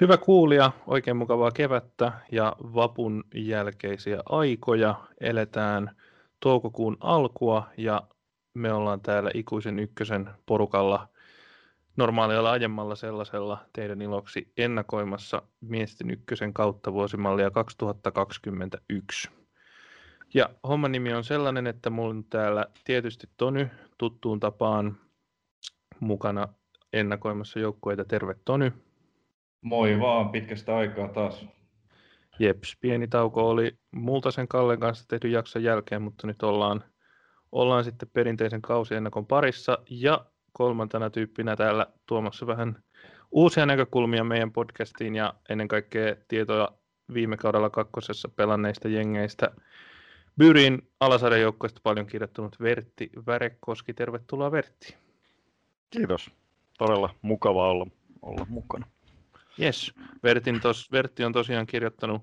Hyvä kuulija, oikein mukavaa kevättä ja vapun jälkeisiä aikoja. Eletään toukokuun alkua ja me ollaan täällä ikuisen ykkösen porukalla normaalilla laajemmalla sellaisella teidän iloksi ennakoimassa miesten ykkösen kautta vuosimallia 2021. Ja homman nimi on sellainen, että mulla on täällä tietysti Tony tuttuun tapaan mukana ennakoimassa joukkueita. Terve Tony. Moi vaan, pitkästä aikaa taas. Jeps, pieni tauko oli Multasen Kallen kanssa tehdyn jakson jälkeen, mutta nyt ollaan, ollaan sitten perinteisen kausiennakon parissa ja kolmantena tyyppinä täällä tuomassa vähän uusia näkökulmia meidän podcastiin ja ennen kaikkea tietoja viime kaudella kakkosessa pelanneista jengeistä. Byrin alasarjan joukkoista paljon kirjoittanut Vertti Värekoski. Tervetuloa Vertti. Kiitos. Todella mukava olla, olla mukana. Yes, Vertin tos, Vertti on tosiaan kirjoittanut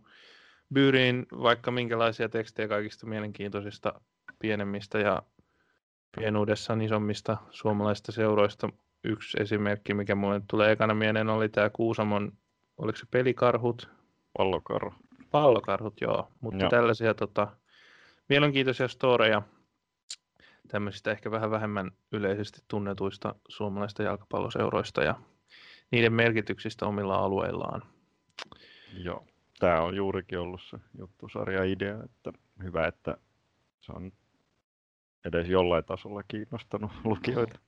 Byyriin vaikka minkälaisia tekstejä kaikista mielenkiintoisista pienemmistä ja pienuudessaan isommista suomalaisista seuroista. Yksi esimerkki, mikä mulle tulee ekana mieleen, oli tämä Kuusamon, oliko se pelikarhut? Pallokarhu. Pallokarhut, joo. Mutta joo. tällaisia tota, mielenkiintoisia storeja tämmöisistä ehkä vähän vähemmän yleisesti tunnetuista suomalaista jalkapalloseuroista ja niiden merkityksistä omilla alueillaan. Joo, tämä on juurikin ollut se juttusarja idea, että hyvä, että se on edes jollain tasolla kiinnostanut lukijoita.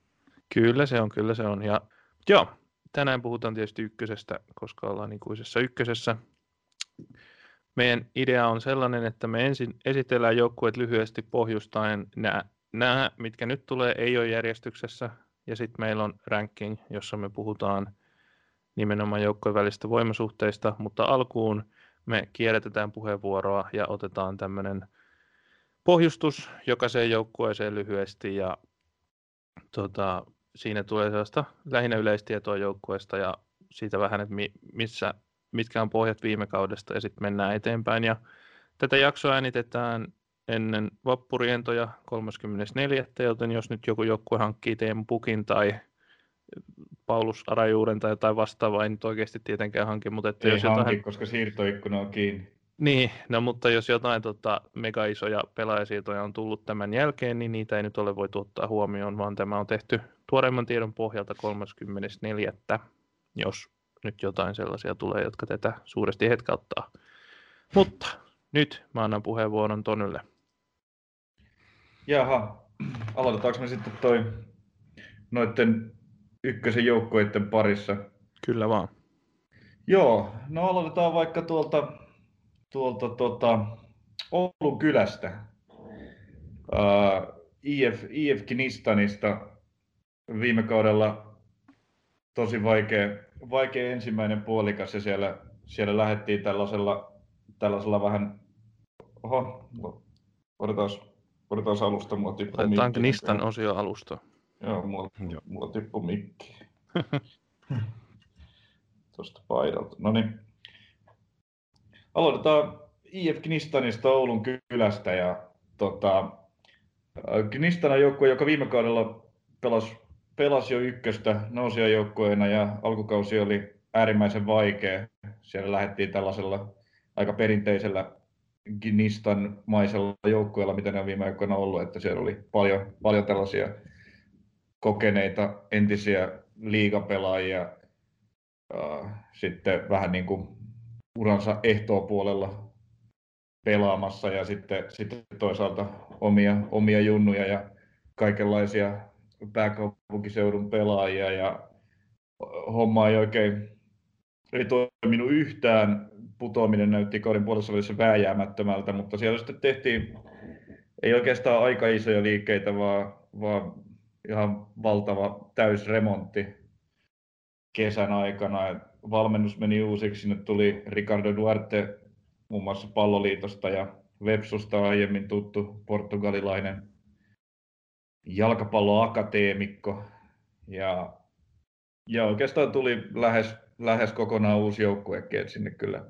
Kyllä se on, kyllä se on. Ja joo, tänään puhutaan tietysti ykkösestä, koska ollaan ikuisessa ykkösessä. Meidän idea on sellainen, että me ensin esitellään joukkueet lyhyesti pohjustaen. Nämä, nämä, mitkä nyt tulee, ei ole järjestyksessä. Ja sitten meillä on ranking, jossa me puhutaan nimenomaan joukkojen välistä voimasuhteista, mutta alkuun me kierrätetään puheenvuoroa ja otetaan tämmöinen pohjustus jokaiseen joukkueeseen lyhyesti ja tota, siinä tulee sellaista lähinnä yleistietoa joukkueesta ja siitä vähän, että mi, missä, mitkä on pohjat viime kaudesta ja sitten mennään eteenpäin. Ja tätä jaksoa äänitetään ennen vappurientoja 34. joten jos nyt joku joukkue hankkii Teemu Pukin tai Paulus Arajuuren tai jotain vastaavaa, ei nyt oikeasti tietenkään hanki. Mutta että ei jos hanki, jotain... koska siirtoikkuna on kiinni. Niin, no mutta jos jotain tota, mega isoja pelaajasiirtoja on tullut tämän jälkeen, niin niitä ei nyt ole voitu ottaa huomioon, vaan tämä on tehty tuoreimman tiedon pohjalta 34. Jos nyt jotain sellaisia tulee, jotka tätä suuresti hetkauttaa. Mutta nyt mä annan puheenvuoron Tonylle. Jaha, aloitetaanko me sitten toi noiden ykkösen joukkoiden parissa? Kyllä vaan. Joo, no aloitetaan vaikka tuolta, tuolta tuota, Oulun kylästä. Uh, IF, IF Kinistanista viime kaudella tosi vaikea, vaikea ensimmäinen puolikas ja siellä, siellä lähdettiin tällaisella, tällaisella vähän, oho, odotaan, odotaan alusta, tippuu Laitetaan Knistan osio alusta. Joo, mulla, Joo. mulla tippuu mikki. Tuosta paidalta. No niin. Aloitetaan IF Knistanista Oulun kylästä. Ja, tota, Knistan on joukkue, joka viime kaudella pelasi, pelasi jo ykköstä joukkueena ja alkukausi oli äärimmäisen vaikea. Siellä lähdettiin tällaisella aika perinteisellä Gnistan maisella joukkueella, mitä ne on viime aikoina ollut, että siellä oli paljon, paljon tällaisia kokeneita entisiä liigapelaajia sitten vähän niin kuin uransa puolella pelaamassa ja sitten, sitten toisaalta omia, omia junnuja ja kaikenlaisia pääkaupunkiseudun pelaajia ja homma ei oikein ei toiminut yhtään. Putoaminen näytti kauden puolessa välissä vääjäämättömältä, mutta siellä sitten tehtiin ei oikeastaan aika isoja liikkeitä, vaan, vaan ihan valtava täysremontti kesän aikana. Valmennus meni uusiksi, sinne tuli Ricardo Duarte muun muassa palloliitosta ja Vepsusta aiemmin tuttu portugalilainen jalkapalloakateemikko. Ja, ja oikeastaan tuli lähes, lähes kokonaan uusi joukkuekin, että sinne kyllä,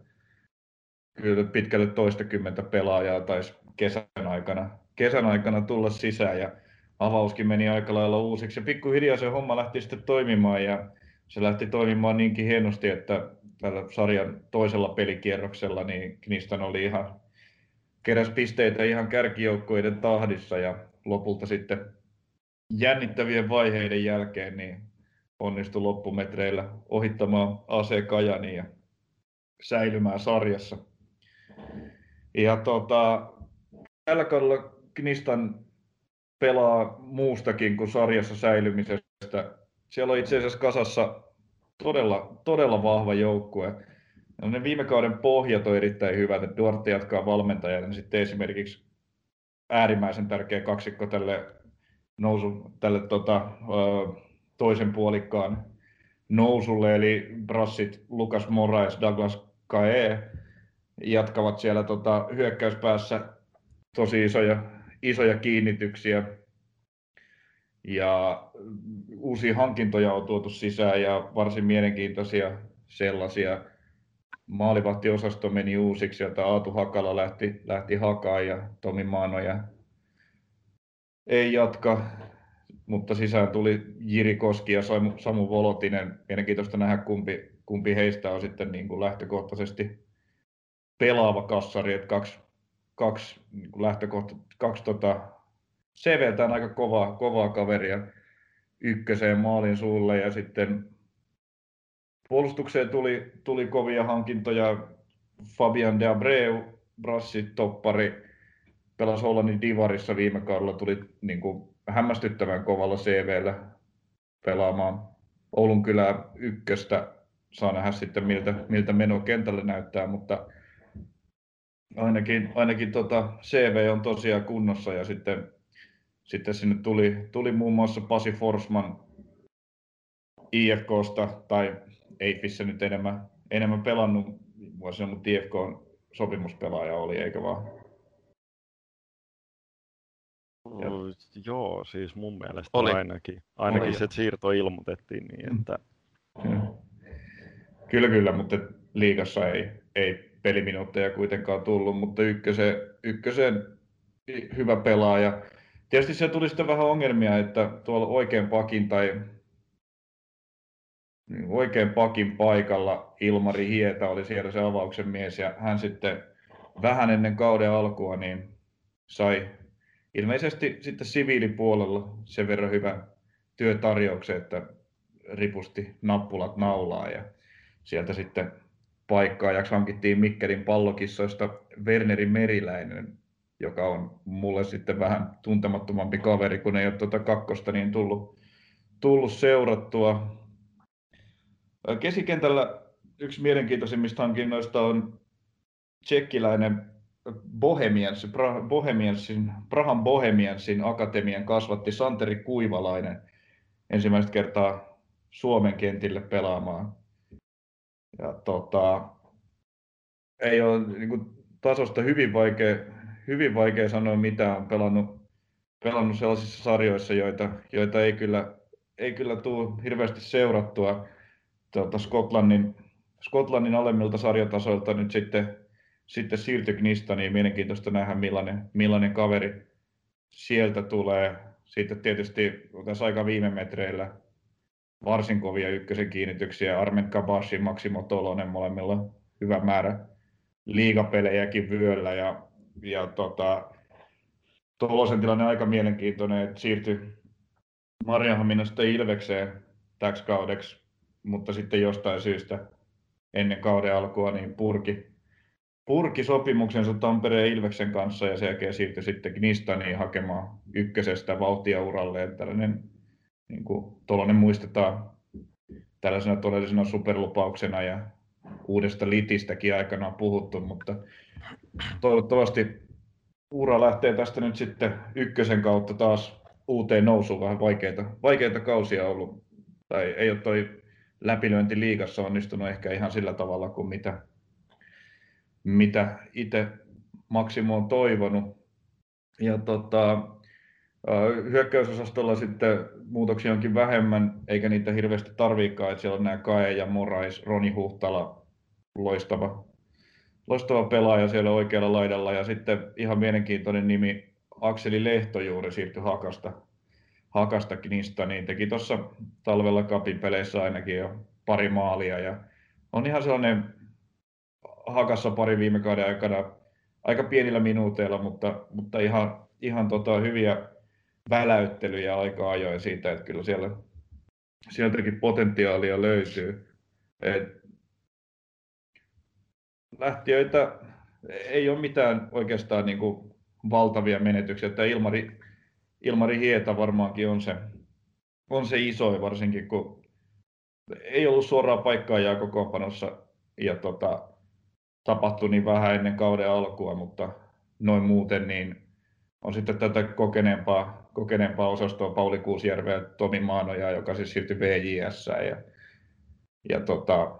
kyllä pitkälle toistakymmentä pelaajaa taisi kesän aikana, kesän aikana tulla sisään. Ja avauskin meni aika lailla uusiksi. Ja pikkuhiljaa se homma lähti sitten toimimaan ja se lähti toimimaan niinkin hienosti, että tällä sarjan toisella pelikierroksella, niin Knistan oli ihan, keräs pisteitä ihan kärkijoukkoiden tahdissa ja lopulta sitten jännittävien vaiheiden jälkeen niin onnistui loppumetreillä ohittamaan AC Kajani ja säilymään sarjassa. Ja tota, tällä kaudella Knistan pelaa muustakin kuin sarjassa säilymisestä. Siellä on itse asiassa kasassa todella, todella vahva joukkue. No, ne viime kauden pohjat on erittäin hyvät, että Duarte jatkaa valmentajana, niin sitten esimerkiksi äärimmäisen tärkeä kaksikko tälle nousu, tälle tota, toisen puolikkaan nousulle, eli Brassit, Lukas Moraes, Douglas Kae jatkavat siellä tota, hyökkäyspäässä tosi isoja, isoja kiinnityksiä. Ja uusia hankintoja on tuotu sisään ja varsin mielenkiintoisia sellaisia. Maalivahtiosasto meni uusiksi, jota Aatu Hakala lähti, lähti hakaan ja Tomi Maanoja ei jatka, mutta sisään tuli Jiri Koski ja Samu Volotinen. Mielenkiintoista nähdä, kumpi, kumpi heistä on sitten niin kuin lähtökohtaisesti pelaava kassari, että kaksi, kaksi niin lähtökohta, kaksi tota, CVltään aika kovaa, kovaa kaveria ykköseen maalin suulle ja sitten puolustukseen tuli, tuli kovia hankintoja. Fabian de Abreu, brassitoppari, pelasi Hollannin Divarissa viime kaudella, tuli niin kuin hämmästyttävän kovalla CVllä pelaamaan Oulun kylää ykköstä. Saa nähdä sitten miltä, miltä meno kentällä näyttää, mutta ainakin, ainakin tota CV on tosiaan kunnossa ja sitten, sitten sinne tuli, tuli muun muassa Pasi Forsman IFKsta, tai Eifissä nyt enemmän, enemmän pelannut, voisi sanoa, mutta IFK on sopimuspelaaja oli, eikä vaan? Ja... Joo, siis mun mielestä oli. ainakin. Ainakin oli. se siirto ilmoitettiin niin, mm. että... Kyllä, kyllä, mutta liigassa ei, ei peliminuutteja kuitenkaan tullut, mutta ykkösen, ykkösen hyvä pelaaja. Tietysti se tuli sitten vähän ongelmia, että tuolla oikein pakin tai niin oikein pakin paikalla Ilmari Hieta oli siellä se avauksen mies ja hän sitten vähän ennen kauden alkua niin sai ilmeisesti sitten siviilipuolella sen verran hyvä työtarjouksen, että ripusti nappulat naulaa ja sieltä sitten paikkaajaksi hankittiin Mikkelin pallokissoista Werneri Meriläinen, joka on mulle sitten vähän tuntemattomampi kaveri, kun ei ole tuota kakkosta niin tullut, tullut seurattua. Keskikentällä yksi mielenkiintoisimmista hankinnoista on tsekkiläinen Bohemians, Bohemiansin, Prahan Bohemiansin akatemian kasvatti Santeri Kuivalainen ensimmäistä kertaa Suomen kentille pelaamaan. Ja tota, ei ole niin kuin, tasosta hyvin vaikea, hyvin vaikea sanoa mitä on pelannut, pelannut sellaisissa sarjoissa, joita, joita ei kyllä, ei kyllä tule hirveästi seurattua tuota, Skotlannin, Skotlannin alemmilta sarjatasoilta nyt sitten sitten siirtyi Knistaniin. Mielenkiintoista nähdä, millainen, millainen kaveri sieltä tulee. Sitten tietysti tässä aika viime metreillä varsin kovia ykkösen kiinnityksiä. Armen Kabashi, Maksimo Tolonen molemmilla hyvä määrä liigapelejäkin vyöllä. Ja, ja tota, Tolosen tilanne aika mielenkiintoinen, että siirtyi Marjahaminasta Ilvekseen täksi kaudeksi, mutta sitten jostain syystä ennen kauden alkua niin purki, purki sopimuksensa Tampereen Ilveksen kanssa ja sen jälkeen siirtyi sitten Gnistaniin hakemaan ykkösestä vauhtia uralle. Tällainen, niin kuin tuollainen muistetaan tällaisena todellisena superlupauksena ja uudesta litistäkin aikanaan puhuttu, mutta toivottavasti ura lähtee tästä nyt sitten ykkösen kautta taas uuteen nousuun. Vähän vaikeita, vaikeita kausia ollut. Tai ei ole toi läpilyönti liigassa onnistunut ehkä ihan sillä tavalla kuin mitä mitä itse Maksimo on toivonut. Ja tota, hyökkäysosastolla sitten muutoksia onkin vähemmän, eikä niitä hirveästi tarviikaan, että siellä on nämä Kae ja Morais, Roni Huhtala, loistava, loistava pelaaja siellä oikealla laidalla. Ja sitten ihan mielenkiintoinen nimi, Akseli Lehto juuri siirtyi Hakasta, Hakasta Knista, niin teki tuossa talvella kapin peleissä ainakin jo pari maalia ja on ihan sellainen hakassa pari viime kauden aikana aika pienillä minuuteilla, mutta, mutta ihan, ihan tota hyviä väläyttelyjä aika ajoin siitä, että kyllä siellä, sieltäkin potentiaalia löytyy. Et lähtiöitä ei ole mitään oikeastaan niin kuin valtavia menetyksiä. Että Ilmari, Ilmari Hieta varmaankin on se, on se iso, varsinkin kun ei ollut suoraa paikkaa jää kokoonpanossa ja tota, tapahtui niin vähän ennen kauden alkua, mutta noin muuten niin on sitten tätä kokeneempaa, kokeneempaa osastoa Pauli Kuusjärveä ja Tomi Maanoja, joka siis siirtyi VJS. Ja, ja tota,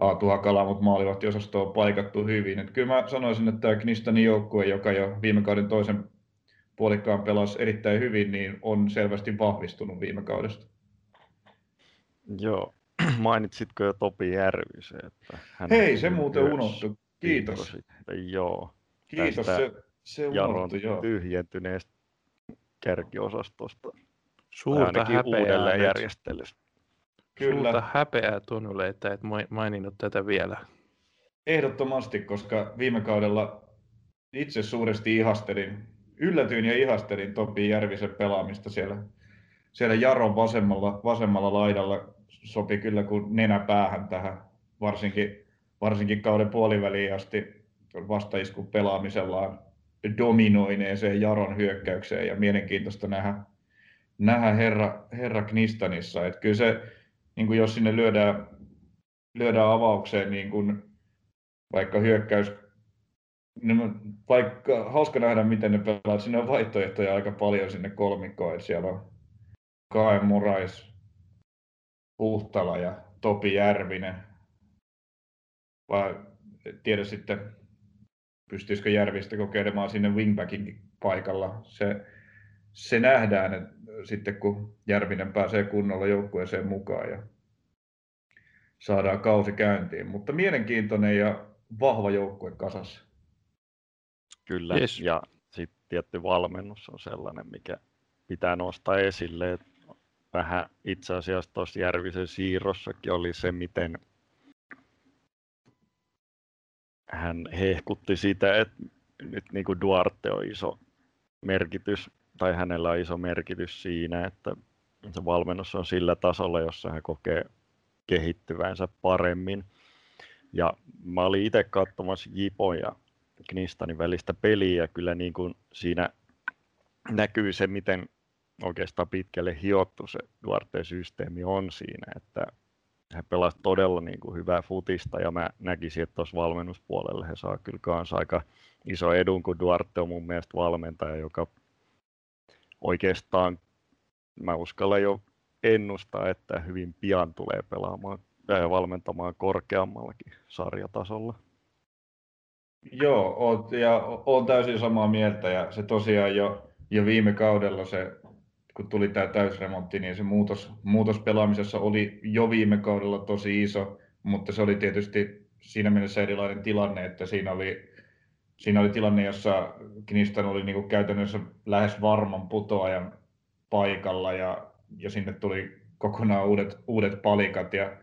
Aatu Hakala, mutta maalivahtiosasto on paikattu hyvin. Et kyllä mä sanoisin, että tämä Knistanin joukkue, joka jo viime kauden toisen puolikkaan pelasi erittäin hyvin, niin on selvästi vahvistunut viime kaudesta. Joo, mainitsitko jo Topi Järvisen? Että hän Hei, se muuten unohtui. Kiitos. Sitten, joo. Kiitos, se, se unohtui, joo. tyhjentyneestä kärkiosastosta. Suurta häpeää järjestelystä. Kyllä. Suurta häpeää Tunulle, että et maininnut tätä vielä. Ehdottomasti, koska viime kaudella itse suuresti ihastelin, yllätyin ja ihastelin Topi Järvisen pelaamista siellä, siellä Jaron vasemmalla, vasemmalla laidalla. Sopi kyllä kuin nenä päähän tähän, varsinkin, varsinkin kauden puoliväliin asti vastaiskun pelaamisellaan dominoineeseen Jaron hyökkäykseen ja mielenkiintoista nähdä, nähdä herra, herra Knistanissa. Että kyllä se, niin kuin jos sinne lyödään, lyödään avaukseen niin kuin vaikka hyökkäys, niin vaikka hauska nähdä, miten ne pelaa. Sinne on vaihtoehtoja aika paljon sinne kolmikkoon. Että siellä on Kae Morais, Puhtala ja Topi Järvinen. Vai tiedä sitten, pystyisikö Järvistä kokeilemaan sinne wingbackin paikalla. Se, se nähdään että sitten, kun Järvinen pääsee kunnolla joukkueeseen mukaan ja saadaan kausi käyntiin. Mutta mielenkiintoinen ja vahva joukkue kasassa. Kyllä, yes. ja sitten tietty valmennus on sellainen, mikä pitää nostaa esille. Että vähän itse asiassa tuossa Järvisen siirrossakin oli se, miten hän hehkutti sitä, että nyt niin kuin Duarte on iso merkitys, tai hänellä on iso merkitys siinä, että se valmennus on sillä tasolla, jossa hän kokee kehittyvänsä paremmin. Ja mä olin itse katsomassa Jipon ja Knistanin välistä peliä, ja kyllä niin kuin siinä näkyy se, miten oikeastaan pitkälle hiottu se Duarte-systeemi on siinä, että he pelasivat todella niin kuin hyvää futista ja mä näkisin, että tuossa valmennuspuolelle he saa kyllä kanssa aika iso edun, kun Duarte on mun mielestä valmentaja, joka oikeastaan mä uskallan jo ennustaa, että hyvin pian tulee pelaamaan ja valmentamaan korkeammallakin sarjatasolla. Joo, oot, ja olen täysin samaa mieltä ja se tosiaan jo, jo viime kaudella se kun tuli tämä täysremontti, niin se muutos, muutos pelaamisessa oli jo viime kaudella tosi iso, mutta se oli tietysti siinä mielessä erilainen tilanne, että siinä oli, siinä oli tilanne, jossa Knistan oli niin kuin käytännössä lähes varman putoajan paikalla ja, ja sinne tuli kokonaan uudet, uudet palikat ja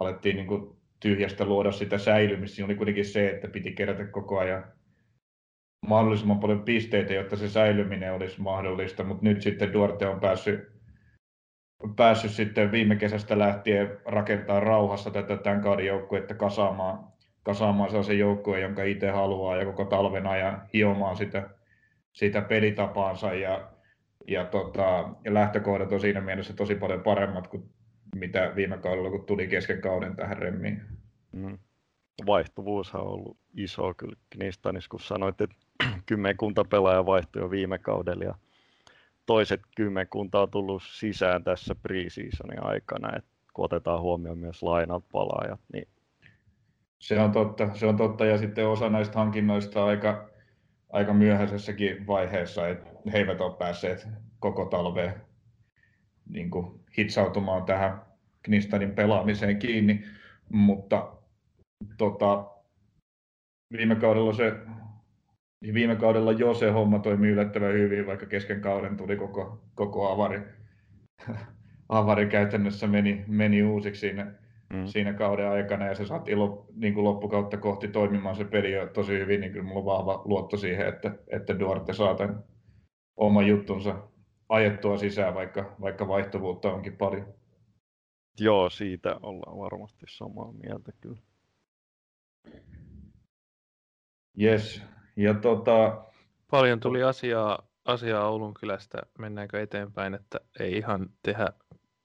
alettiin niin kuin tyhjästä luoda sitä säilymistä. Siinä oli kuitenkin se, että piti kerätä koko ajan mahdollisimman paljon pisteitä, jotta se säilyminen olisi mahdollista, mutta nyt sitten Duarte on päässyt, päässyt sitten viime kesästä lähtien rakentaa rauhassa tätä tämän kauden joukkuetta kasaamaan, kasaamaan sellaisen joukkueen, jonka itse haluaa ja koko talven ajan hiomaan sitä, sitä pelitapaansa ja, ja, tota, ja lähtökohdat on siinä mielessä tosi paljon paremmat kuin mitä viime kaudella, kun tuli kesken kauden tähän remmiin. Mm. Vaihtuvuushan on ollut iso kyllä Knistanissa, kun sanoit, että kymmenkunta pelaajaa vaihtui jo viime kaudella ja toiset kymmenkunta on tullut sisään tässä preseasonin aikana, että kun otetaan huomioon myös lainat palaajat, niin se on totta, se on totta. ja sitten osa näistä hankinnoista aika, aika myöhäisessäkin vaiheessa, että he eivät ole päässeet koko talveen niin kuin hitsautumaan tähän Knistanin pelaamiseen kiinni, mutta tota, viime kaudella se niin viime kaudella jo se homma toimi yllättävän hyvin, vaikka kesken kauden tuli koko, koko avari, avari käytännössä meni, meni uusiksi siinä, mm. siinä kauden aikana ja se saatiin lop, niin kuin loppukautta kohti toimimaan se peli jo tosi hyvin, niin kyllä mulla on vahva luotto siihen, että, että Duarte saa tämän oman juttunsa ajettua sisään, vaikka, vaikka vaihtuvuutta onkin paljon. Joo, siitä ollaan varmasti samaa mieltä kyllä. Yes. Ja tota... Paljon tuli asiaa, asiaa Oulun kylästä. Mennäänkö eteenpäin, että ei ihan tehdä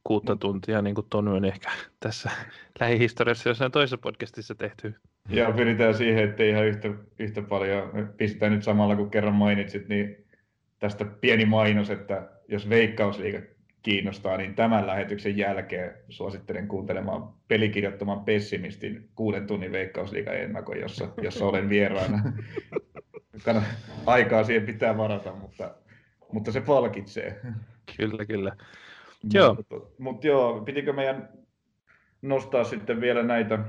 kuutta tuntia, niin kuin Tonu on ehkä tässä lähihistoriassa jossain toisessa podcastissa tehty. Ja pyritään siihen, että ihan yhtä, yhtä paljon, pistetään nyt samalla kun kerran mainitsit, niin tästä pieni mainos, että jos Veikkausliiga kiinnostaa, niin tämän lähetyksen jälkeen suosittelen kuuntelemaan pelikirjoittaman pessimistin kuuden tunnin veikkausliigan ennakon, jossa, jossa olen vieraana. Aikaa siihen pitää varata, mutta, mutta se palkitsee. Kyllä, kyllä. Joo. Mutta, mutta joo, pitikö meidän nostaa sitten vielä näitä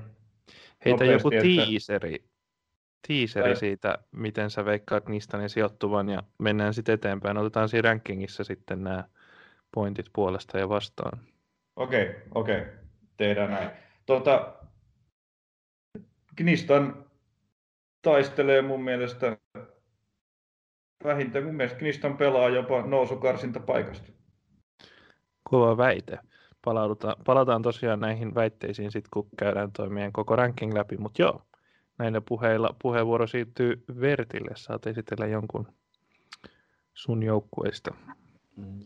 Heitä joku että... tiiseri, tiiseri tai... siitä, miten sä veikkaat Nistanin sijoittuvan ja mennään sitten eteenpäin. Otetaan siinä rankingissa sitten nämä pointit puolesta ja vastaan. Okei, okay, okei. Okay. Tehdään näin. Tuota, Knistan taistelee mun mielestä vähintään mun mielestä Knistan pelaa jopa nousukarsinta paikasta. Kova väite. Palaudutaan, palataan tosiaan näihin väitteisiin sitten, kun käydään toimien koko ranking läpi, mutta joo, näillä puheilla puheenvuoro siirtyy Vertille. Saat esitellä jonkun sun joukkueista.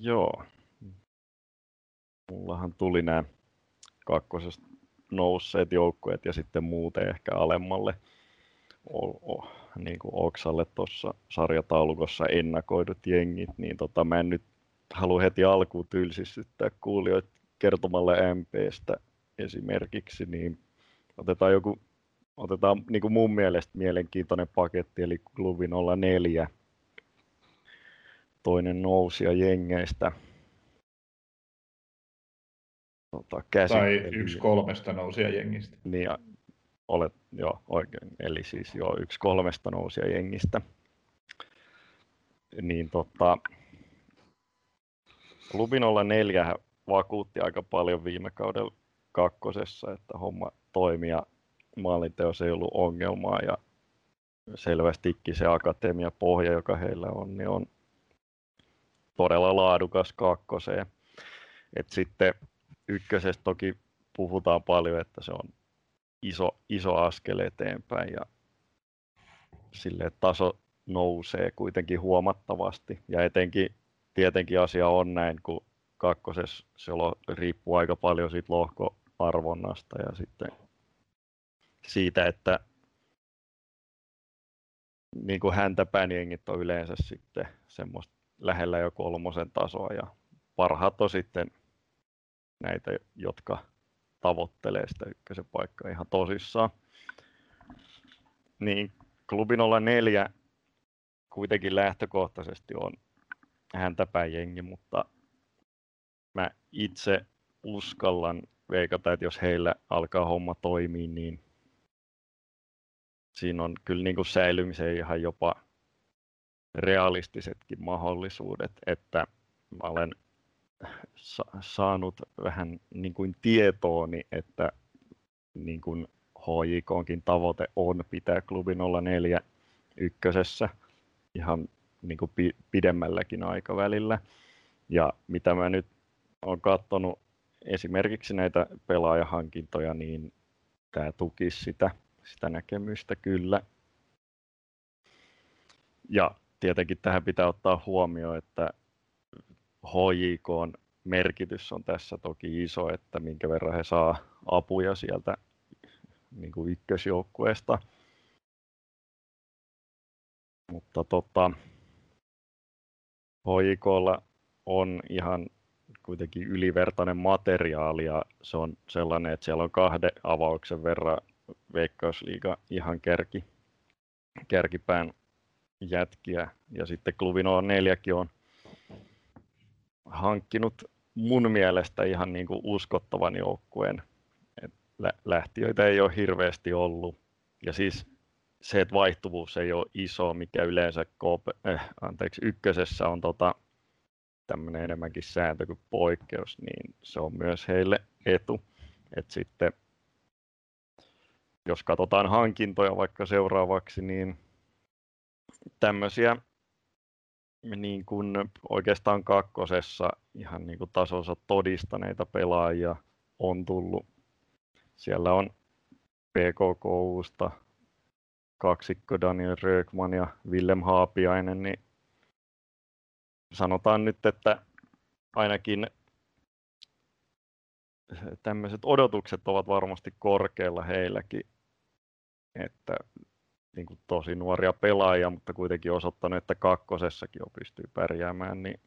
Joo, mullahan tuli nämä kakkosesta nousseet joukkueet ja sitten muuten ehkä alemmalle niin kuin Oksalle tuossa sarjataulukossa ennakoidut jengit, niin tota, mä en nyt halua heti alkuun tylsistyttää kuulijoita kertomalle MPstä esimerkiksi, niin otetaan joku, otetaan niin kuin mun mielestä mielenkiintoinen paketti, eli klubi 04, toinen nousia jengeistä, tota, Tai yksi kolmesta nousia jengistä. Niin, olet, joo, oikein. Eli siis joo, yksi kolmesta nousia jengistä. Niin tota, Lubin olla neljä vakuutti aika paljon viime kaudella kakkosessa, että homma toimii ja maalinteos ei ollut ongelmaa ja selvästikin se akatemia pohja, joka heillä on, niin on todella laadukas kakkoseen. Et sitten ykkösestä toki puhutaan paljon, että se on iso, iso askel eteenpäin ja sille taso nousee kuitenkin huomattavasti. Ja etenkin tietenkin asia on näin, kun kakkosessa se riippuu aika paljon siitä lohkoarvonnasta ja sitten siitä, että niin kuin häntäpään jengit on yleensä sitten semmoista lähellä jo kolmosen tasoa ja parhaat on sitten näitä, jotka tavoittelee sitä ykkösen paikkaa ihan tosissaan. Niin klubi 04 kuitenkin lähtökohtaisesti on häntäpäin jengi, mutta mä itse uskallan veikata, että jos heillä alkaa homma toimia, niin siinä on kyllä niin kuin säilymiseen ihan jopa realistisetkin mahdollisuudet, että mä olen saanut vähän niin kuin tietooni, että niin kuin HJKonkin tavoite on pitää klubi 04 ykkösessä ihan niin kuin pidemmälläkin aikavälillä. Ja mitä mä nyt olen katsonut esimerkiksi näitä pelaajahankintoja, niin tämä tukisi sitä, sitä näkemystä kyllä. Ja tietenkin tähän pitää ottaa huomioon, että HJK on merkitys on tässä toki iso, että minkä verran he saa apuja sieltä niin kuin ykkösjoukkueesta. Mutta tota, HJKlla on ihan kuitenkin ylivertainen materiaali ja se on sellainen, että siellä on kahden avauksen verran Veikkausliiga ihan kärki, kärkipään jätkiä ja sitten klubin on neljäkin on hankkinut mun mielestä ihan niin kuin uskottavan joukkueen. lähtiöitä ei ole hirveästi ollut. Ja siis se, että vaihtuvuus ei ole iso, mikä yleensä KP, äh, anteeksi, ykkösessä on tota, tämmöinen enemmänkin sääntö kuin poikkeus, niin se on myös heille etu. Et sitten jos katsotaan hankintoja vaikka seuraavaksi, niin tämmöisiä niin kuin oikeastaan kakkosessa ihan niin kuin tasonsa todistaneita pelaajia on tullut. Siellä on PKKUsta kaksikko Daniel Rökman ja Willem Haapiainen, niin sanotaan nyt, että ainakin tämmöiset odotukset ovat varmasti korkealla heilläkin, että niin kuin tosi nuoria pelaajia, mutta kuitenkin osoittanut, että kakkosessakin jo pystyy pärjäämään, niin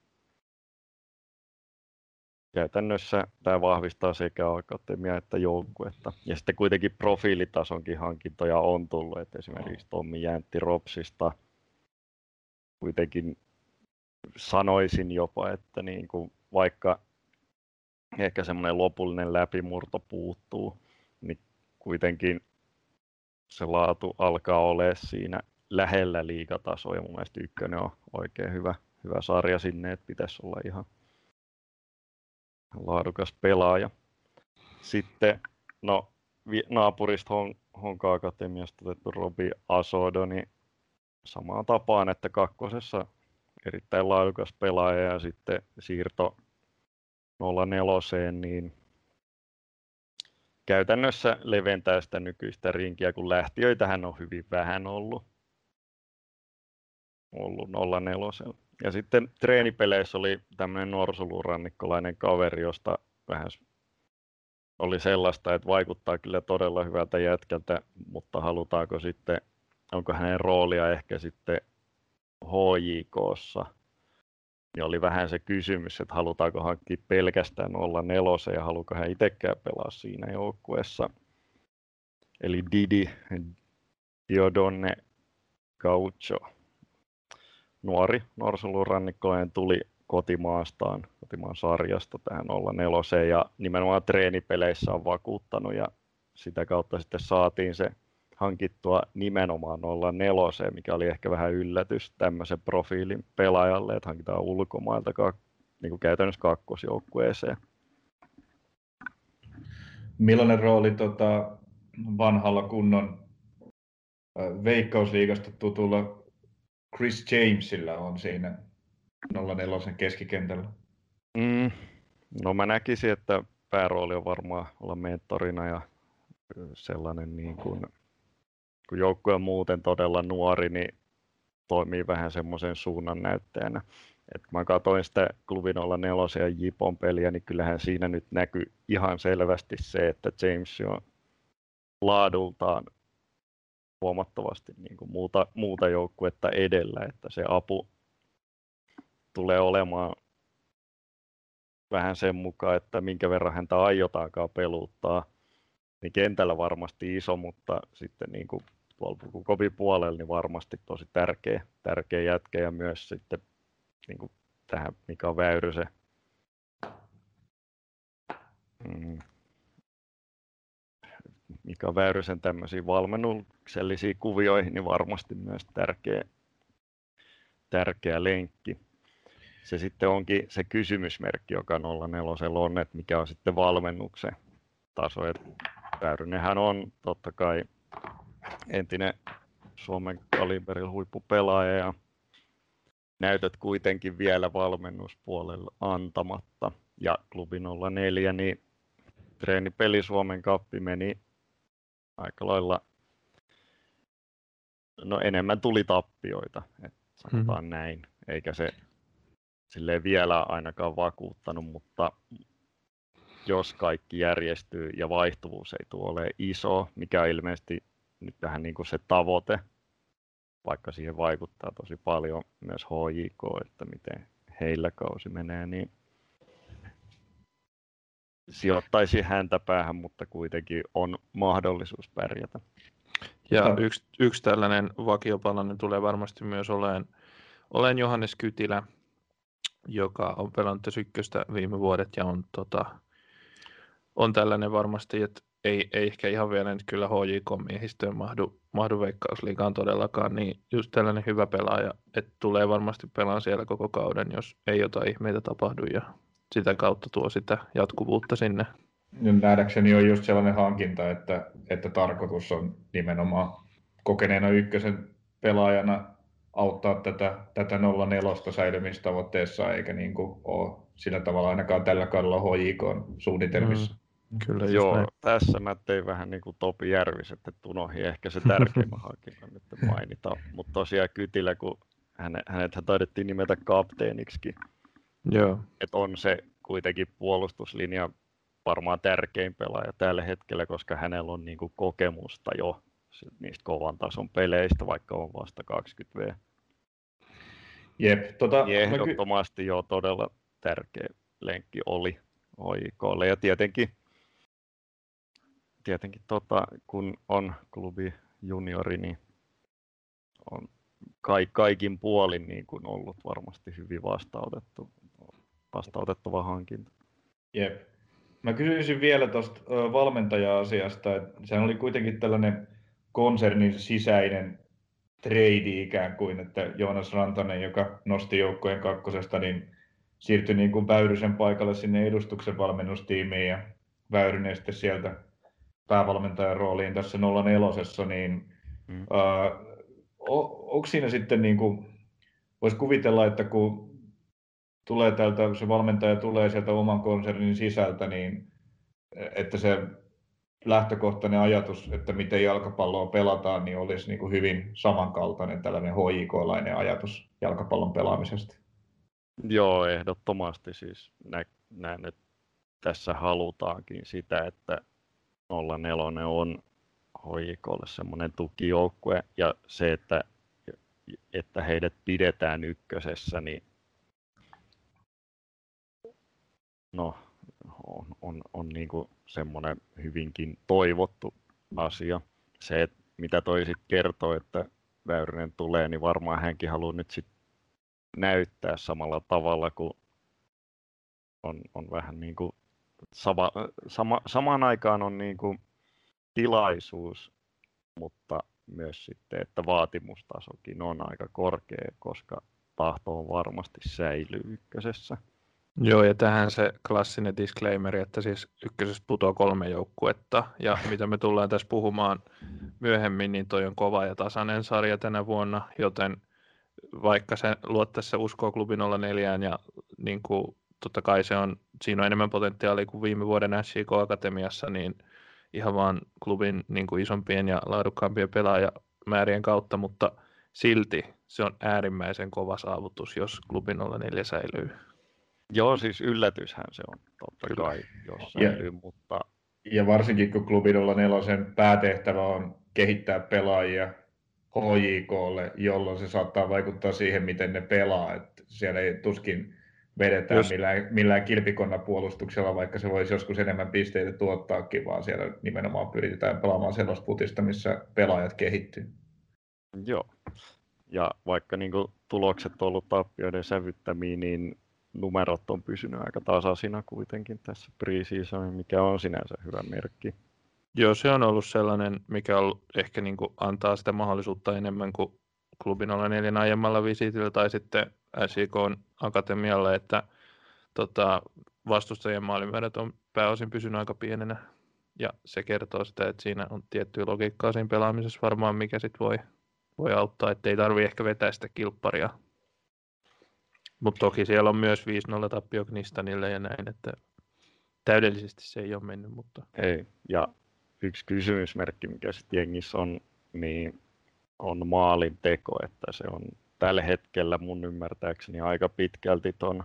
käytännössä tämä vahvistaa sekä akatemia että joukkuetta. Ja sitten kuitenkin profiilitasonkin hankintoja on tullut, että esimerkiksi Tommi Jäntti Ropsista kuitenkin sanoisin jopa, että niin kuin vaikka ehkä semmoinen lopullinen läpimurto puuttuu, niin kuitenkin se laatu alkaa olla siinä lähellä liigatasoa ja mun mielestä ykkönen on oikein hyvä, hyvä sarja sinne, että pitäisi olla ihan laadukas pelaaja. Sitten no, naapurista Hon, Honka Akatemiasta otettu Robi Asodo, niin samaan tapaan, että kakkosessa erittäin laadukas pelaaja ja sitten siirto 04, niin käytännössä leventää sitä nykyistä rinkiä, kun lähtiöitähän on hyvin vähän ollut. Ollut 04. Ja sitten treenipeleissä oli tämmöinen norsulurannikkolainen kaveri, josta vähän oli sellaista, että vaikuttaa kyllä todella hyvältä jätkältä, mutta halutaanko sitten, onko hänen roolia ehkä sitten HJKssa, niin oli vähän se kysymys, että halutaanko hankkia pelkästään olla nelosen ja haluaako hän itsekään pelaa siinä joukkueessa. Eli Didi Diodonne Gaucho, nuori norsulurannikkojen tuli kotimaastaan, kotimaan sarjasta tähän 04 ja nimenomaan treenipeleissä on vakuuttanut ja sitä kautta sitten saatiin se hankittua nimenomaan 04, mikä oli ehkä vähän yllätys tämmöisen profiilin pelaajalle, että hankitaan ulkomailta niin kuin käytännössä kakkosjoukkueeseen. Millainen rooli tota, vanhalla kunnon veikkausliigasta tutulla Chris Jamesilla on siinä 04 keskikentällä? Mm, no mä näkisin, että päärooli on varmaan olla mentorina ja sellainen niin kuin kun joukkue on muuten todella nuori, niin toimii vähän semmoisen suunnan näyttäjänä. Et kun mä katsoin sitä klubin olla ja Jipon peliä, niin kyllähän siinä nyt näkyy ihan selvästi se, että James on laadultaan huomattavasti niin kuin muuta, muuta joukkuetta edellä, että se apu tulee olemaan vähän sen mukaan, että minkä verran häntä aiotaankaan peluttaa, niin kentällä varmasti iso, mutta sitten niin kuin tuolla kovin puolella niin varmasti tosi tärkeä, tärkeä jätkä ja myös sitten niin kuin tähän Mika Väyrysen mm, Mika Väyrysen tämmöisiin valmennuksellisiin kuvioihin, niin varmasti myös tärkeä, tärkeä lenkki. Se sitten onkin se kysymysmerkki, joka 04 on, että mikä on sitten valmennuksen taso. Väyrynenhän on totta kai entinen Suomen kaliberilla huippupelaaja ja näytöt kuitenkin vielä valmennuspuolella antamatta. Ja klubi 04, niin treenipeli Suomen kappi meni aika lailla, no enemmän tuli tappioita, että sanotaan mm. näin, eikä se sille vielä ainakaan vakuuttanut, mutta jos kaikki järjestyy ja vaihtuvuus ei tule ole iso, mikä ilmeisesti nyt vähän niin kuin se tavoite, vaikka siihen vaikuttaa tosi paljon myös HJK, että miten heillä kausi menee, niin sijoittaisi häntä päähän, mutta kuitenkin on mahdollisuus pärjätä. Ja yksi, yksi tällainen vakiopalainen tulee varmasti myös olemaan, olen Johannes Kytilä, joka on pelannut ykköstä viime vuodet ja on, tota, on tällainen varmasti, että ei, ei ehkä ihan vielä nyt kyllä HJK-miehistöön mahdu, mahdu veikkausliikaan todellakaan, niin just tällainen hyvä pelaaja, että tulee varmasti pelaan siellä koko kauden, jos ei jotain ihmeitä tapahdu ja sitä kautta tuo sitä jatkuvuutta sinne nähdäkseni on just sellainen hankinta, että, että tarkoitus on nimenomaan kokeneena ykkösen pelaajana auttaa tätä, tätä 04 säilymistavoitteessa, eikä niin kuin ole sillä tavalla ainakaan tällä kaudella HJK suunnitelmissa. Mm. Kyllä, Joo, näin. tässä mä tein vähän niin kuin Topi Järvis, että unohdin ehkä se tärkeimmän hankinnan nyt mainita. Mutta tosiaan Kytilä, kun hänet, hänet taidettiin nimetä kapteeniksi, Joo. että on se kuitenkin puolustuslinja varmaan tärkein pelaaja tällä hetkellä, koska hänellä on niin kuin kokemusta jo niistä kovan tason peleistä, vaikka on vasta 20V. Jep, tota, ehdottomasti ky- jo todella tärkeä lenkki oli OIKlle. Ja tietenkin, tietenkin tota, kun on klubi juniori, niin on kaikin puolin niin kuin ollut varmasti hyvin vastaanotettu, vastaanotettava hankinta. Jep. Mä kysyisin vielä tuosta valmentaja-asiasta, että sehän oli kuitenkin tällainen konsernin sisäinen trade ikään kuin, että Joonas Rantanen, joka nosti joukkojen kakkosesta, niin siirtyi niin kuin Väyrysen paikalle sinne edustuksen valmennustiimiin ja Väyrynen sitten sieltä päävalmentajan rooliin tässä 04, niin mm. uh, onko siinä sitten niin kuin, voisi kuvitella, että kun tulee täältä, se valmentaja tulee sieltä oman konsernin sisältä, niin että se lähtökohtainen ajatus, että miten jalkapalloa pelataan, niin olisi niin kuin hyvin samankaltainen tällainen HJK-lainen ajatus jalkapallon pelaamisesta. Joo, ehdottomasti siis näen, että tässä halutaankin sitä, että 04 on HJKlle semmoinen tukijoukkue ja se, että, että heidät pidetään ykkösessä, niin no, on, on, on niin kuin semmoinen hyvinkin toivottu asia. Se, että mitä toi sitten kertoo, että Väyrynen tulee, niin varmaan hänkin haluaa nyt sit näyttää samalla tavalla kuin on, on vähän niin kuin sama, sama, samaan aikaan on niin kuin tilaisuus, mutta myös sitten, että vaatimustasokin on aika korkea, koska tahto on varmasti säilyy ykkösessä. Joo, ja tähän se klassinen disclaimer, että siis ykkösessä putoaa kolme joukkuetta, ja mitä me tullaan tässä puhumaan myöhemmin, niin toi on kova ja tasainen sarja tänä vuonna, joten vaikka se luottaisi se uskoo klubi 04 ja niin kuin, totta kai se on, siinä on enemmän potentiaalia kuin viime vuoden SJK Akatemiassa, niin ihan vaan klubin niin kuin isompien ja laadukkaampien pelaajamäärien kautta, mutta silti se on äärimmäisen kova saavutus, jos klubi 04 säilyy. Joo, siis yllätyshän se on totta Kyllä. kai, jos säilyy, ja, mutta... Ja varsinkin kun klubi 04 päätehtävä on kehittää pelaajia HJKlle, jolloin se saattaa vaikuttaa siihen, miten ne pelaa. Et siellä ei tuskin vedetään Jos... millään, millään kilpikonnapuolustuksella, vaikka se voisi joskus enemmän pisteitä tuottaakin, vaan siellä nimenomaan pyritään pelaamaan sellaista putista, missä pelaajat kehittyy. Joo. Ja vaikka niin kuin, tulokset on ollut tappioiden sävyttämiä, niin numerot on pysynyt aika tasaisina kuitenkin tässä preseasonin, mikä on sinänsä hyvä merkki. Joo, se on ollut sellainen, mikä on ehkä niin kuin antaa sitä mahdollisuutta enemmän kuin klubin 04 aiemmalla visitillä tai sitten SIK akatemialle, että tota, vastustajien maalimäärät on pääosin pysynyt aika pienenä. Ja se kertoo sitä, että siinä on tiettyä logiikkaa siinä pelaamisessa varmaan, mikä sit voi, voi auttaa, että ei tarvi ehkä vetää sitä kilpparia. Mutta toki siellä on myös 5-0 tappio Knistanille ja näin, että täydellisesti se ei ole mennyt. Mutta... Ei, ja yksi kysymysmerkki, mikä sitten jengissä on, niin on maalin teko, että se on tällä hetkellä mun ymmärtääkseni aika pitkälti ton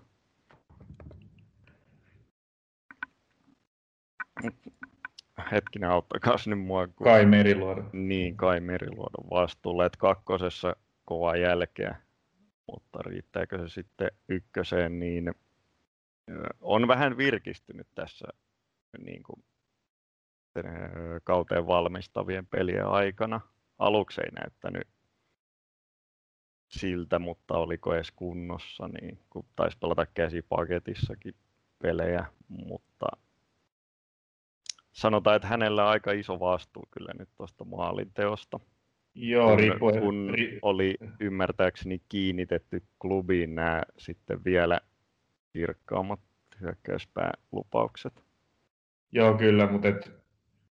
hetkinen auttakaa nyt mua. Kun... Kai Meriluodo. Niin, Kai Meriluodon vastuulle, että kakkosessa kova jälkeä, mutta riittääkö se sitten ykköseen, niin on vähän virkistynyt tässä niin kuin kauteen valmistavien pelien aikana. Aluksi ei näyttänyt siltä, mutta oliko edes kunnossa, niin kun taisi pelata käsipaketissakin pelejä, mutta sanotaan, että hänellä on aika iso vastuu kyllä nyt tuosta maalinteosta. Joo, riippuen. Kun oli ymmärtääkseni kiinnitetty klubiin nämä sitten vielä kirkkaammat hyökkäyspäälupaukset. Joo, kyllä, mutta et,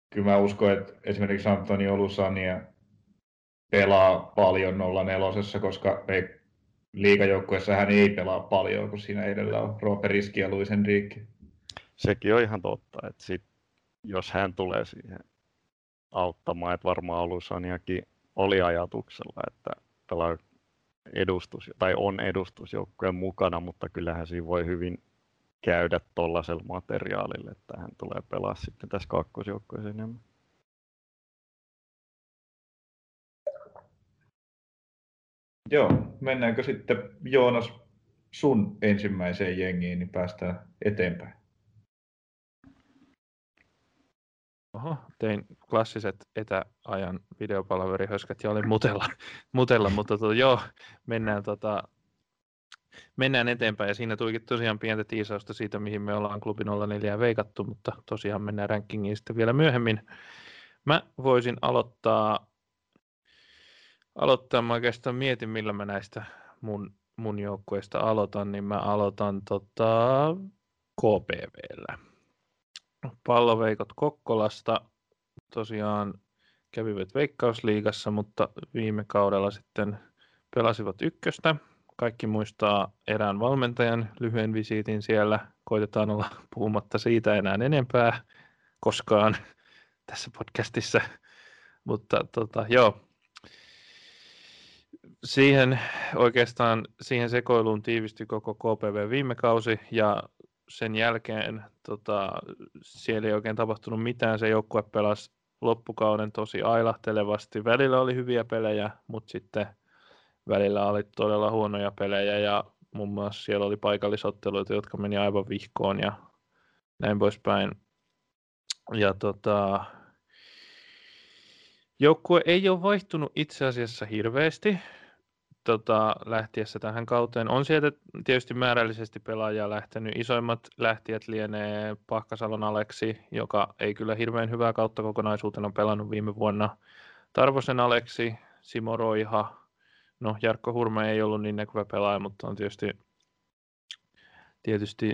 kyllä mä uskon, että esimerkiksi Antoni Olusania pelaa paljon 04, koska ei, liigajoukkueessa hän ei pelaa paljon, kun siinä edellä on Roope Riski ja Luisen Riikki. Sekin on ihan totta, että sit, jos hän tulee siihen auttamaan, että varmaan Olusaniakin oli ajatuksella, että pelaa edustus, tai on edustusjoukkueen mukana, mutta kyllähän siinä voi hyvin käydä tuollaisella materiaalilla, että hän tulee pelaa sitten tässä kakkosjoukkueessa enemmän. Joo, mennäänkö sitten Joonas sun ensimmäiseen jengiin, niin päästään eteenpäin. Oho, tein klassiset etäajan videopalaverihöskät ja olin mutella, mutella mutta to, joo, mennään, tota, mennään eteenpäin. Ja siinä tulikin tosiaan pientä tiisausta siitä, mihin me ollaan klubi 04 veikattu, mutta tosiaan mennään rankingiin sitten vielä myöhemmin. Mä voisin aloittaa, aloittaa mä oikeastaan mietin, millä mä näistä mun, mun joukkueista aloitan, niin mä aloitan tota KPVllä palloveikot Kokkolasta tosiaan kävivät Veikkausliigassa, mutta viime kaudella sitten pelasivat ykköstä. Kaikki muistaa erään valmentajan lyhyen visiitin siellä. Koitetaan olla puhumatta siitä enää enempää koskaan tässä podcastissa. Mutta tota, joo, siihen oikeastaan siihen sekoiluun tiivistyi koko KPV viime kausi ja sen jälkeen tota, siellä ei oikein tapahtunut mitään. Se joukkue pelasi loppukauden tosi ailahtelevasti. Välillä oli hyviä pelejä, mutta sitten välillä oli todella huonoja pelejä ja muun muassa siellä oli paikallisotteluita, jotka meni aivan vihkoon ja näin poispäin. Ja tota, joukkue ei ole vaihtunut itse asiassa hirveästi tota, lähtiessä tähän kauteen. On sieltä tietysti määrällisesti pelaajia lähtenyt. Isoimmat lähtijät lienee Pahkasalon Aleksi, joka ei kyllä hirveän hyvää kautta kokonaisuutena pelannut viime vuonna. Tarvosen Aleksi, Simo Roiha, no Jarkko Hurme ei ollut niin näkyvä pelaaja, mutta on tietysti, tietysti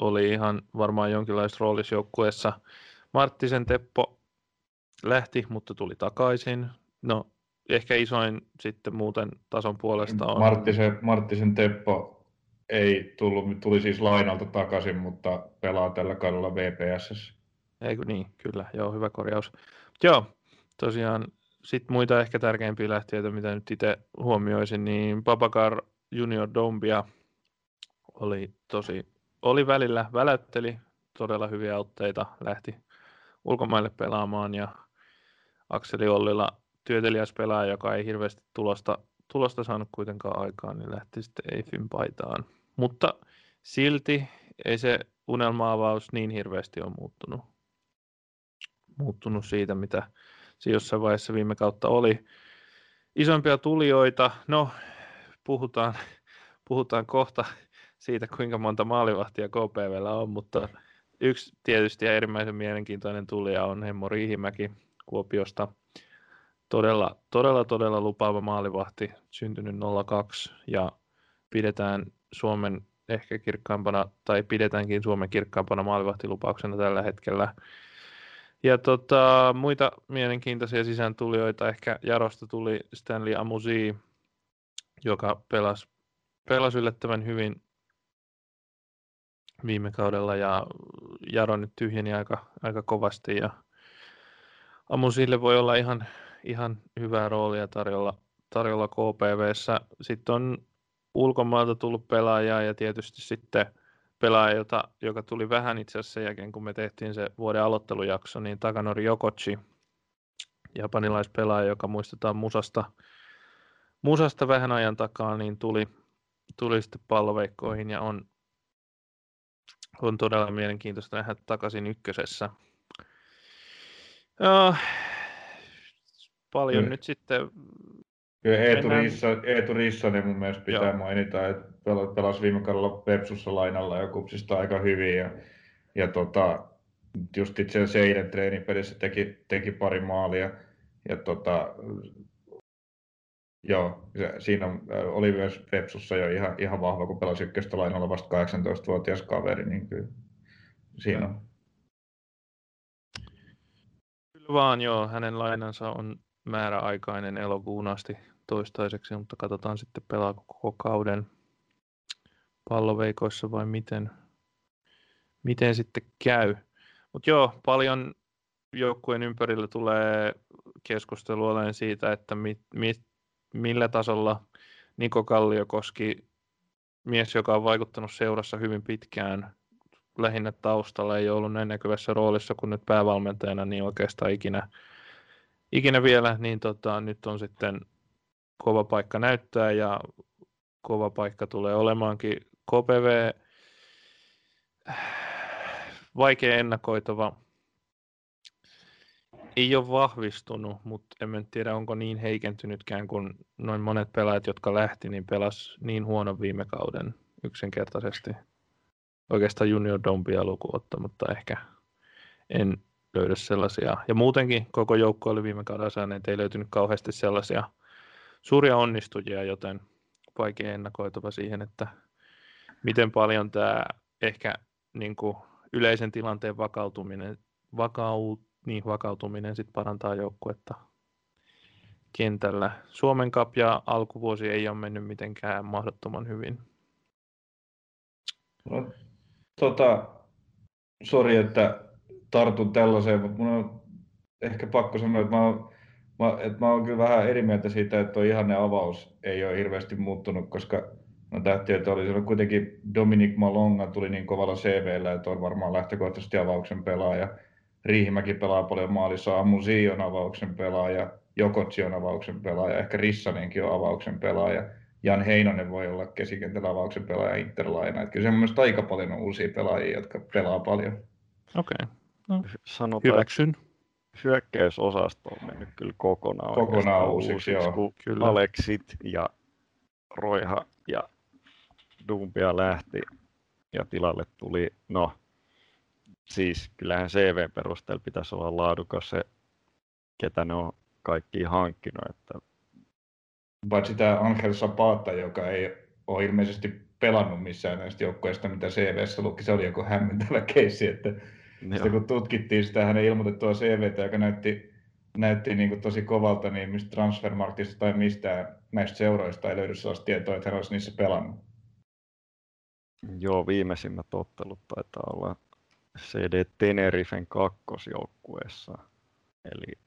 oli ihan varmaan jonkinlaisessa roolissa joukkueessa. Marttisen Teppo lähti, mutta tuli takaisin. No ehkä isoin sitten muuten tason puolesta on... Marttisen, Marttisen Teppo ei tullut, tuli siis lainalta takaisin, mutta pelaa tällä kaudella VPS. Eikö niin, kyllä, joo, hyvä korjaus. Joo, tosiaan sitten muita ehkä tärkeimpiä lähtiöitä, mitä nyt itse huomioisin, niin Babakar Junior Dombia oli tosi, oli välillä, väläytteli todella hyviä otteita, lähti ulkomaille pelaamaan ja Akseli Ollila työtelijäs pelaaja, joka ei hirveästi tulosta, tulosta saanut kuitenkaan aikaan, niin lähti sitten Eifin paitaan. Mutta silti ei se unelmaavaus niin hirveästi ole muuttunut, muuttunut siitä, mitä se jossain vaiheessa viime kautta oli. Isompia tulijoita, no puhutaan, puhutaan kohta siitä, kuinka monta maalivahtia KPVllä on, mutta yksi tietysti ja äärimmäisen mielenkiintoinen tulija on Hemmo Riihimäki Kuopiosta – todella, todella, todella lupaava maalivahti, syntynyt 02 ja pidetään Suomen ehkä kirkkaampana, tai pidetäänkin Suomen kirkkaampana maalivahtilupauksena tällä hetkellä. Ja tota, muita mielenkiintoisia sisääntulijoita, ehkä Jarosta tuli Stanley Amusi, joka pelasi, pelasi yllättävän hyvin viime kaudella ja Jaro nyt tyhjeni aika, aika kovasti ja Amusille voi olla ihan ihan hyvää roolia tarjolla, tarjolla KPVssä. Sitten on ulkomailta tullut pelaajia ja tietysti sitten pelaaja, jota, joka tuli vähän itse asiassa sen jälkeen, kun me tehtiin se vuoden aloittelujakso, niin Takanori Yokochi, japanilaispelaaja, joka muistetaan Musasta, Musasta vähän ajan takaa, niin tuli, tuli sitten palloveikkoihin ja on, on todella mielenkiintoista nähdä takaisin ykkösessä. Uh, paljon mm. nyt sitten... Kyllä Eetu, mennään... Rissa, Eetu Rissanen mun mielestä pitää Joo. mainita, että pelasi viime kaudella Pepsussa lainalla ja kupsista aika hyvin. Ja, ja tota, just itse asiassa eilen treenipelissä teki, teki pari maalia. Ja tota, Joo, siinä oli myös Pepsussa jo ihan, ihan vahva, kun pelasi ykköstä lainalla vasta 18-vuotias kaveri, niin kyllä siinä on vaan joo, hänen lainansa on määräaikainen elokuun asti toistaiseksi, mutta katsotaan sitten pelaako koko kauden palloveikoissa vai miten, miten sitten käy. Mutta joo, paljon joukkueen ympärillä tulee keskustelua olen siitä, että mit, mit, millä tasolla Niko Kalliokoski, mies, joka on vaikuttanut seurassa hyvin pitkään, lähinnä taustalla, ei ollut näin näkyvässä roolissa kuin nyt päävalmentajana, niin oikeastaan ikinä, ikinä vielä, niin tota, nyt on sitten kova paikka näyttää ja kova paikka tulee olemaankin. KPV vaikea ennakoitava. Ei ole vahvistunut, mutta en tiedä onko niin heikentynytkään, kun noin monet pelaajat, jotka lähti, niin pelas niin huono viime kauden yksinkertaisesti. Oikeastaan junior dompia luku mutta ehkä en löydä sellaisia. Ja muutenkin koko joukko oli viime kauden saaneet, ei löytynyt kauheasti sellaisia suuria onnistujia, joten vaikea ennakoitava siihen, että miten paljon tämä ehkä niin kuin yleisen tilanteen vakautuminen, vakaut, niin, vakautuminen sit parantaa joukkuetta kentällä. Suomen Cup ja alkuvuosi ei ole mennyt mitenkään mahdottoman hyvin. No, tota, sori, että tartun tällaiseen, mutta mun on ehkä pakko sanoa, että mä oon, mä, että mä oon kyllä vähän eri mieltä siitä, että tuo ihanne avaus ei ole hirveästi muuttunut, koska No tähti, että oli siellä kuitenkin Dominic Malonga tuli niin kovalla CVllä, että on varmaan lähtökohtaisesti avauksen pelaaja. Riihimäki pelaa paljon maalissa, Amusi on avauksen pelaaja, Jokotsi on avauksen pelaaja, ehkä Rissanenkin on avauksen pelaaja. Jan Heinonen voi olla keskikentällä avauksen pelaaja Interlaina. Kyllä se mielestäni aika paljon on uusia pelaajia, jotka pelaa paljon. Okei. Okay. No, Sanotaan, Hyväksyn. Hyökkäysosasto on mennyt kyllä kokonaan, kokonaan uusiksi, uusiksi joo. kun kyllä. Aleksit ja Roiha ja Dumpia lähti ja tilalle tuli, no siis kyllähän CV-perusteella pitäisi olla laadukas se, ketä ne on kaikki hankkinut. Että... Paitsi tämä Angel Zapata, joka ei ole ilmeisesti pelannut missään näistä joukkoista, mitä CVssä luki, se oli joku hämmentävä keissi, että sitten kun tutkittiin sitä hänen ilmoitettua CVtä, joka näytti, näytti niin kuin tosi kovalta, niin mistä Transfermarktista tai mistään näistä seuroista ei löydy sellaista tietoa, että hän olisi niissä pelannut. Joo, viimeisimmät ottelut taitaa olla CD Tenerifen kakkosjoukkueessa. Eli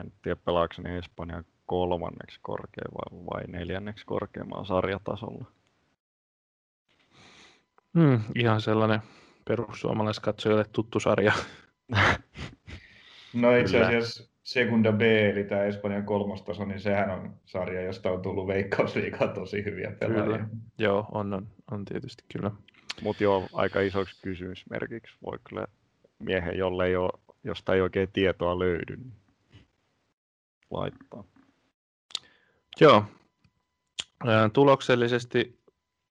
en tiedä pelaako ne Espanjan kolmanneksi korkein vai, vai neljänneksi korkeammalla sarjatasolla. Hmm, ihan sellainen perussuomalaiskatsojalle tuttu sarja. no itse asiassa Segunda B, eli tämä Espanjan kolmostaso, niin sehän on sarja, josta on tullut veikkausliikaa tosi hyviä pelaajia. Kyllä. Joo, on, on, on tietysti kyllä. Mutta joo, aika isoksi kysymysmerkiksi voi kyllä miehen, jolle ei ole, josta ei oikein tietoa löydy, niin laittaa. Joo. Tuloksellisesti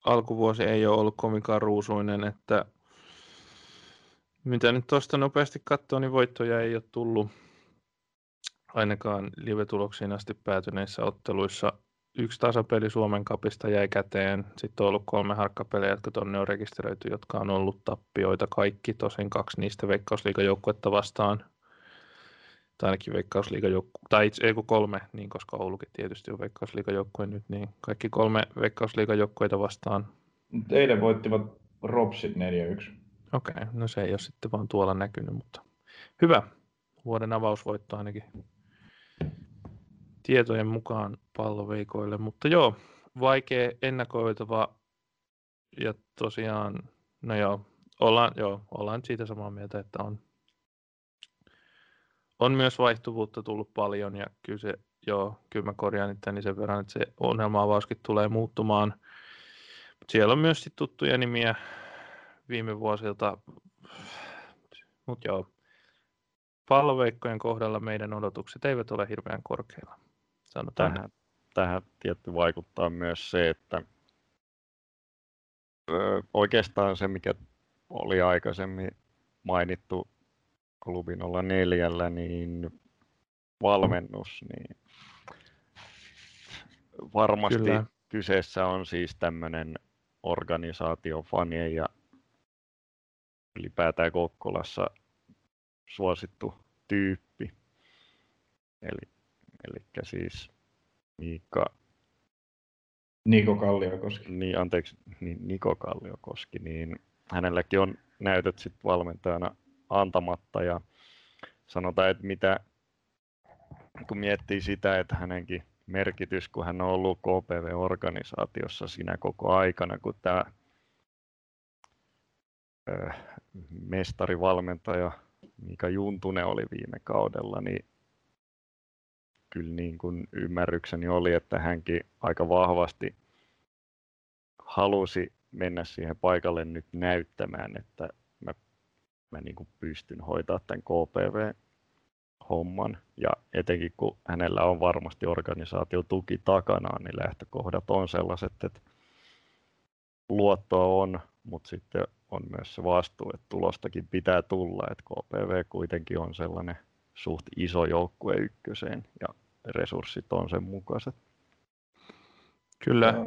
alkuvuosi ei ole ollut kovinkaan ruusuinen, että mitä nyt tuosta nopeasti katsoo, niin voittoja ei ole tullut ainakaan live-tuloksiin asti päätyneissä otteluissa. Yksi tasapeli Suomen kapista jäi käteen. Sitten on ollut kolme harkkapeliä, jotka tuonne on rekisteröity, jotka on ollut tappioita kaikki. Tosin kaksi niistä veikkausliigajoukkuetta vastaan. Tai ainakin veikkausliigajoukkue, tai itse ei kolme, niin koska Oulukin tietysti on veikkausliigajoukkue nyt, niin kaikki kolme veikkausliigajoukkueita vastaan. Eilen voittivat Ropsit 4-1. Okei, okay, no se ei ole sitten vaan tuolla näkynyt, mutta hyvä. Vuoden avausvoitto ainakin tietojen mukaan palloveikoille, mutta joo, vaikea ennakoitava ja tosiaan, no joo, ollaan, joo, ollaan siitä samaa mieltä, että on, on myös vaihtuvuutta tullut paljon ja kyllä se, joo, kyllä mä korjaan itteni sen verran, että se ongelma-avauskin tulee muuttumaan. Siellä on myös sit tuttuja nimiä viime vuosilta, mutta joo, palloveikkojen kohdalla meidän odotukset eivät ole hirveän korkeilla. Sanotaan tähän, tähän tietty vaikuttaa myös se, että ö, oikeastaan se, mikä oli aikaisemmin mainittu klubin olla neljällä, niin valmennus, niin varmasti Kyllä. kyseessä on siis tämmöinen organisaatio fanien ja ylipäätään Kokkolassa suosittu tyyppi. Eli, eli siis Miikka... Niko Kalliokoski. Niin, anteeksi, niin Niko Kalliokoski, niin hänelläkin on näytöt sit valmentajana antamatta ja sanotaan, että mitä, kun miettii sitä, että hänenkin merkitys, kun hän on ollut KPV-organisaatiossa siinä koko aikana, kun tämä mestarivalmentaja Mika Juntunen oli viime kaudella, niin kyllä niin kuin ymmärrykseni oli, että hänkin aika vahvasti halusi mennä siihen paikalle nyt näyttämään, että mä, mä niin kuin pystyn hoitaa tämän KPV-homman. Ja etenkin kun hänellä on varmasti organisaatiotuki takanaan, niin lähtökohdat on sellaiset, että luottoa on, mutta sitten on myös se vastuu, että tulostakin pitää tulla, että KPV kuitenkin on sellainen suht iso joukkue ykköseen ja resurssit on sen mukaiset. Kyllä.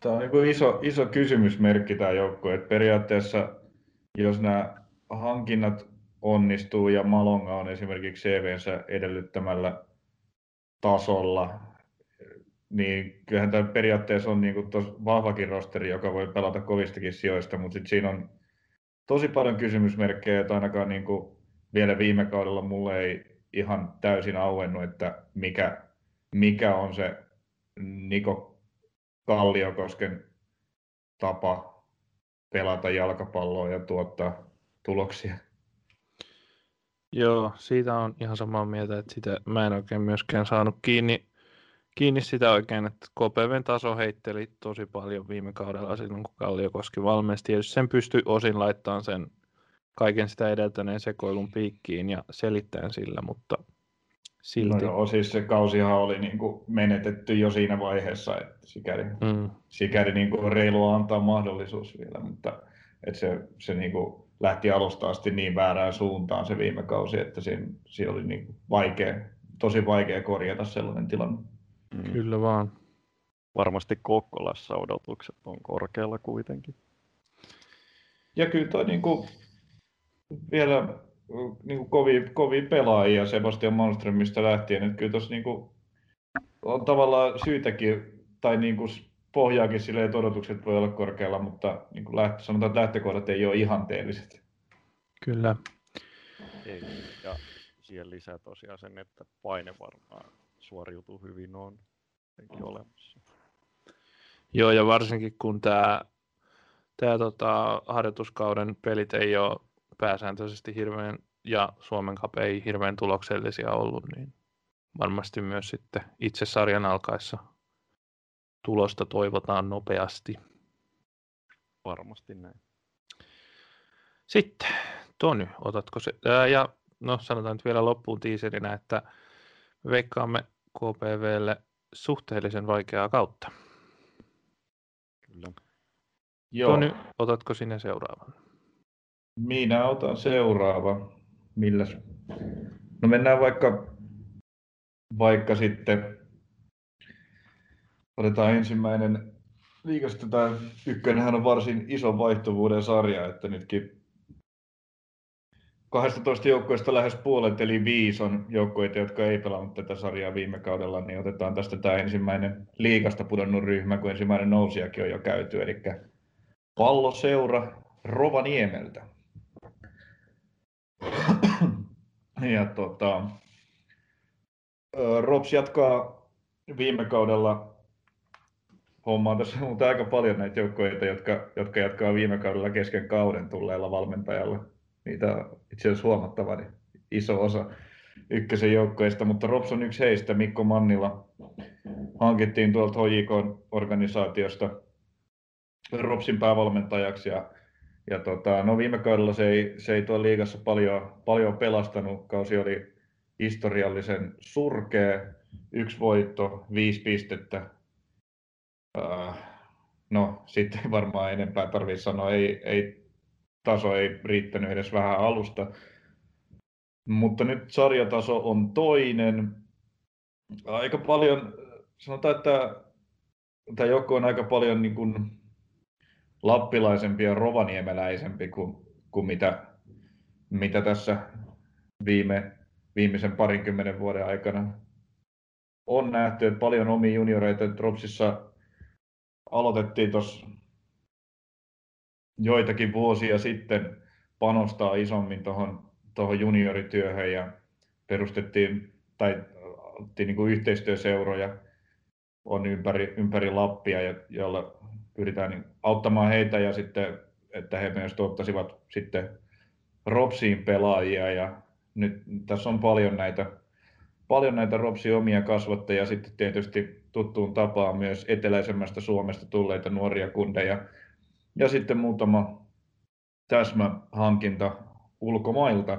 Tämä on niin iso, iso kysymysmerkki tämä joukkue, että periaatteessa jos nämä hankinnat onnistuu ja Malonga on esimerkiksi CVnsä edellyttämällä tasolla, niin kyllähän tämä periaatteessa on niin kuin vahvakin rosteri, joka voi pelata kovistakin sijoista, mutta sitten siinä on tosi paljon kysymysmerkkejä, että ainakaan niin kuin vielä viime kaudella mulle ei ihan täysin auennut, että mikä, mikä on se Niko Kalliokosken tapa pelata jalkapalloa ja tuottaa tuloksia. Joo, siitä on ihan samaa mieltä, että sitä mä en oikein myöskään saanut kiinni, kiinni sitä oikein, että KPVn taso heitteli tosi paljon viime kaudella silloin, kun Kalliokoski valmesti. Ja sen pystyi osin laittamaan sen kaiken sitä edeltäneen sekoilun piikkiin ja selittäen sillä, mutta silti. No joo, siis se kausihan oli niin kuin menetetty jo siinä vaiheessa, että sikäli, mm. sikäli niin kuin reilua antaa mahdollisuus vielä, mutta että se, se niin kuin lähti alusta asti niin väärään suuntaan se viime kausi, että siinä, siinä oli niin vaikea, tosi vaikea korjata sellainen tilanne. Mm. Kyllä vaan. Varmasti Kokkolassa odotukset on korkealla kuitenkin. Ja kyllä toi niin kuin, vielä niin kuin kovia, kovia pelaajia Sebastian Malmströmistä lähtien, että kyllä tuossa niin kuin, on tavallaan syytäkin, tai niin kuin pohjaakin sille, että odotukset voi olla korkealla, mutta niin kuin läht, sanotaan, että lähtökohdat ei ole ihanteelliset. Kyllä. Ei, ja siihen lisää tosiaan sen, että paine varmaan suoriutuu hyvin on olemassa. Joo, ja varsinkin kun tämä, tämä tota, harjoituskauden pelit ei ole pääsääntöisesti hirveän, ja Suomen Cup ei hirveän tuloksellisia ollut, niin varmasti myös sitten itse sarjan alkaessa tulosta toivotaan nopeasti. Varmasti näin. Sitten, Tony, otatko se? Ää, ja no sanotaan nyt vielä loppuun tiiserinä, että veikkaamme KPVlle suhteellisen vaikeaa kautta. Kyllä. Joo. Tony, otatko sinne seuraavan? Minä otan seuraava. Milläs? No mennään vaikka, vaikka sitten, otetaan ensimmäinen liikasta tämä ykkönenhän on varsin iso vaihtuvuuden sarja, että nytkin 12 joukkueesta lähes puolet, eli viisi on joukkueita, jotka ei pelannut tätä sarjaa viime kaudella, niin otetaan tästä tämä ensimmäinen liikasta pudonnut ryhmä, kun ensimmäinen nousijakin on jo käyty, eli palloseura Rovaniemeltä. ja tota, Rops jatkaa viime kaudella hommaa tässä mutta aika paljon näitä joukkoja, jotka, jotka jatkaa viime kaudella kesken kauden tulleella valmentajalla. Niitä on itse asiassa huomattavan iso osa ykkösen joukkoista, mutta Rops on yksi heistä. Mikko Mannila hankittiin tuolta HJK-organisaatiosta Ropsin päävalmentajaksi ja ja tota, no viime kaudella se ei, se ei tuolla liigassa paljon, paljon pelastanut. Kausi oli historiallisen surkea. Yksi voitto, viisi pistettä. Uh, no sitten varmaan enempää tarvitse sanoa. Ei, ei, taso ei riittänyt edes vähän alusta. Mutta nyt sarjataso on toinen. Aika paljon, sanotaan, että tämä joukko on aika paljon niin kuin lappilaisempi ja rovaniemeläisempi kuin, kuin mitä, mitä tässä viime, viimeisen parinkymmenen vuoden aikana on nähty, että paljon omia junioreita Dropsissa aloitettiin tuossa joitakin vuosia sitten panostaa isommin tuohon tuohon juniorityöhön ja perustettiin tai oltiin niin kuin yhteistyöseuroja on ympäri, ympäri Lappia, joilla pyritään niin auttamaan heitä ja sitten, että he myös tuottaisivat sitten Ropsiin pelaajia ja nyt tässä on paljon näitä, paljon näitä Ropsin omia kasvattajia, sitten tietysti tuttuun tapaan myös eteläisemmästä Suomesta tulleita nuoria kundeja ja sitten muutama täsmähankinta ulkomailta.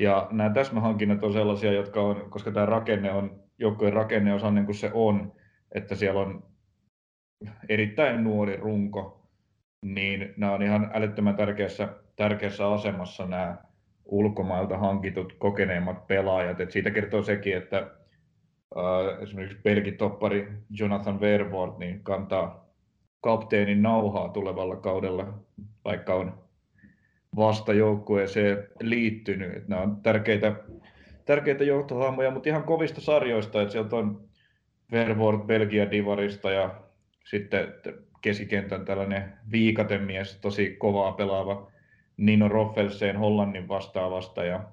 Ja nämä täsmähankinnat on sellaisia, jotka on, koska tämä rakenne on, joukkojen rakenne on sellainen kuin se on, että siellä on erittäin nuori runko, niin nämä on ihan älyttömän tärkeässä, tärkeässä asemassa nämä ulkomailta hankitut kokeneimmat pelaajat. Et siitä kertoo sekin, että äh, esimerkiksi pelkitoppari Jonathan Vervoort niin kantaa kapteenin nauhaa tulevalla kaudella, vaikka on vasta joukkueeseen liittynyt. Että nämä on tärkeitä, tärkeitä johtohahmoja, mutta ihan kovista sarjoista. Että sieltä on Vervoort Belgia Divarista ja sitten keskikentän tällainen viikatemies, tosi kovaa pelaava Nino Roffelsen Hollannin vastaavasta. Ja,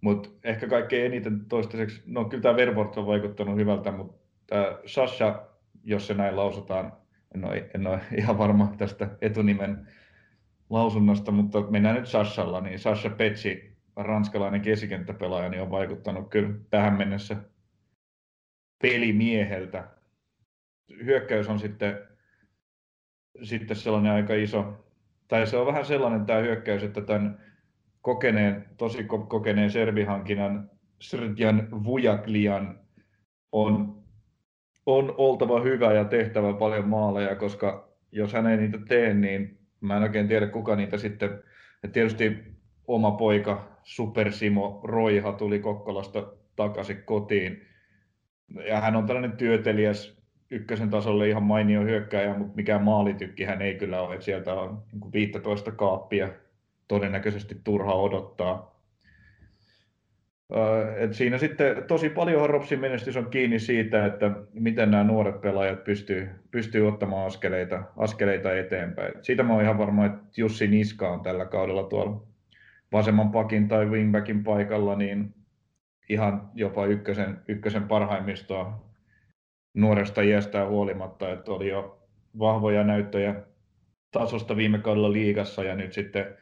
mutta ehkä kaikkein eniten toistaiseksi, no kyllä tämä Vervoort on vaikuttanut hyvältä, mutta tämä Sasha, jos se näin lausutaan, en ole, en ole ihan varma tästä etunimen lausunnosta, mutta mennään nyt Sashalla, niin Sasha Petsi, ranskalainen keskikenttäpelaaja, niin on vaikuttanut kyllä tähän mennessä pelimieheltä. Hyökkäys on sitten, sitten sellainen aika iso, tai se on vähän sellainen tämä hyökkäys, että tämän kokeneen, tosi kokeneen servihankinnan Srdjan Vujaklian on, on oltava hyvä ja tehtävä paljon maaleja, koska jos hän ei niitä tee, niin Mä en oikein tiedä, kuka niitä sitten... Ja tietysti oma poika Super Simo Roiha tuli Kokkolasta takaisin kotiin. Ja hän on tällainen työtelijäs ykkösen tasolle ihan mainio hyökkääjä, mutta mikään maalitykki hän ei kyllä ole. Sieltä on 15 niin kaappia todennäköisesti turha odottaa. Et siinä sitten tosi paljon Ropsin menestys on kiinni siitä, että miten nämä nuoret pelaajat pystyy, pystyy ottamaan askeleita, askeleita eteenpäin. Siitä mä oon ihan varma, että Jussi Niska on tällä kaudella tuolla vasemman pakin tai wingbackin paikalla, niin ihan jopa ykkösen, ykkösen parhaimmistoa nuoresta iästään huolimatta, että oli jo vahvoja näyttöjä tasosta viime kaudella liigassa ja nyt sitten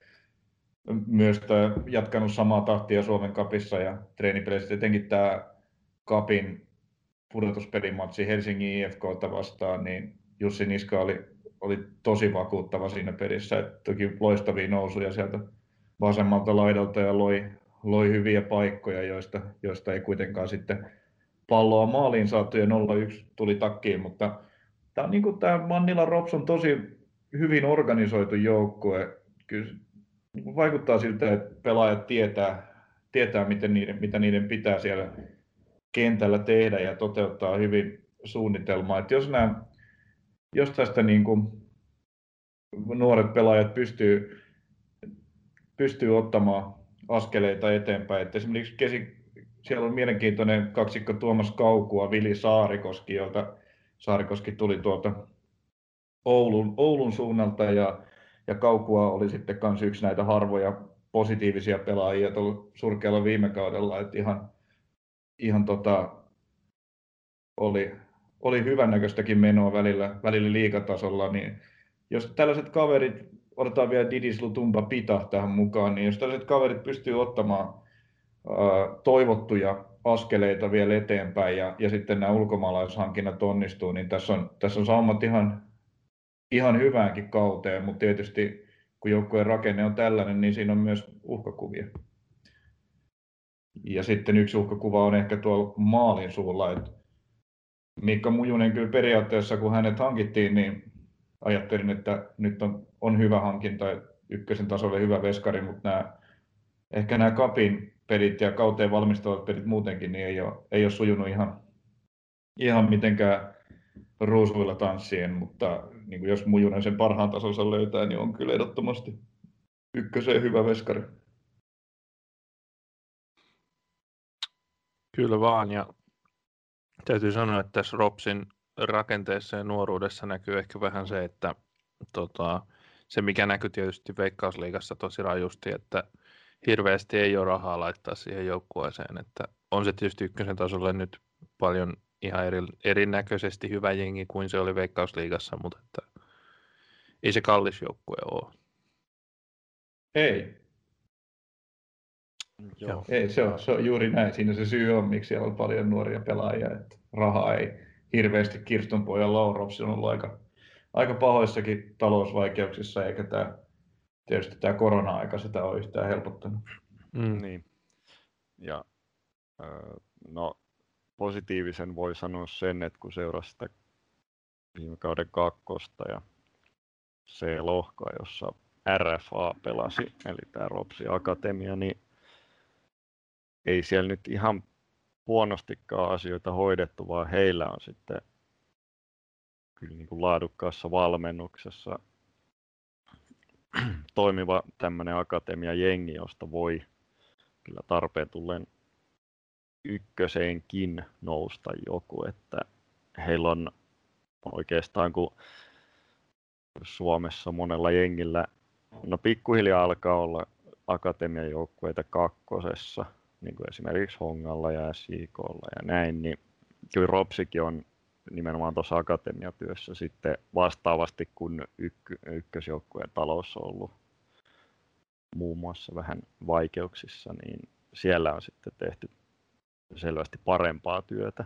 myös jatkanut samaa tahtia Suomen kapissa ja treenipeleissä. Etenkin tämä kapin pudotuspelimatsi Helsingin IFKta vastaan, niin Jussi Niska oli, oli tosi vakuuttava siinä pelissä. Et toki loistavia nousuja sieltä vasemmalta laidalta ja loi, loi hyviä paikkoja, joista, joista ei kuitenkaan sitten palloa maaliin saatu ja 0-1 tuli takkiin, mutta tämä, niin kuin tämä Mannila Rops on tosi hyvin organisoitu joukkue. Kyllä vaikuttaa siltä, että pelaajat tietää, tietää miten niiden, mitä niiden pitää siellä kentällä tehdä ja toteuttaa hyvin suunnitelmaa. Että jos, nämä, jos tästä niin kuin nuoret pelaajat pystyy, pystyy ottamaan askeleita eteenpäin, että esimerkiksi kesi, siellä on mielenkiintoinen kaksikko Tuomas Kaukua, Vili Saarikoski, jolta Saarikoski tuli tuolta Oulun, Oulun suunnalta ja ja Kaukua oli sitten myös yksi näitä harvoja positiivisia pelaajia tuolla surkealla viime kaudella, että ihan, ihan tota, oli, oli hyvännäköistäkin menoa välillä, välillä liikatasolla, niin jos tällaiset kaverit, otetaan vielä Didis Lutumba Pita tähän mukaan, niin jos tällaiset kaverit pystyy ottamaan ää, toivottuja askeleita vielä eteenpäin ja, ja sitten nämä ulkomaalaishankinnat onnistuu, niin tässä on, tässä on saumat ihan, ihan hyväänkin kauteen, mutta tietysti kun joukkueen rakenne on tällainen, niin siinä on myös uhkakuvia. Ja sitten yksi uhkakuva on ehkä tuolla maalin suulla, että Mikko Mujunen kyllä periaatteessa, kun hänet hankittiin, niin ajattelin, että nyt on, on hyvä hankinta, ykkösen tasolle hyvä veskari, mutta nämä, ehkä nämä kapin pelit ja kauteen valmistavat pelit muutenkin, niin ei ole, ei ole sujunut ihan, ihan mitenkään ruusuilla tanssien, mutta niin kuin jos Mujunen sen parhaan tasonsa löytää, niin on kyllä ehdottomasti ykköseen hyvä veskari. Kyllä vaan, ja täytyy sanoa, että tässä Ropsin rakenteessa ja nuoruudessa näkyy ehkä vähän se, että tota, se mikä näkyy tietysti Veikkausliigassa tosi rajusti, että hirveästi ei ole rahaa laittaa siihen joukkueeseen, että on se tietysti ykkösen tasolle nyt paljon ihan eri, erinäköisesti hyvä jengi kuin se oli Veikkausliigassa, mutta että ei se kallis joukkue ole. Ei. Joo. Ei, se on, se on juuri näin. Siinä se syy on, miksi siellä on paljon nuoria pelaajia. Että rahaa ei hirveästi Kirston pojan Lauropsi on ollut aika, aika pahoissakin talousvaikeuksissa, eikä tämä, tietysti tämä korona-aika sitä ole yhtään helpottanut. Mm. Niin. Ja, no, positiivisen voi sanoa sen, että kun seurasi sitä viime kauden kakkosta ja C-lohkoa, jossa RFA pelasi, eli tämä Ropsi Akatemia, niin ei siellä nyt ihan huonostikaan asioita hoidettu, vaan heillä on sitten kyllä niin kuin laadukkaassa valmennuksessa toimiva tämmöinen akatemia-jengi, josta voi kyllä tarpeen tullen ykköseenkin nousta joku, että heillä on oikeastaan kun Suomessa monella jengillä, no pikkuhiljaa alkaa olla akatemian joukkueita kakkosessa, niin kuin esimerkiksi Hongalla ja SJKlla ja näin, niin kyllä Ropsikin on nimenomaan tuossa akatemiatyössä sitten vastaavasti, kun ykk- ykkösjoukkueen talous on ollut muun muassa vähän vaikeuksissa, niin siellä on sitten tehty selvästi parempaa työtä.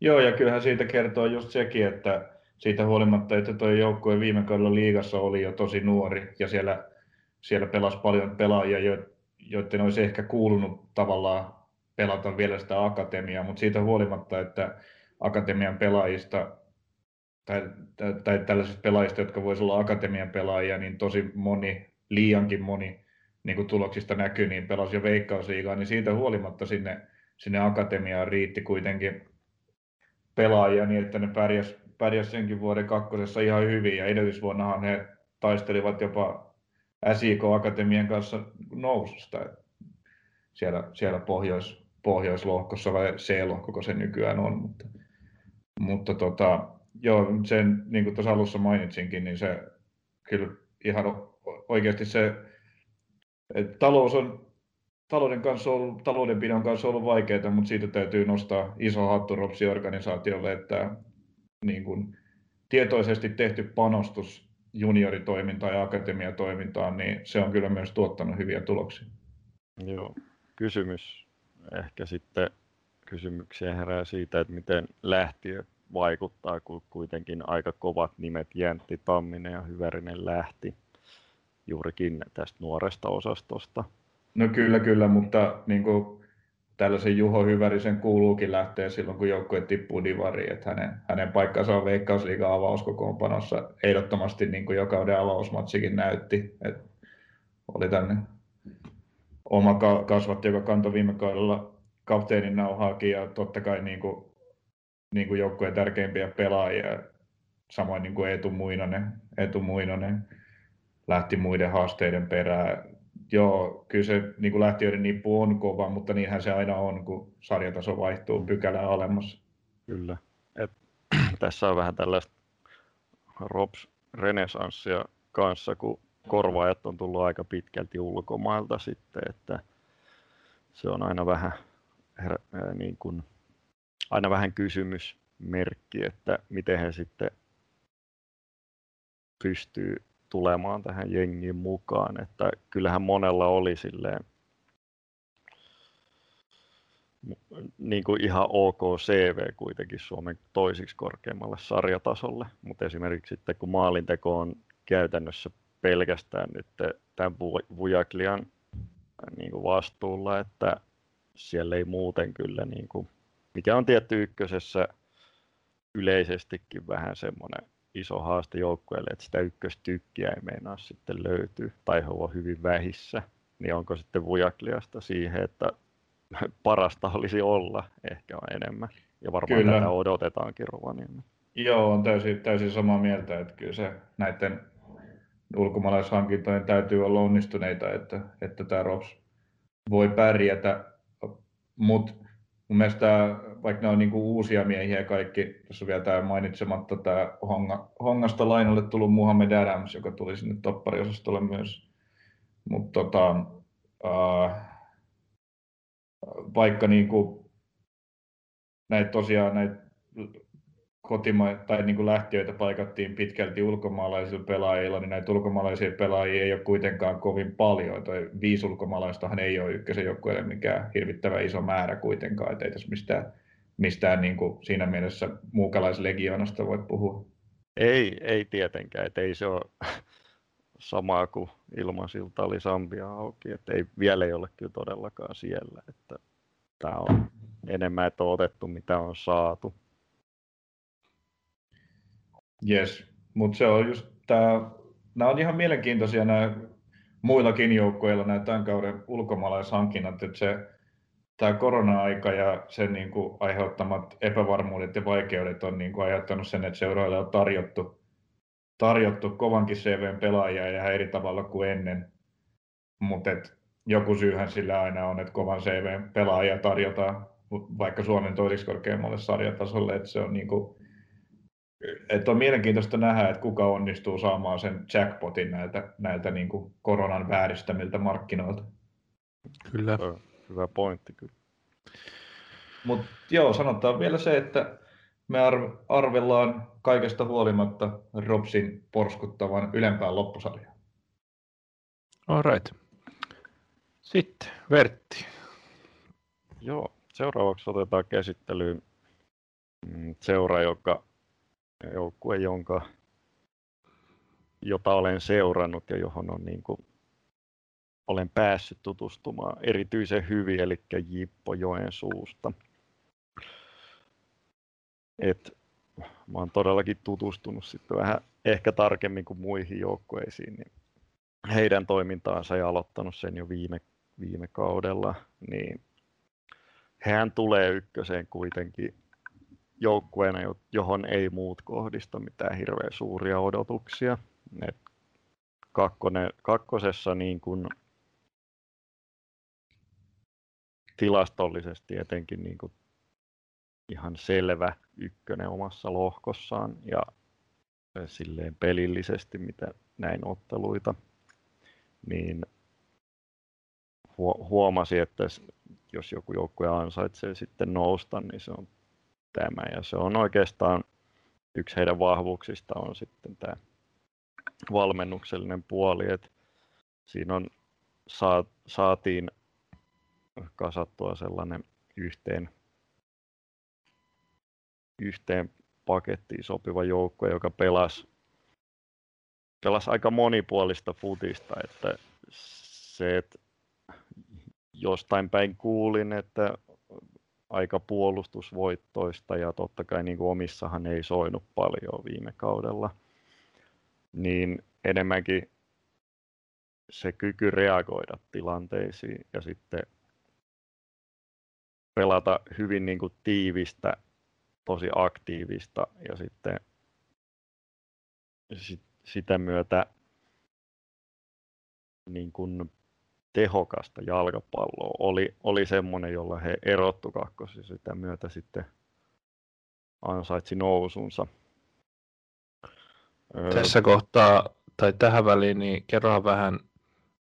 Joo, ja kyllähän siitä kertoo just sekin, että siitä huolimatta, että tuo joukkue viime kaudella liigassa oli jo tosi nuori, ja siellä, siellä pelasi paljon pelaajia, joiden olisi ehkä kuulunut tavallaan pelata vielä sitä akatemiaa, mutta siitä huolimatta, että akatemian pelaajista tai, tai, tai tällaisista pelaajista, jotka voisivat olla akatemian pelaajia, niin tosi moni, liiankin moni niin kuin tuloksista näkyy, niin pelasi jo veikkausliigaa, niin siitä huolimatta sinne, sinne akatemiaan riitti kuitenkin pelaajia niin, että ne pärjäs, pärjäs senkin vuoden kakkosessa ihan hyvin, ja edellisvuonnahan he taistelivat jopa SIK Akatemian kanssa noususta siellä, siellä pohjois, pohjoislohkossa vai C-lohko, kun se nykyään on. Mutta, mutta tota, joo, sen, niin kuin tuossa alussa mainitsinkin, niin se kyllä ihan oikeasti se, talous on, talouden kanssa ollut, taloudenpidon kanssa ollut vaikeaa, mutta siitä täytyy nostaa iso hattu Ropsi-organisaatiolle, että niin kuin, tietoisesti tehty panostus junioritoimintaan ja akatemiatoimintaan, niin se on kyllä myös tuottanut hyviä tuloksia. Joo, kysymys ehkä sitten kysymyksiä herää siitä, että miten lähtiö vaikuttaa, kun kuitenkin aika kovat nimet Jäntti, Tamminen ja Hyvärinen lähti juurikin tästä nuoresta osastosta. No kyllä, kyllä, mutta niin kuin tällaisen Juho Hyvärisen kuuluukin lähteä silloin, kun joukkue tippuu divariin, että hänen, hänen paikkansa on Veikkausliigan avauskokoonpanossa ehdottomasti niin kuin joka avausmatsikin näytti. että oli tänne oma kasvatti, joka kantoi viime kaudella kapteenin nauhaakin ja totta kai niin kuin, niin kuin joukkueen tärkeimpiä pelaajia, samoin niin kuin Eetu Muinonen, Eetu Muinonen lähti muiden haasteiden perään joo, kyllä se niin kuin lähtiöiden nippu on kova, mutta niinhän se aina on, kun sarjataso vaihtuu pykälää alemmas. Kyllä. Et, tässä on vähän tällaista Rops renesanssia kanssa, kun korvaajat on tullut aika pitkälti ulkomailta sitten, että se on aina vähän, niin kuin, aina vähän kysymysmerkki, että miten he sitten pystyy tulemaan tähän jengiin mukaan. Että kyllähän monella oli silleen niin kuin ihan ok CV kuitenkin Suomen toisiksi korkeammalle sarjatasolle, mutta esimerkiksi sitten kun maalinteko on käytännössä pelkästään nyt tämän Vujaklian niin kuin vastuulla, että siellä ei muuten kyllä, niin kuin, mikä on tietty ykkösessä yleisestikin vähän semmoinen iso haaste joukkueelle, että sitä ykköstykkiä ei meinaa sitten löytyy tai he ovat hyvin vähissä, niin onko sitten Vujakliasta siihen, että parasta olisi olla ehkä on enemmän. Ja varmaan kyllä. tätä odotetaankin Rovaniemen. Joo, on täysin, täysin samaa mieltä, että kyllä se näiden ulkomaalaishankintojen täytyy olla onnistuneita, että, että tämä ROPS voi pärjätä, mutta mun mielestä vaikka ne on niin kuin uusia miehiä kaikki, tässä on vielä tämä mainitsematta tämä Honga, Hongasta lainalle tullut Muhammed Adams, joka tuli sinne toppariosastolle myös. Mutta tota, äh, vaikka niin kuin näitä tosiaan näitä kotima- tai niin kuin lähtiöitä paikattiin pitkälti ulkomaalaisilla pelaajilla, niin näitä ulkomaalaisia pelaajia ei ole kuitenkaan kovin paljon. Toi viisi ulkomaalaistahan ei ole ykkösen joukkueelle mikään hirvittävä iso määrä kuitenkaan, että ei tässä mistään, mistään niin kuin siinä mielessä muukalaislegionasta voi puhua. Ei, ei tietenkään, että ei se ole samaa kuin ilmasilta oli Sambia auki, että ei, vielä ei ole kyllä todellakaan siellä, että tämä on enemmän, että on otettu mitä on saatu. Yes, mutta se on just tämä, nämä on ihan mielenkiintoisia nämä muillakin joukkueilla nämä tämän kauden ulkomaalaishankinnat, että se tämä korona-aika ja sen niin kuin aiheuttamat epävarmuudet ja vaikeudet on niin kuin aiheuttanut sen, että seuroille on tarjottu, tarjottu kovankin CVn pelaajia ja ihan eri tavalla kuin ennen. Mutta joku syyhän sillä aina on, että kovan CVn pelaajia tarjotaan vaikka Suomen toiseksi korkeammalle sarjatasolle, että se on niin kuin, että on mielenkiintoista nähdä, että kuka onnistuu saamaan sen jackpotin näiltä, näiltä niin kuin koronan vääristämiltä markkinoilta. Kyllä. Hyvä pointti kyllä. Mutta joo, sanotaan vielä se, että me arvellaan kaikesta huolimatta Robsin porskuttavan ylempään loppusarjaan. All right. Sitten Vertti. Joo, seuraavaksi otetaan käsittelyyn mm, seura, joka joukkue, jonka, jota olen seurannut ja johon on niin kuin, olen päässyt tutustumaan erityisen hyvin, eli Jippo Joensuusta. Et, mä olen todellakin tutustunut sitten vähän ehkä tarkemmin kuin muihin joukkueisiin, niin heidän toimintaansa ja aloittanut sen jo viime, viime kaudella, niin hän tulee ykköseen kuitenkin joukkueena, johon ei muut kohdista mitään hirveän suuria odotuksia. Et kakkone, kakkosessa niin kuin tilastollisesti etenkin niin kuin ihan selvä ykkönen omassa lohkossaan ja silleen pelillisesti, mitä näin otteluita, niin huomasi, että jos joku joukkue ansaitsee sitten nousta, niin se on tämä. Ja se on oikeastaan yksi heidän vahvuuksista on sitten tämä valmennuksellinen puoli, että siinä on, saa, saatiin kasattua sellainen yhteen, yhteen pakettiin sopiva joukko, joka pelasi, pelasi aika monipuolista futista, että se, että jostain päin kuulin, että aika puolustusvoittoista ja totta kai niin kuin omissahan ei soinut paljon viime kaudella. Niin enemmänkin se kyky reagoida tilanteisiin ja sitten pelata hyvin niin kuin tiivistä, tosi aktiivista ja sitten sit, sitä myötä niin kuin tehokasta jalkapalloa oli, oli semmoinen, jolla he erottu kakkos ja sitä myötä sitten ansaitsi nousunsa. Tässä kohtaa, tai tähän väliin, niin kerrohan vähän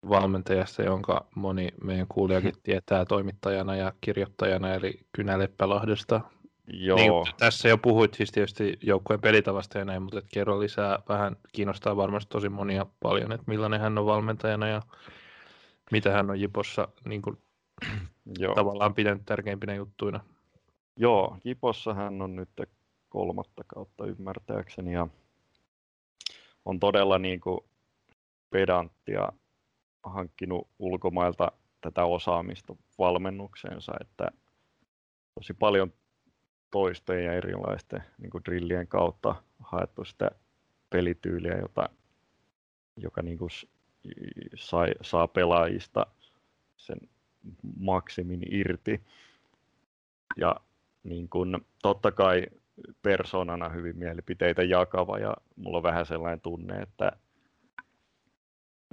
valmentajasta, jonka moni meidän kuulijakin tietää toimittajana ja kirjoittajana, eli Kynä Leppälahdesta. Joo. Niin, tässä jo puhuit siis tietysti joukkueen pelitavasta ja näin, mutta et kerro lisää, vähän kiinnostaa varmasti tosi monia paljon, että millainen hän on valmentajana ja mitä hän on Jipossa niin kuin, Joo. tavallaan pitänyt tärkeimpinä juttuina. Joo, Jipossa hän on nyt kolmatta kautta ymmärtääkseni ja on todella niin kuin pedanttia hankkinut ulkomailta tätä osaamista valmennukseensa, että tosi paljon toistojen ja erilaisten niin kuin drillien kautta haettu sitä pelityyliä, jota, joka niin kuin sai, saa pelaajista sen maksimin irti. Ja niin kun, totta kai persoonana hyvin mielipiteitä jakava ja mulla on vähän sellainen tunne, että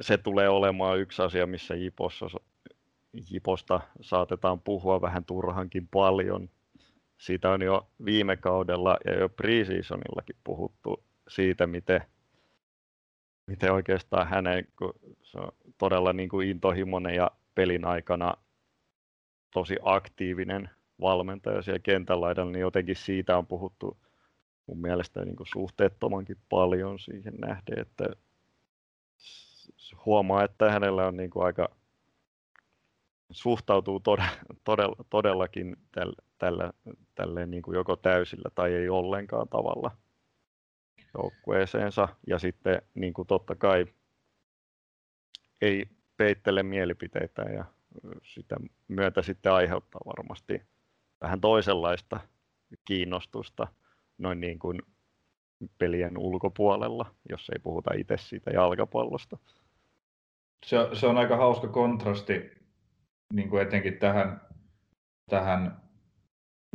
se tulee olemaan yksi asia, missä Jipossa Jiposta saatetaan puhua vähän turhankin paljon. Siitä on jo viime kaudella ja jo preseasonillakin puhuttu siitä, miten, miten oikeastaan hänen, kun se on todella niin kuin intohimoinen ja pelin aikana tosi aktiivinen valmentaja siellä kentän laidalla, niin jotenkin siitä on puhuttu mun mielestä niin kuin suhteettomankin paljon siihen nähden, että huomaa, että hänellä on niin kuin aika suhtautuu todella, todella, todellakin tällä, tällä, niin kuin joko täysillä tai ei ollenkaan tavalla joukkueeseensa. Ja sitten niin kuin totta kai ei peittele mielipiteitä ja sitä myötä sitten aiheuttaa varmasti vähän toisenlaista kiinnostusta noin niin kuin pelien ulkopuolella, jos ei puhuta itse siitä jalkapallosta. Se, se on aika hauska kontrasti niin kuin etenkin tähän, tähän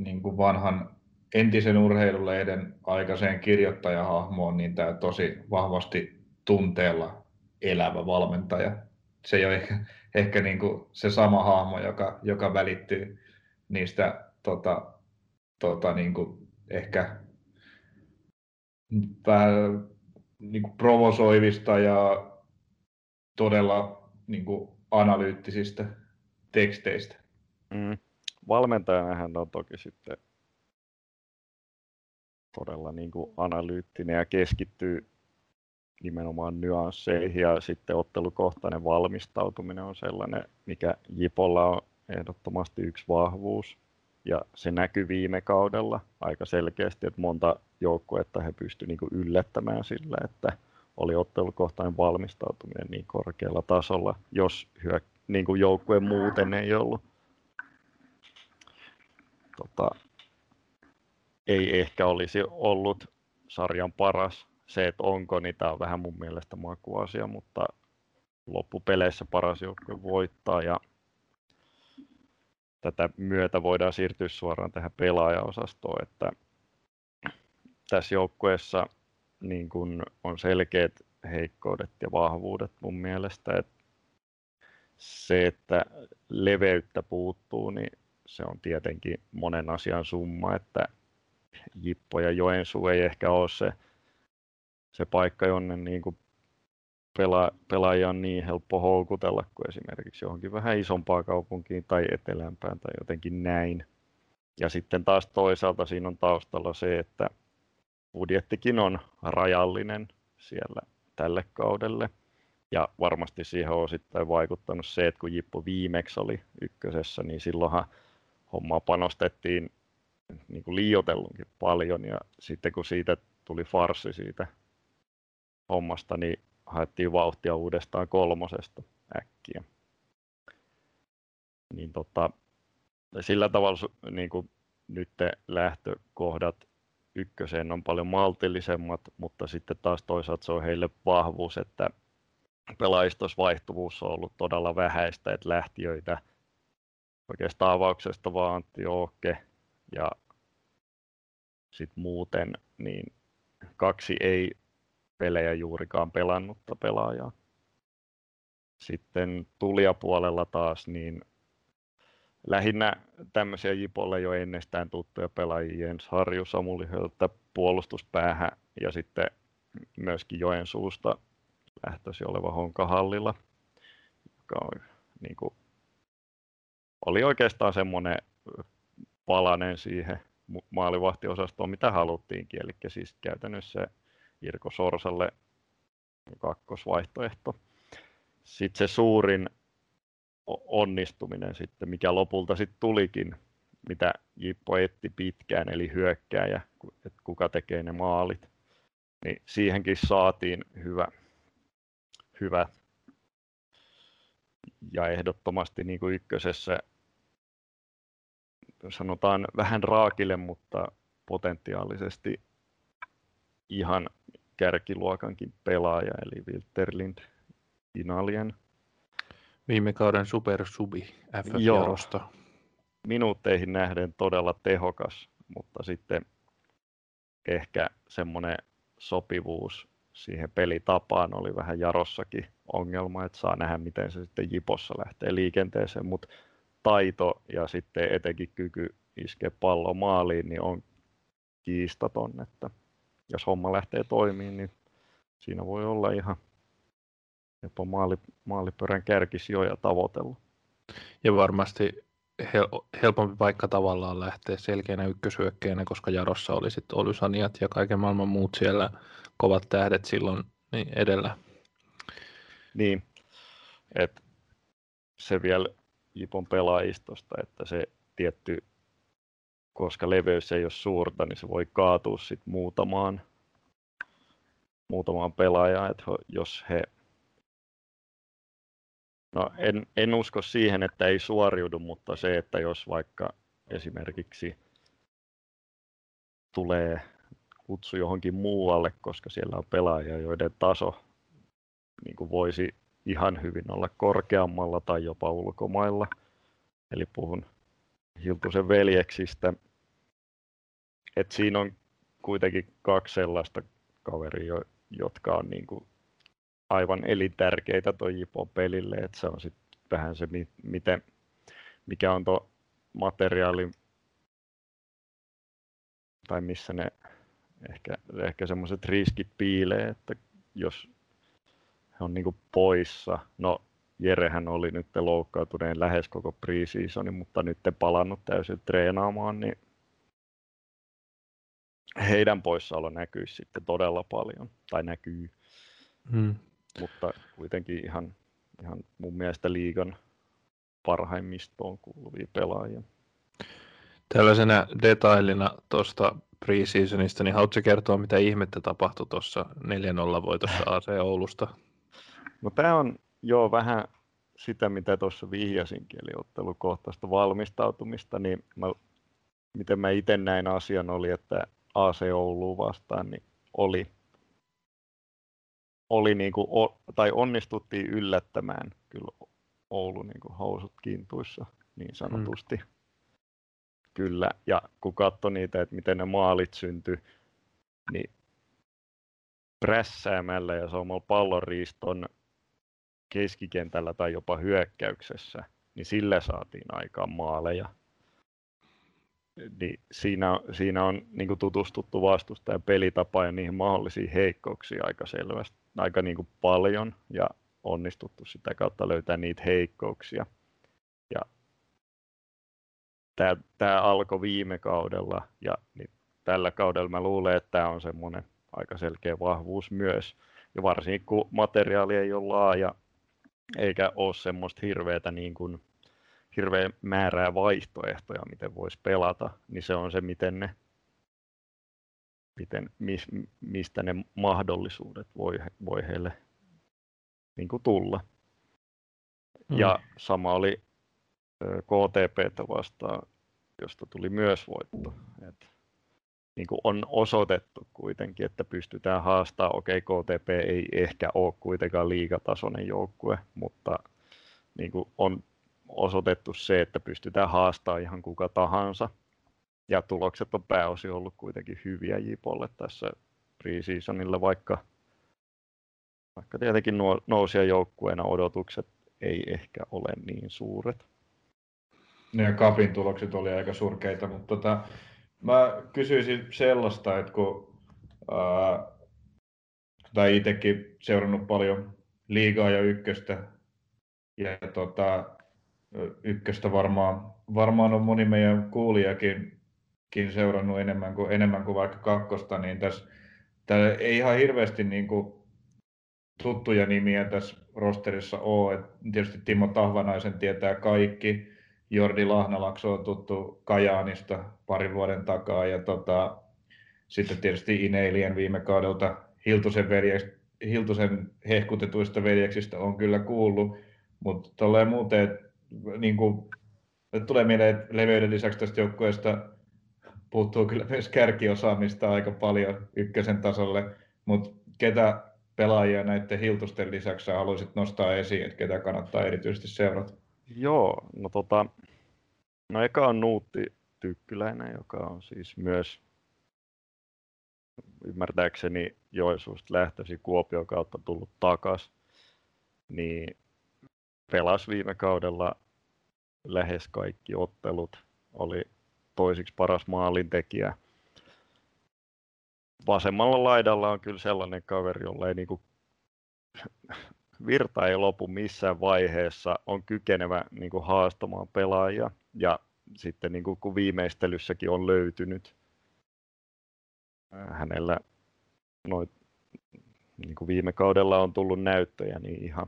niin kuin vanhan entisen urheilulehden aikaiseen kirjoittajahahmoon, niin tämä tosi vahvasti tunteella elävä valmentaja. Se ei ole ehkä, ehkä niin kuin se sama hahmo, joka, joka välittyy niistä tota, tota, niin kuin ehkä vähän niin kuin provosoivista ja todella niin kuin analyyttisistä teksteistä. Mm. Valmentajana hän on toki sitten todella niin kuin analyyttinen ja keskittyy nimenomaan nyansseihin ja sitten ottelukohtainen valmistautuminen on sellainen, mikä Jipolla on ehdottomasti yksi vahvuus. Ja se näkyy viime kaudella aika selkeästi, että monta joukkuetta he pystyivät niin yllättämään sillä, että oli ottelukohtainen valmistautuminen niin korkealla tasolla, jos hyö, niin kuin joukkue muuten ei ollut. Tota, ei ehkä olisi ollut sarjan paras. Se, että onko, niin tämä on vähän mun mielestä makuasia, mutta loppupeleissä paras joukkue voittaa ja tätä myötä voidaan siirtyä suoraan tähän pelaajaosastoon, että tässä joukkueessa niin kun on selkeät heikkoudet ja vahvuudet mun mielestä. Että se, että leveyttä puuttuu, niin se on tietenkin monen asian summa, että Jippo ja Joensuu ei ehkä ole se, se paikka, jonne niin kuin pela, pelaajia on niin helppo houkutella kuin esimerkiksi johonkin vähän isompaan kaupunkiin tai etelämpään tai jotenkin näin. Ja sitten taas toisaalta siinä on taustalla se, että budjettikin on rajallinen siellä tälle kaudelle. Ja varmasti siihen on osittain vaikuttanut se, että kun Jippo viimeksi oli ykkösessä, niin silloinhan hommaa panostettiin niin kuin liioitellunkin paljon. Ja sitten kun siitä tuli farsi siitä hommasta, niin haettiin vauhtia uudestaan kolmosesta äkkiä. Niin tota, sillä tavalla niin kuin nyt lähtökohdat ykköseen on paljon maltillisemmat, mutta sitten taas toisaalta se on heille vahvuus, että pelaajistossa vaihtuvuus on ollut todella vähäistä, että lähtiöitä oikeastaan avauksesta vaan Antti ja sitten muuten niin kaksi ei pelejä juurikaan pelannutta pelaajaa. Sitten tulijapuolella taas niin lähinnä tämmöisiä Jipolle jo ennestään tuttuja pelaajia, Jens Harju, Samuli puolustuspäähän ja sitten myöskin Joensuusta lähtösi oleva Honka Hallilla, joka on, niin kuin, oli oikeastaan semmoinen palanen siihen maalivahtiosastoon, mitä haluttiinkin, eli siis käytännössä Irko Sorsalle kakkosvaihtoehto. Sitten se suurin onnistuminen sitten, mikä lopulta sitten tulikin, mitä Jippo etti pitkään, eli hyökkääjä, että kuka tekee ne maalit, niin siihenkin saatiin hyvä, hyvä ja ehdottomasti niin kuin ykkösessä sanotaan vähän raakille, mutta potentiaalisesti ihan kärkiluokankin pelaaja, eli Wilterlind Inalien. Viime kauden supersubi FF-jarosta. Minuutteihin nähden todella tehokas, mutta sitten ehkä semmoinen sopivuus siihen pelitapaan oli vähän jarossakin ongelma, että saa nähdä, miten se sitten Jipossa lähtee liikenteeseen, mutta taito ja sitten etenkin kyky iskeä pallo maaliin, niin on kiistaton, että jos homma lähtee toimimaan, niin siinä voi olla ihan jopa maali, maalipörän kärkisijoja tavoitella. Ja varmasti hel- helpompi paikka tavallaan lähteä selkeänä ykkösyökkäjänä, koska Jarossa oli sitten Olysaniat ja kaiken maailman muut siellä kovat tähdet silloin niin edellä. Niin, että se vielä Jipon pelaajistosta, että se tietty, koska leveys ei ole suurta, niin se voi kaatua sit muutamaan, muutamaan pelaajaan, että jos he No en, en usko siihen, että ei suoriudu, mutta se, että jos vaikka esimerkiksi tulee kutsu johonkin muualle, koska siellä on pelaajia, joiden taso niin kuin voisi ihan hyvin olla korkeammalla tai jopa ulkomailla. Eli puhun Hiltusen veljeksistä. Et siinä on kuitenkin kaksi sellaista kaveria, jotka on niin kuin aivan elintärkeitä tuo Jipo pelille, että se on sitten vähän se, miten, mikä on tuo materiaali tai missä ne ehkä, ehkä semmoiset riskit piilee, että jos he on niinku poissa, no Jerehän oli nyt loukkaantuneen lähes koko preseasonin, mutta nyt palannut täysin treenaamaan, niin heidän poissaolo näkyy sitten todella paljon, tai näkyy. Hmm mutta kuitenkin ihan, ihan mun mielestä liigan parhaimmistoon kuuluvia pelaajia. Tällaisena detailina tuosta preseasonista, niin haluatko kertoa, mitä ihmettä tapahtui tuossa 4-0 voitossa AC Oulusta? No tämä on jo vähän sitä, mitä tuossa vihjasinkin, eli ottelukohtaista valmistautumista, niin mä, miten mä itse näin asian oli, että AC Oulu vastaan niin oli oli niin kuin, tai onnistuttiin yllättämään kyllä Oulu niin kuin housut kintuissa niin sanotusti. Mm. Kyllä, ja kun katsoi niitä, että miten ne maalit syntyi, niin prässäämällä ja saamalla pallonriiston keskikentällä tai jopa hyökkäyksessä, niin sillä saatiin aikaan maaleja niin siinä, siinä on niin kuin tutustuttu vastustajan pelitapa ja niihin mahdollisiin heikkouksiin aika selvästi, aika niin kuin paljon ja onnistuttu sitä kautta löytää niitä heikkouksia. Ja tämä, tämä alkoi viime kaudella ja niin tällä kaudella mä luulen, että tämä on semmoinen aika selkeä vahvuus myös. Ja varsinkin kun materiaali ei ole laaja eikä ole semmoista hirveätä niin kuin hirveä määrää vaihtoehtoja, miten voisi pelata, niin se on se, miten ne, miten, mis, mistä ne mahdollisuudet voi, voi heille niin kuin tulla. Mm. Ja sama oli KTPtä vastaan, josta tuli myös voitto. Et, niin kuin on osoitettu kuitenkin, että pystytään haastamaan. Okei, okay, KTP ei ehkä ole kuitenkaan liigatasoinen joukkue, mutta niin kuin on osoitettu se, että pystytään haastamaan ihan kuka tahansa. Ja tulokset on pääosin ollut kuitenkin hyviä Jipolle tässä preseasonilla, vaikka, vaikka tietenkin nuo, nousia joukkueena odotukset ei ehkä ole niin suuret. Ja Kapin tulokset oli aika surkeita, mutta tota, mä kysyisin sellaista, että kun ää, tai itsekin seurannut paljon liigaa ja ykköstä, ja tota, ykköstä varmaan, varmaan on moni meidän kuulijakin seurannut enemmän kuin, enemmän kuin vaikka kakkosta, niin tässä, täällä ei ihan hirveästi niin kuin tuttuja nimiä tässä rosterissa ole. Et tietysti Timo Tahvanaisen tietää kaikki. Jordi Lahnalakso on tuttu Kajaanista parin vuoden takaa. Ja tota, sitten tietysti Ineilien viime kaudelta Hiltusen, veljeks, Hiltusen hehkutetuista veljeksistä on kyllä kuullut. Mutta muuten, niin kuin, tulee mieleen, että leveyden lisäksi tästä joukkueesta puuttuu kyllä myös kärkiosaamista aika paljon ykkösen tasolle, mutta ketä pelaajia näiden Hiltusten lisäksi haluaisit nostaa esiin, että ketä kannattaa erityisesti seurata? Joo, no tota, no eka on Nuutti Tykkyläinen, joka on siis myös ymmärtääkseni Joensuusta lähtöisin Kuopion kautta tullut takaisin. niin pelasi viime kaudella lähes kaikki ottelut, oli toisiksi paras maalintekijä. Vasemmalla laidalla on kyllä sellainen kaveri, jolla ei niinku virta ei lopu missään vaiheessa, on kykenevä niinku haastamaan pelaajia ja sitten niinku, kun viimeistelyssäkin on löytynyt hänellä noit, niin kuin viime kaudella on tullut näyttöjä, niin ihan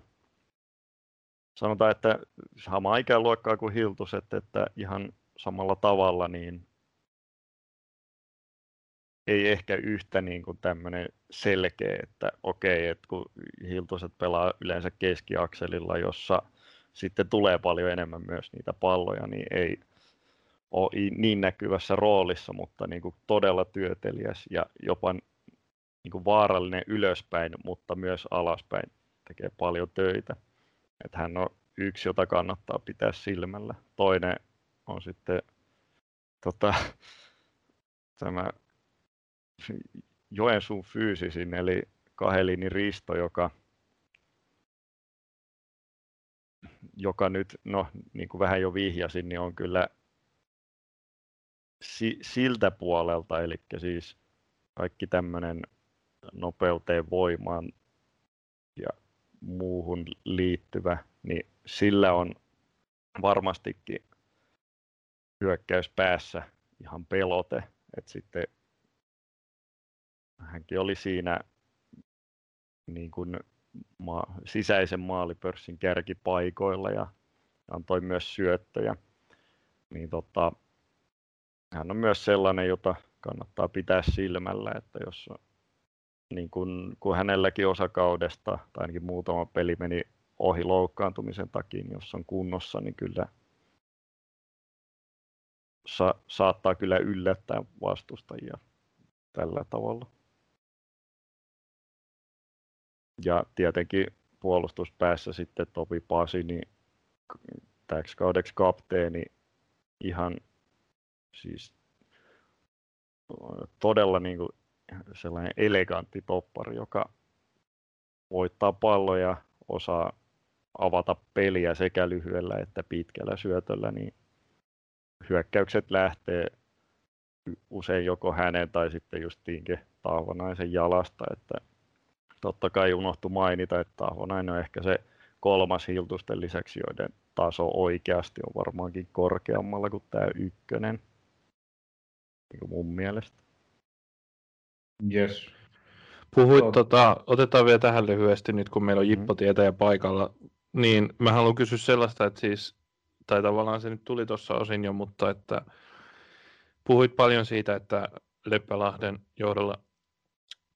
sanotaan, että sama ikäluokkaa kuin Hiltuset, että ihan samalla tavalla, niin ei ehkä yhtä niin kuin tämmöinen selkeä, että okei, että kun Hiltuset pelaa yleensä keskiakselilla, jossa sitten tulee paljon enemmän myös niitä palloja, niin ei ole niin näkyvässä roolissa, mutta niin kuin todella työtelijäs ja jopa niin kuin vaarallinen ylöspäin, mutta myös alaspäin tekee paljon töitä. Että hän on yksi, jota kannattaa pitää silmällä. Toinen on sitten tota, tämä Joensuun fyysisin, eli Kahelini Risto, joka, joka nyt, no niin kuin vähän jo vihjasin, niin on kyllä si, siltä puolelta, eli siis kaikki tämmöinen nopeuteen, voimaan ja muuhun liittyvä, niin sillä on varmastikin hyökkäys päässä ihan pelote. Et sitten hänkin oli siinä niin kuin ma- sisäisen maalipörssin kärkipaikoilla ja antoi myös syöttöjä. Niin tota, hän on myös sellainen, jota kannattaa pitää silmällä, että jos niin kun, kun hänelläkin osakaudesta, tai ainakin muutama peli meni ohi loukkaantumisen takia, niin jos on kunnossa, niin kyllä sa- saattaa kyllä yllättää vastustajia tällä tavalla. Ja tietenkin puolustuspäässä sitten Topi Pasi, niin täksi kaudeksi kapteeni ihan siis todella niin kuin sellainen elegantti toppari, joka voittaa palloja, osaa avata peliä sekä lyhyellä että pitkällä syötöllä, niin hyökkäykset lähtee usein joko hänen tai sitten justiinkin Taavonaisen jalasta, että totta kai unohtu mainita, että Taavonainen on ehkä se kolmas Hiltusten lisäksi, joiden taso oikeasti on varmaankin korkeammalla kuin tämä ykkönen, niin kuin mun mielestä. Yes. Puhuit, Tot... tota, otetaan vielä tähän lyhyesti nyt, kun meillä on Jippo mm. tietäjä paikalla. Niin mä haluan kysyä sellaista, että siis, tai tavallaan se nyt tuli tuossa osin jo, mutta että puhuit paljon siitä, että Leppälahden johdolla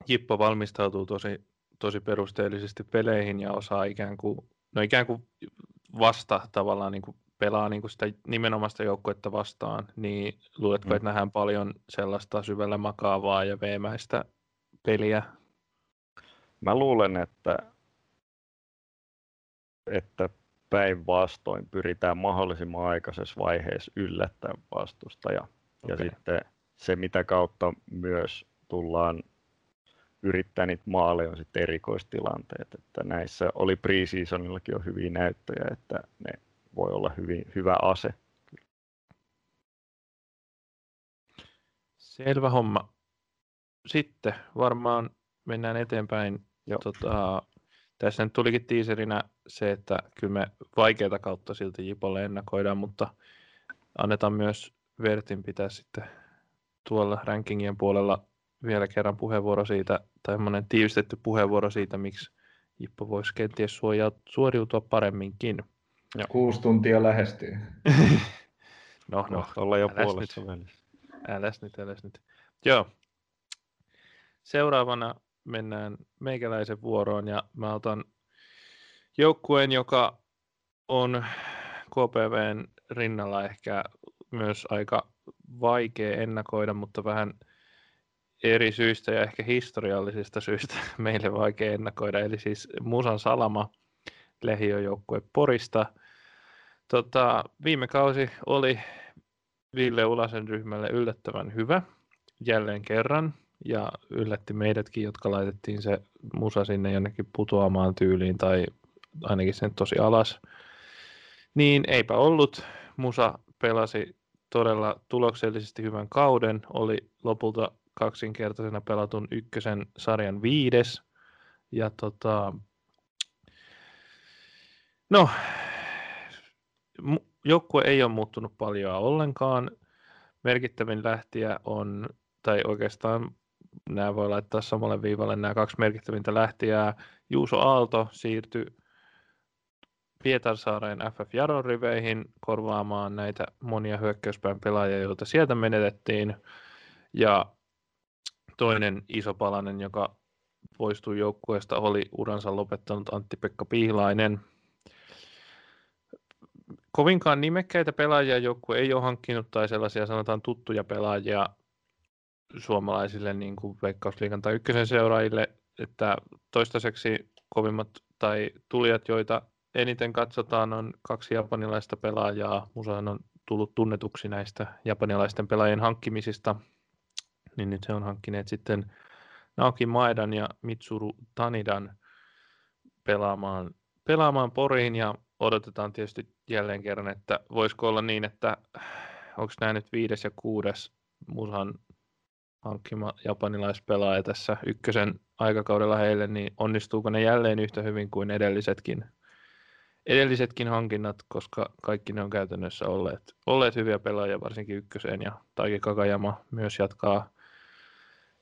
Jippo valmistautuu tosi, tosi perusteellisesti peleihin ja osaa ikään kuin, no ikään kuin vasta tavallaan niin kuin pelaa niin kuin sitä nimenomaista joukkuetta vastaan, niin luuletko, mm. että nähdään paljon sellaista syvällä makaavaa ja veemäistä peliä? Mä luulen, että, että päinvastoin pyritään mahdollisimman aikaisessa vaiheessa yllättämään vastustaja. Okay. Ja sitten se, mitä kautta myös tullaan yrittää niitä maaleja, on sitten erikoistilanteet. Että näissä oli preseasonillakin jo hyviä näyttöjä, että ne voi olla hyvin, hyvä ase. Selvä homma. Sitten varmaan mennään eteenpäin. Tota, tässä nyt tulikin tiiserinä se, että kyllä me vaikeita kautta silti Jipolle ennakoidaan, mutta annetaan myös Vertin pitää sitten tuolla rankingien puolella vielä kerran puheenvuoro siitä, tai tiivistetty puheenvuoro siitä, miksi Jippo voisi kenties suoriutua paremminkin. Joo. Kuusi tuntia lähestyy. no, no, ollaan jo puolessa välissä. Äläs nyt, äläs nyt. Joo. Seuraavana mennään meikäläisen vuoroon ja mä otan joukkueen, joka on KPVn rinnalla ehkä myös aika vaikea ennakoida, mutta vähän eri syistä ja ehkä historiallisista syistä meille vaikea ennakoida. Eli siis Musan Salama, lähiöjoukkue Porista – Tota, viime kausi oli Ville Ulasen ryhmälle yllättävän hyvä jälleen kerran ja yllätti meidätkin, jotka laitettiin se musa sinne jonnekin putoamaan tyyliin tai ainakin sen tosi alas. Niin eipä ollut. Musa pelasi todella tuloksellisesti hyvän kauden, oli lopulta kaksinkertaisena pelatun ykkösen sarjan viides. Ja tota, no, joukkue ei ole muuttunut paljon ollenkaan. Merkittävin lähtiä on, tai oikeastaan nämä voi laittaa samalle viivalle nämä kaksi merkittävintä lähtijää. Juuso Aalto siirtyi Pietarsaareen FF Jaron riveihin korvaamaan näitä monia hyökkäyspään pelaajia, joita sieltä menetettiin. Ja toinen iso palanen, joka poistui joukkueesta, oli uransa lopettanut Antti-Pekka Pihlainen. Kovinkaan nimekkäitä pelaajia joukkue ei ole hankkinut tai sellaisia sanotaan tuttuja pelaajia suomalaisille niin kuin Veikkausliigan tai ykkösen seuraajille, että toistaiseksi kovimmat tai tulijat, joita eniten katsotaan, on kaksi japanilaista pelaajaa. Musahan on tullut tunnetuksi näistä japanilaisten pelaajien hankkimisista, niin nyt se on hankkineet sitten Naoki Maedan ja Mitsuru Tanidan pelaamaan, pelaamaan Poriin ja odotetaan tietysti jälleen kerran, että voisiko olla niin, että onko nämä nyt viides ja kuudes Musan hankkima japanilaispelaaja tässä ykkösen aikakaudella heille, niin onnistuuko ne jälleen yhtä hyvin kuin edellisetkin, edellisetkin hankinnat, koska kaikki ne on käytännössä olleet, olleet hyviä pelaajia, varsinkin ykköseen, ja Taiki Kakajama myös jatkaa,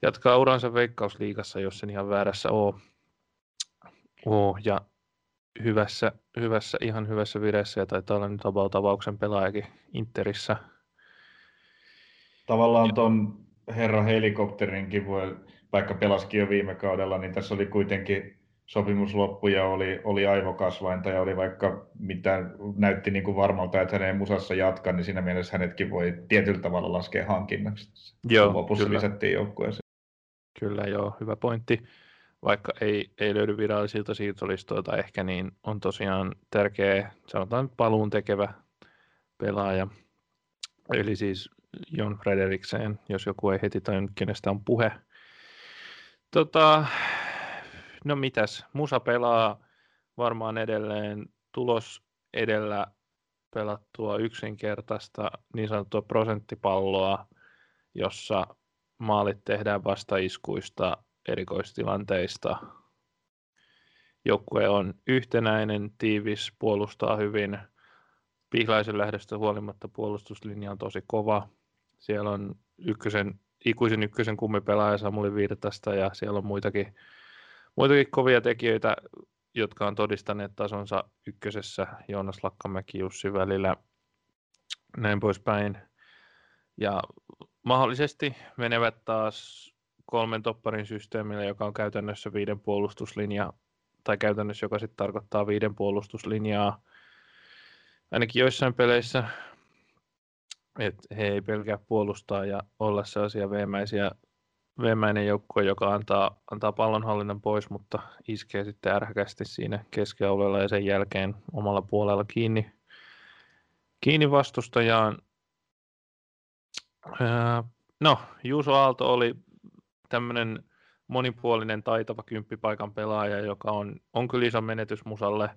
jatkaa uransa veikkausliigassa, jos sen ihan väärässä ole. Oo, ja hyvässä, hyvässä, ihan hyvässä vireessä, ja taitaa olla nyt about avauksen pelaajakin Interissä. Tavallaan tuon herra helikopterinkin voi, vaikka pelaskin jo viime kaudella, niin tässä oli kuitenkin sopimusloppu ja oli, oli aivokasvainta ja oli vaikka mitä näytti niin kuin varmalta, että hänen musassa jatkaa, niin siinä mielessä hänetkin voi tietyllä tavalla laskea hankinnaksi. Joo, Lopussa kyllä. lisättiin joukkueeseen. Kyllä joo, hyvä pointti. Vaikka ei, ei löydy virallisilta siirtolistoilta ehkä, niin on tosiaan tärkeä, sanotaan paluun tekevä pelaaja. Eli siis Jon Frederiksen, jos joku ei heti tajunnut, kenestä on puhe. Tota, no mitäs, Musa pelaa varmaan edelleen tulos edellä pelattua yksinkertaista niin sanottua prosenttipalloa, jossa maalit tehdään vastaiskuista erikoistilanteista. Joukkue on yhtenäinen, tiivis, puolustaa hyvin. Pihlaisen lähdöstä huolimatta puolustuslinja on tosi kova. Siellä on ykkösen, ikuisen ykkösen kummipelaaja Samuli Virtasta ja siellä on muitakin, muitakin kovia tekijöitä, jotka on todistaneet tasonsa ykkösessä Joonas Lakkamäki Jussi välillä näin poispäin. Ja mahdollisesti menevät taas kolmen topparin systeemillä, joka on käytännössä viiden puolustuslinja, tai käytännössä joka sitten tarkoittaa viiden puolustuslinjaa. Ainakin joissain peleissä että he ei pelkää puolustaa ja olla sellaisia veemäisiä, veemäinen joukkue, joka antaa, antaa pallonhallinnan pois, mutta iskee sitten ärhäkästi siinä keskialueella ja sen jälkeen omalla puolella kiinni, kiinni vastustajaan. No, Juuso Aalto oli tämmöinen monipuolinen, taitava kymppipaikan pelaaja, joka on, on kyllä iso menetys Musalle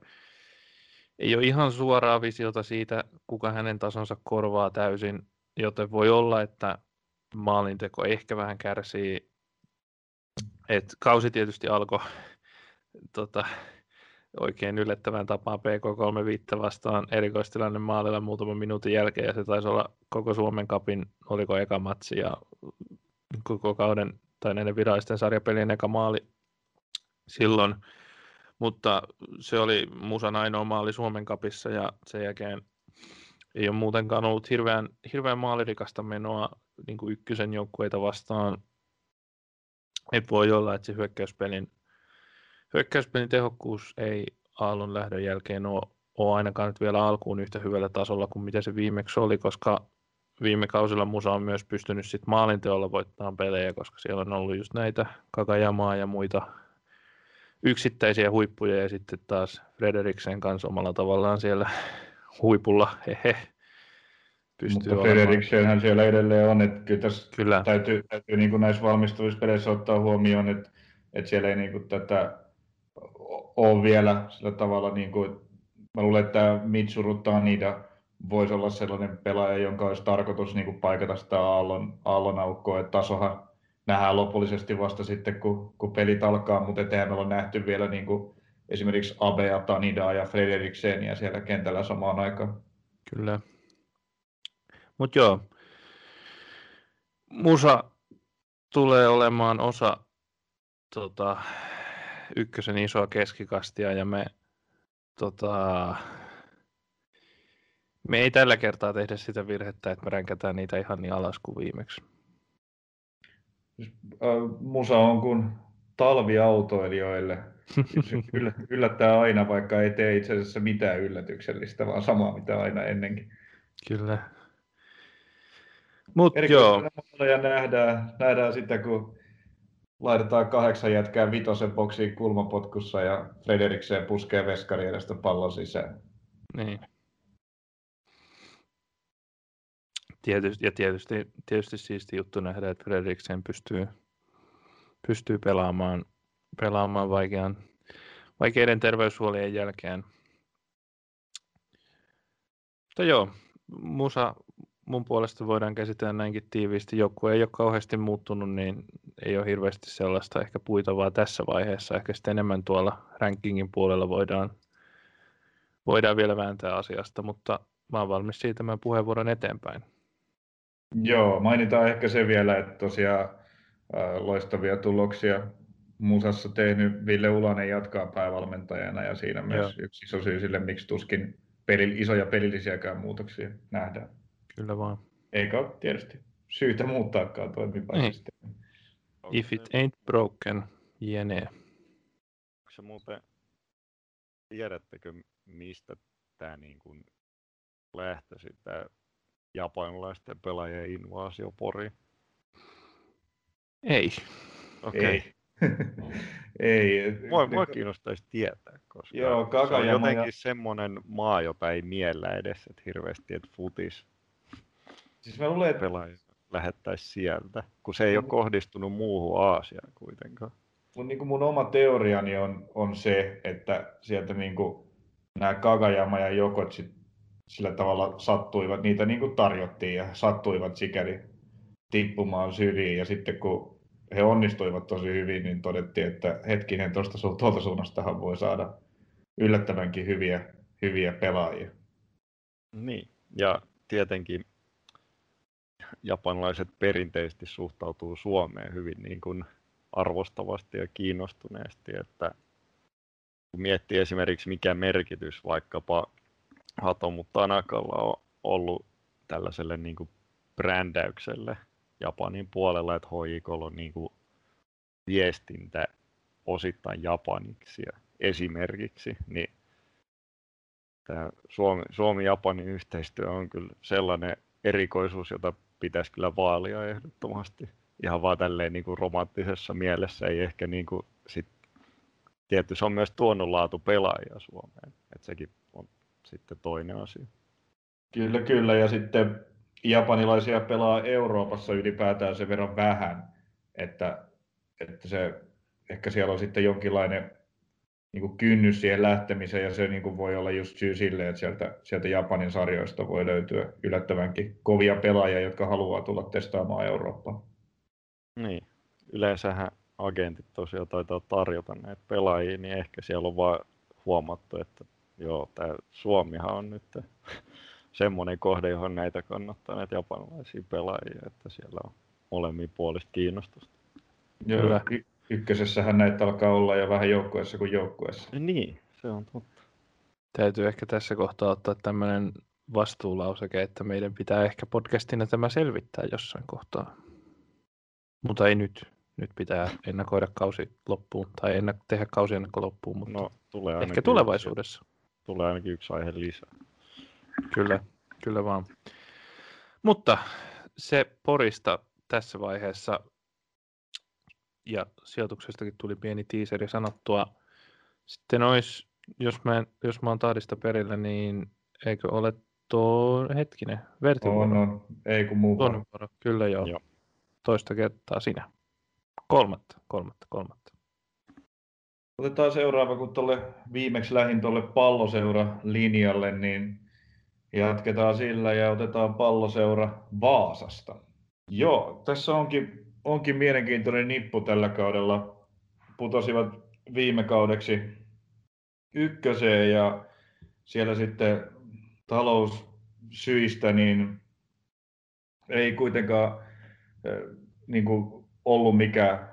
ei ole ihan suoraa visiota siitä, kuka hänen tasonsa korvaa täysin, joten voi olla, että maalinteko ehkä vähän kärsii. Et kausi tietysti alkoi tota, oikein yllättävän tapaan PK35 vastaan erikoistilanne maalilla muutaman minuutin jälkeen, ja se taisi olla koko Suomen kapin, oliko eka matsi, ja koko kauden tai näiden virallisten sarjapelien eka maali silloin mutta se oli Musan ainoa maali Suomen kapissa ja sen jälkeen ei ole muutenkaan ollut hirveän, hirveän maalirikasta menoa niin kuin ykkösen joukkueita vastaan. Et voi olla, että se hyökkäyspelin, hyökkäyspelin tehokkuus ei Aallon lähdön jälkeen ole, ole ainakaan nyt vielä alkuun yhtä hyvällä tasolla kuin mitä se viimeksi oli, koska viime kausilla Musa on myös pystynyt sit maalinteolla voittamaan pelejä, koska siellä on ollut just näitä Kakajamaa ja muita yksittäisiä huippuja ja sitten taas Frederiksen kanssa omalla tavallaan siellä huipulla, hehe. Pystyy Mutta Frederiksenhän siellä edelleen on, että kyllä tässä kyllä. täytyy, täytyy niin kuin näissä valmisteluissa ottaa huomioon, että, että siellä ei niin kuin tätä ole vielä sillä tavalla, niin kuin, mä luulen, että Mitsuru Tanida voisi olla sellainen pelaaja, jonka olisi tarkoitus niin kuin paikata sitä aallon, aallon aukkoa, että tasohan nähdään lopullisesti vasta sitten, kun, kun pelit alkaa, mutta eihän me olla nähty vielä niin kuin esimerkiksi Abea, Tanidaa ja Frederiksenia siellä kentällä samaan aikaan. Kyllä. Mutta joo, Musa tulee olemaan osa tota, ykkösen isoa keskikastia ja me, tota, me ei tällä kertaa tehdä sitä virhettä, että me ränkätään niitä ihan niin alas kuin viimeksi. Musa on kuin talviautoilijoille. yllättää aina, vaikka ei tee itse asiassa mitään yllätyksellistä, vaan samaa mitä aina ennenkin. Kyllä. Mut joo. Ja nähdään, nähdään sitten, kun laitetaan kahdeksan jätkää vitosen boksiin kulmapotkussa ja Frederikseen puskee veskari edestä pallon sisään. Niin. Tietysti, ja tietysti, tietysti siisti juttu nähdä, että Frederiksen pystyy, pystyy pelaamaan, pelaamaan vaikean, vaikeiden terveyshuolien jälkeen. Mutta joo, Musa mun puolesta voidaan käsitellä näinkin tiiviisti. Joku ei ole kauheasti muuttunut, niin ei ole hirveästi sellaista ehkä puitavaa tässä vaiheessa. Ehkä sitten enemmän tuolla rankingin puolella voidaan, voidaan vielä vääntää asiasta, mutta mä oon valmis siirtämään puheenvuoron eteenpäin. Joo, mainitaan ehkä se vielä, että tosiaan äh, loistavia tuloksia Musassa tehnyt Ville Ulanen jatkaa päävalmentajana ja siinä myös Joo. yksi iso syy sille, miksi tuskin peli, isoja pelillisiäkään muutoksia nähdään. Kyllä vaan. Eikä ole tietysti syytä muuttaakaan toimipaikasta. Niin. If it ain't broken, jene. Onko se muuten, tiedättekö mistä tämä niin kuin lähtöisi, tämä japanilaisten pelaajien invaasio Poriin? Ei. Okay. Ei. ei. Mua, mua kiinnostaisi tietää, koska Joo, se on jotenkin ja... semmoinen maa, jota ei miellä edes, että hirveästi, että futis Siis mä luulen, että... Pelaaja lähettäisiin sieltä, kun se ei ole kohdistunut muuhun Aasiaan kuitenkaan. Mun, niin kuin mun oma teoriani on, on se, että sieltä niin kuin nämä Kagajama ja Jokotsit sillä tavalla sattuivat, niitä niin kuin tarjottiin ja sattuivat sikäli tippumaan syliin. Ja sitten kun he onnistuivat tosi hyvin, niin todettiin, että hetkinen, tuosta tuolta suunnastahan voi saada yllättävänkin hyviä, hyviä pelaajia. Niin, ja tietenkin japanilaiset perinteisesti suhtautuu Suomeen hyvin niin kuin arvostavasti ja kiinnostuneesti, että kun miettii esimerkiksi mikä merkitys vaikkapa Hatomu Tanakalla on ollut tällaiselle niin kuin brändäykselle Japanin puolella, että HJKlla on niin kuin viestintä osittain japaniksi esimerkiksi, niin tämä Suomi-Japanin yhteistyö on kyllä sellainen erikoisuus, jota pitäisi kyllä vaalia ehdottomasti. Ihan vaan tälleen niin kuin romanttisessa mielessä, ei ehkä niin kuin sit, tietysti se on myös tuonut laatu pelaajia Suomeen, että sekin sitten toinen asia. Kyllä, kyllä, ja sitten japanilaisia pelaa Euroopassa ylipäätään sen verran vähän, että, että se, ehkä siellä on sitten jonkinlainen niin kuin kynnys siihen lähtemiseen ja se niin kuin voi olla just syy sille, että sieltä, sieltä Japanin sarjoista voi löytyä yllättävänkin kovia pelaajia, jotka haluaa tulla testaamaan Eurooppaa. Niin, yleensähän agentit tosiaan taitaa tarjota näitä pelaajia, niin ehkä siellä on vaan huomattu, että joo, tämä Suomihan on nyt semmoinen kohde, johon näitä kannattaa, näitä japanilaisia pelaajia, että siellä on molemmin puolista kiinnostusta. Joo, ykkösessähän näitä alkaa olla jo vähän joukkueessa kuin joukkueessa. Niin, se on totta. Täytyy ehkä tässä kohtaa ottaa tämmöinen vastuulauseke, että meidän pitää ehkä podcastina tämä selvittää jossain kohtaa. Mutta ei nyt. Nyt pitää ennakoida kausi loppuun, tai ennak- tehdä kausi ennakko loppuun, mutta no, tulee ehkä tulevaisuudessa. Tulee ainakin yksi aihe lisää. Kyllä, kyllä vaan. Mutta se Porista tässä vaiheessa ja sijoituksestakin tuli pieni tiiseri sanottua. Sitten olisi, jos mä, jos mä oon tahdista perillä, niin eikö ole tuo hetkinen, vertivuoro? On, on. Ei kun muu vuoro. Kyllä joo. joo. Toista kertaa sinä. Kolmatta, kolmatta, kolmatta. Otetaan seuraava, kun tuolle viimeksi lähin tuolle palloseura linjalle, niin jatketaan sillä ja otetaan palloseura Vaasasta. Joo, tässä onkin, onkin mielenkiintoinen nippu tällä kaudella. Putosivat viime kaudeksi ykköseen ja siellä sitten taloussyistä niin ei kuitenkaan niin kuin ollut mikään,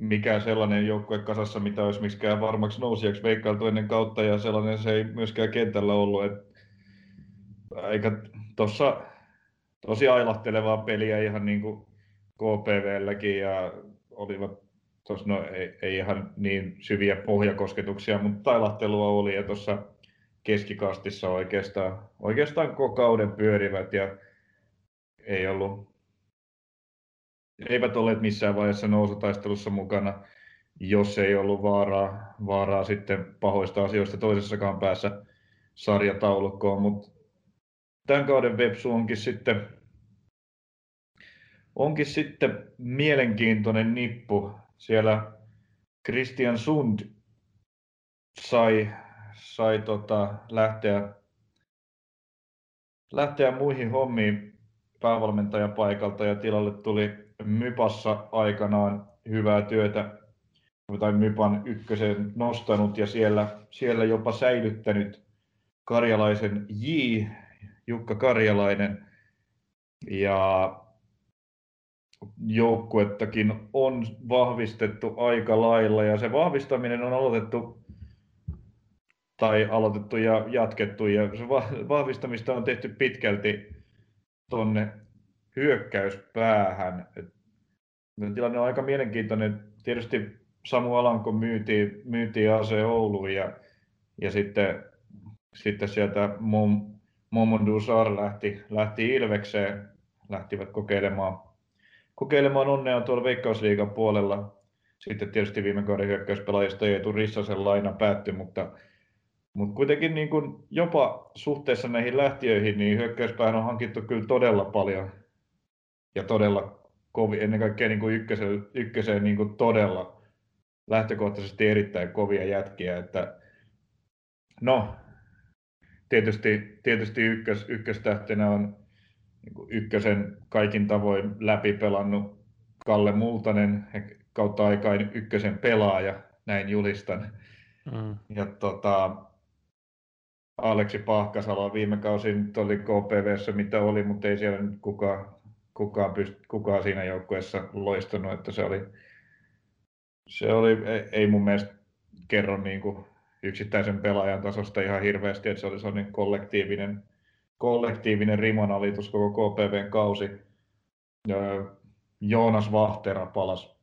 mikään sellainen joukkue kasassa, mitä olisi miksikään varmaksi nousijaksi veikkailtu ennen kautta, ja sellainen se ei myöskään kentällä ollut. Et, eikä tuossa tosi ailahtelevaa peliä ihan niin kuin KPVlläkin, ja olivat tos, no, ei, ei, ihan niin syviä pohjakosketuksia, mutta tailahtelua oli, ja tuossa keskikastissa oikeastaan, oikeastaan koko kauden pyörivät, ja ei ollut, eivät olleet missään vaiheessa nousutaistelussa mukana, jos ei ollut vaaraa, vaaraa sitten pahoista asioista toisessakaan päässä sarjataulukkoon, mutta tämän kauden Vepsu onkin sitten, onkin sitten mielenkiintoinen nippu. Siellä Christian Sund sai, sai tota, lähteä, lähteä muihin hommiin päävalmentajapaikalta ja tilalle tuli Mypassa aikanaan hyvää työtä tai Mypan ykkösen nostanut ja siellä, siellä jopa säilyttänyt karjalaisen J, Jukka Karjalainen. Ja joukkuettakin on vahvistettu aika lailla ja se vahvistaminen on aloitettu tai aloitettu ja jatkettu ja se vahvistamista on tehty pitkälti tuonne hyökkäyspäähän. Et tilanne on aika mielenkiintoinen. Tietysti Samu Alanko myytiin, myytiin AC Ouluun ja, ja sitten, sitten sieltä Mom, Momon lähti, lähti Ilvekseen, lähtivät kokeilemaan, kokeilemaan onnea tuolla Veikkausliigan puolella. Sitten tietysti viime kauden hyökkäyspelaajista Eetu Rissasen laina päättyi, mutta mutta kuitenkin niin kuin jopa suhteessa näihin lähtiöihin, niin hyökkäyspäähän on hankittu kyllä todella paljon ja todella kovin, ennen kaikkea niin kuin ykköseen, ykköseen niin kuin todella lähtökohtaisesti erittäin kovia jätkiä. Että, no, tietysti, tietysti ykkös, ykköstähtenä on niin kuin ykkösen kaikin tavoin läpipelannut Kalle Multanen, kautta aikaan ykkösen pelaaja, näin julistan. Mm. Ja tota, Aleksi Pahkasalo viime kausi nyt oli KPVssä mitä oli, mutta ei siellä nyt kukaan, kukaan, pyst, kukaan siinä joukkueessa loistanut, että se oli, se oli ei, mun mielestä kerro niin kuin yksittäisen pelaajan tasosta ihan hirveästi, että se oli sellainen kollektiivinen, kollektiivinen rimonalitus koko KPVn kausi. Joonas Vahtera palasi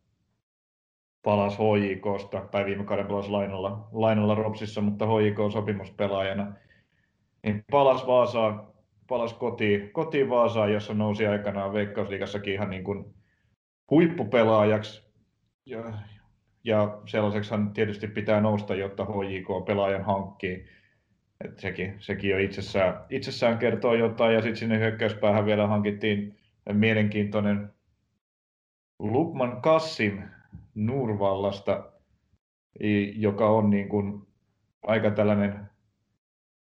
palas HJKsta, tai viime kauden pelasi Lainalla, Lainalla Ropsissa, mutta HJK sopimuspelaajana niin palas Vaasaan, palas kotiin, kotiin Vaasaan, jossa nousi aikanaan Veikkausliigassakin ihan niin kuin huippupelaajaksi. Ja, ja sellaiseksihan tietysti pitää nousta, jotta HJK-pelaajan hankkii. Et sekin, sekin jo itsessään, itsessään kertoo jotain, ja sitten sinne hyökkäyspäähän vielä hankittiin mielenkiintoinen Lukman Kassim Nurvallasta, joka on niin kuin aika tällainen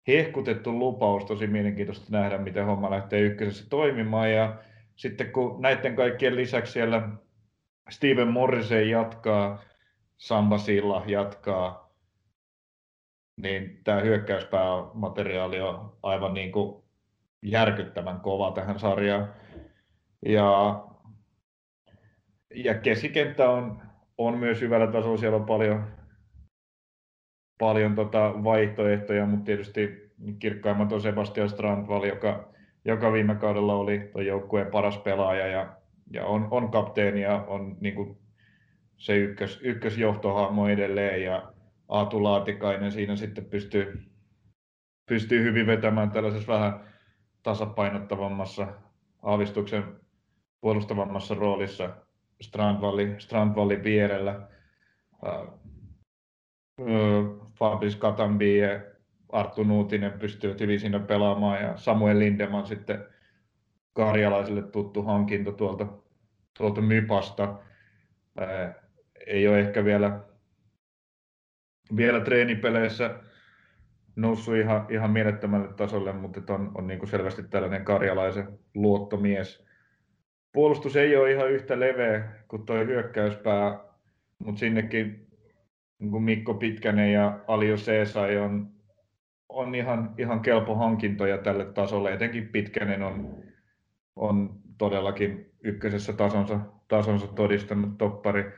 hehkutettu lupaus, tosi mielenkiintoista nähdä, miten homma lähtee ykkösessä toimimaan. Ja sitten kun näiden kaikkien lisäksi siellä Steven Morrison jatkaa, Samba Silla jatkaa, niin tämä hyökkäyspäämateriaali on aivan niin kuin järkyttävän kova tähän sarjaan. Ja, ja keskikenttä on, on myös hyvällä tasolla, siellä on paljon, paljon tota vaihtoehtoja, mutta tietysti kirkkaimmat on Sebastian Strandval, joka, joka viime kaudella oli joukkueen paras pelaaja ja, ja on, on kapteeni ja on niin kuin se ykkös, ykkösjohtohahmo edelleen ja Aatu Laatikainen siinä sitten pystyy, pystyy hyvin vetämään tällaisessa vähän tasapainottavammassa aavistuksen puolustavammassa roolissa Strandvalli, Strandvallin vierellä. Fabris Katambi ja Arttu Nuutinen pystyy hyvin siinä pelaamaan ja Samuel Lindeman sitten karjalaisille tuttu hankinto tuolta, tuolta Mypasta. Ää, ei ole ehkä vielä vielä treenipeleissä noussut ihan, ihan mielettömälle tasolle, mutta on, on niin selvästi tällainen karjalaisen luottomies. Puolustus ei ole ihan yhtä leveä kuin tuo hyökkäyspää, mutta sinnekin niin Mikko Pitkänen ja Alio Seesai on, on ihan, ihan kelpo hankintoja tälle tasolle. Etenkin Pitkänen on, on todellakin ykkösessä tasonsa, tasonsa todistanut toppari.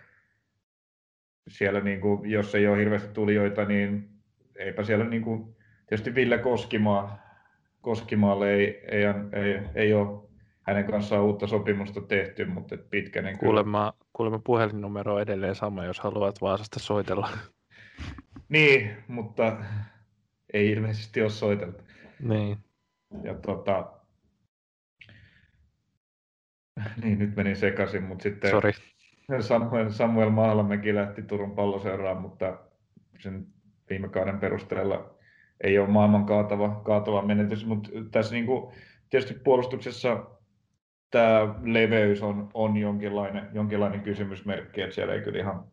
Siellä niin kuin, jos ei ole hirveästi tulijoita, niin eipä siellä niin kuin, tietysti Ville Koskimaa, Koskimaalle ei, ei, ei, ei ole hänen kanssaan uutta sopimusta tehty, mutta Pitkänen kuulemma, kyllä. Kuulemma puhelinnumero on edelleen sama, jos haluat Vaasasta soitella. Niin, mutta ei ilmeisesti ole soiteltu. Niin. Ja tota, niin, nyt menin sekaisin, mutta sitten Sorry. Samuel, Samuel Maalamäki lähti Turun palloseuraan, mutta sen viime kauden perusteella ei ole maailman kaatava, kaatava menetys, mutta tässä niin kuin, tietysti puolustuksessa tämä leveys on, on jonkinlainen, jonkinlainen kysymysmerkki, että siellä ei kyllä ihan,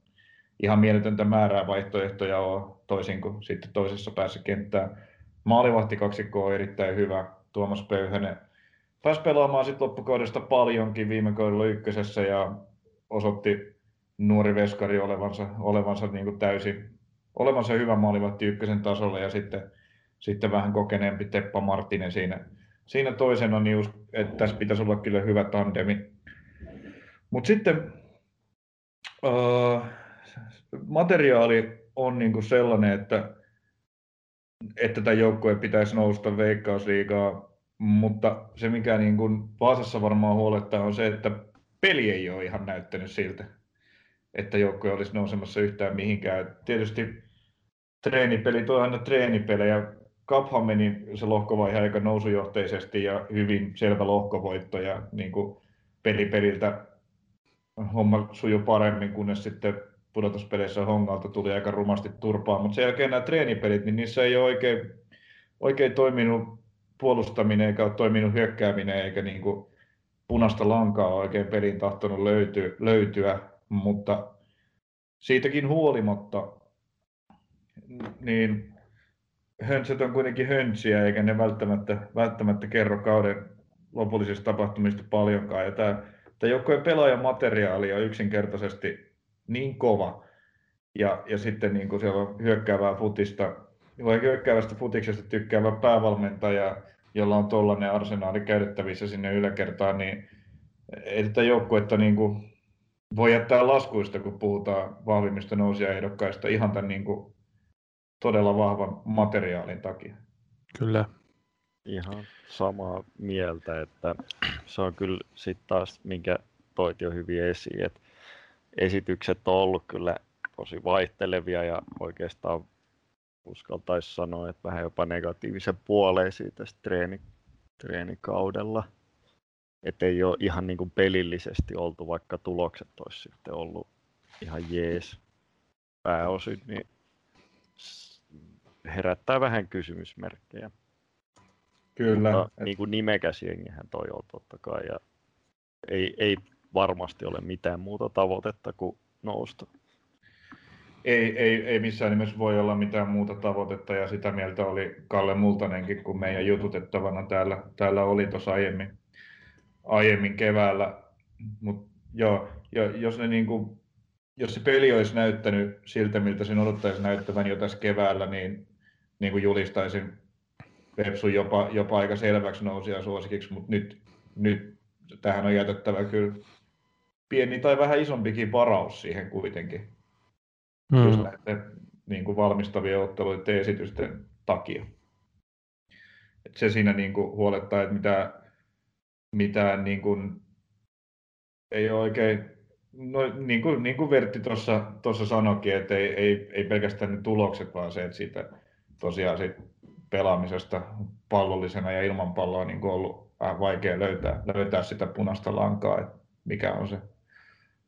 ihan mieletöntä määrää vaihtoehtoja ole toisin kuin sitten toisessa päässä kenttää. Maalivahtikaksikko on erittäin hyvä, Tuomas Pöyhänen pääsi pelaamaan sitten loppukaudesta paljonkin viime kaudella ykkösessä ja osoitti nuori veskari olevansa, olevansa niin kuin täysin, olevansa hyvä maalivahti ykkösen tasolla ja sitten, sitten vähän kokeneempi Teppa Marttinen siinä, siinä toisena, niin just, että tässä pitäisi olla kyllä hyvä tandemi. Mutta sitten uh, materiaali on niin kuin sellainen, että, että tämä joukkue pitäisi nousta veikkausliigaa mutta se, mikä niin kuin Vaasassa varmaan huolettaa, on se, että peli ei ole ihan näyttänyt siltä, että joukkue olisi nousemassa yhtään mihinkään. Tietysti treenipelit on aina treenipelejä. Kaphan meni se lohkovaihe aika nousujohteisesti ja hyvin selvä lohkovoitto ja niin kuin peli peliltä homma sujui paremmin, kunnes sitten pudotuspeleissä Hongalta tuli aika rumasti turpaa, mutta sen jälkeen nämä treenipelit, niin niissä ei ole oikein, oikein toiminut puolustaminen eikä ole toiminut hyökkääminen eikä niin kuin punaista lankaa oikein pelin tahtonut löytyä, löytyä, mutta siitäkin huolimatta niin höntset on kuitenkin höntsiä eikä ne välttämättä, välttämättä kerro kauden lopullisista tapahtumista paljonkaan. Ja tämä, tämä joukkojen pelaajan materiaali on yksinkertaisesti niin kova, ja, ja sitten niin kuin siellä on hyökkäävää futista, hyökkäävästä futiksesta tykkäävä päävalmentaja, jolla on tuollainen arsenaali käytettävissä sinne yläkertaan, niin ei tätä joukkuetta niin kuin voi jättää laskuista, kun puhutaan vahvimmista nousijaehdokkaista ihan tämän niin kuin todella vahvan materiaalin takia. Kyllä. Ihan samaa mieltä, että se on kyllä sitten taas, minkä toit jo hyvin esiin, että esitykset on ollut kyllä tosi vaihtelevia ja oikeastaan uskaltaisi sanoa, että vähän jopa negatiivisen puoleen siitä treeni, treenikaudella. Että ei ole ihan niin kuin pelillisesti oltu, vaikka tulokset olisi sitten ollut ihan jees pääosin, niin herättää vähän kysymysmerkkejä. Kyllä. Mutta, niin kuin nimekäs jengihän toi on totta kai, ja ei, ei varmasti ole mitään muuta tavoitetta kuin nousta ei, ei, ei missään nimessä voi olla mitään muuta tavoitetta ja sitä mieltä oli Kalle Multanenkin, kun meidän jututettavana täällä, täällä oli tuossa aiemmin, aiemmin keväällä. Mut joo, jos, ne niinku, jos se peli olisi näyttänyt siltä, miltä sen odottaisi näyttävän jo tässä keväällä, niin, niin kuin julistaisin Vepsun jopa, jopa aika selväksi nousia suosikiksi, mutta nyt, nyt tähän on jätettävä kyllä pieni tai vähän isompikin varaus siihen kuitenkin mm. just näiden niin kuin valmistavien otteluiden esitysten takia. Et se siinä niin kuin huolettaa, että mitään, mitään niin kuin, ei ole oikein, no, niin kuin, niin kuin Vertti tuossa sanoikin, että ei, ei, ei pelkästään ne tulokset, vaan se, että siitä tosiaan siitä pelaamisesta pallollisena ja ilman palloa on niin kuin ollut vähän vaikea löytää, löytää sitä punaista lankaa, että mikä on se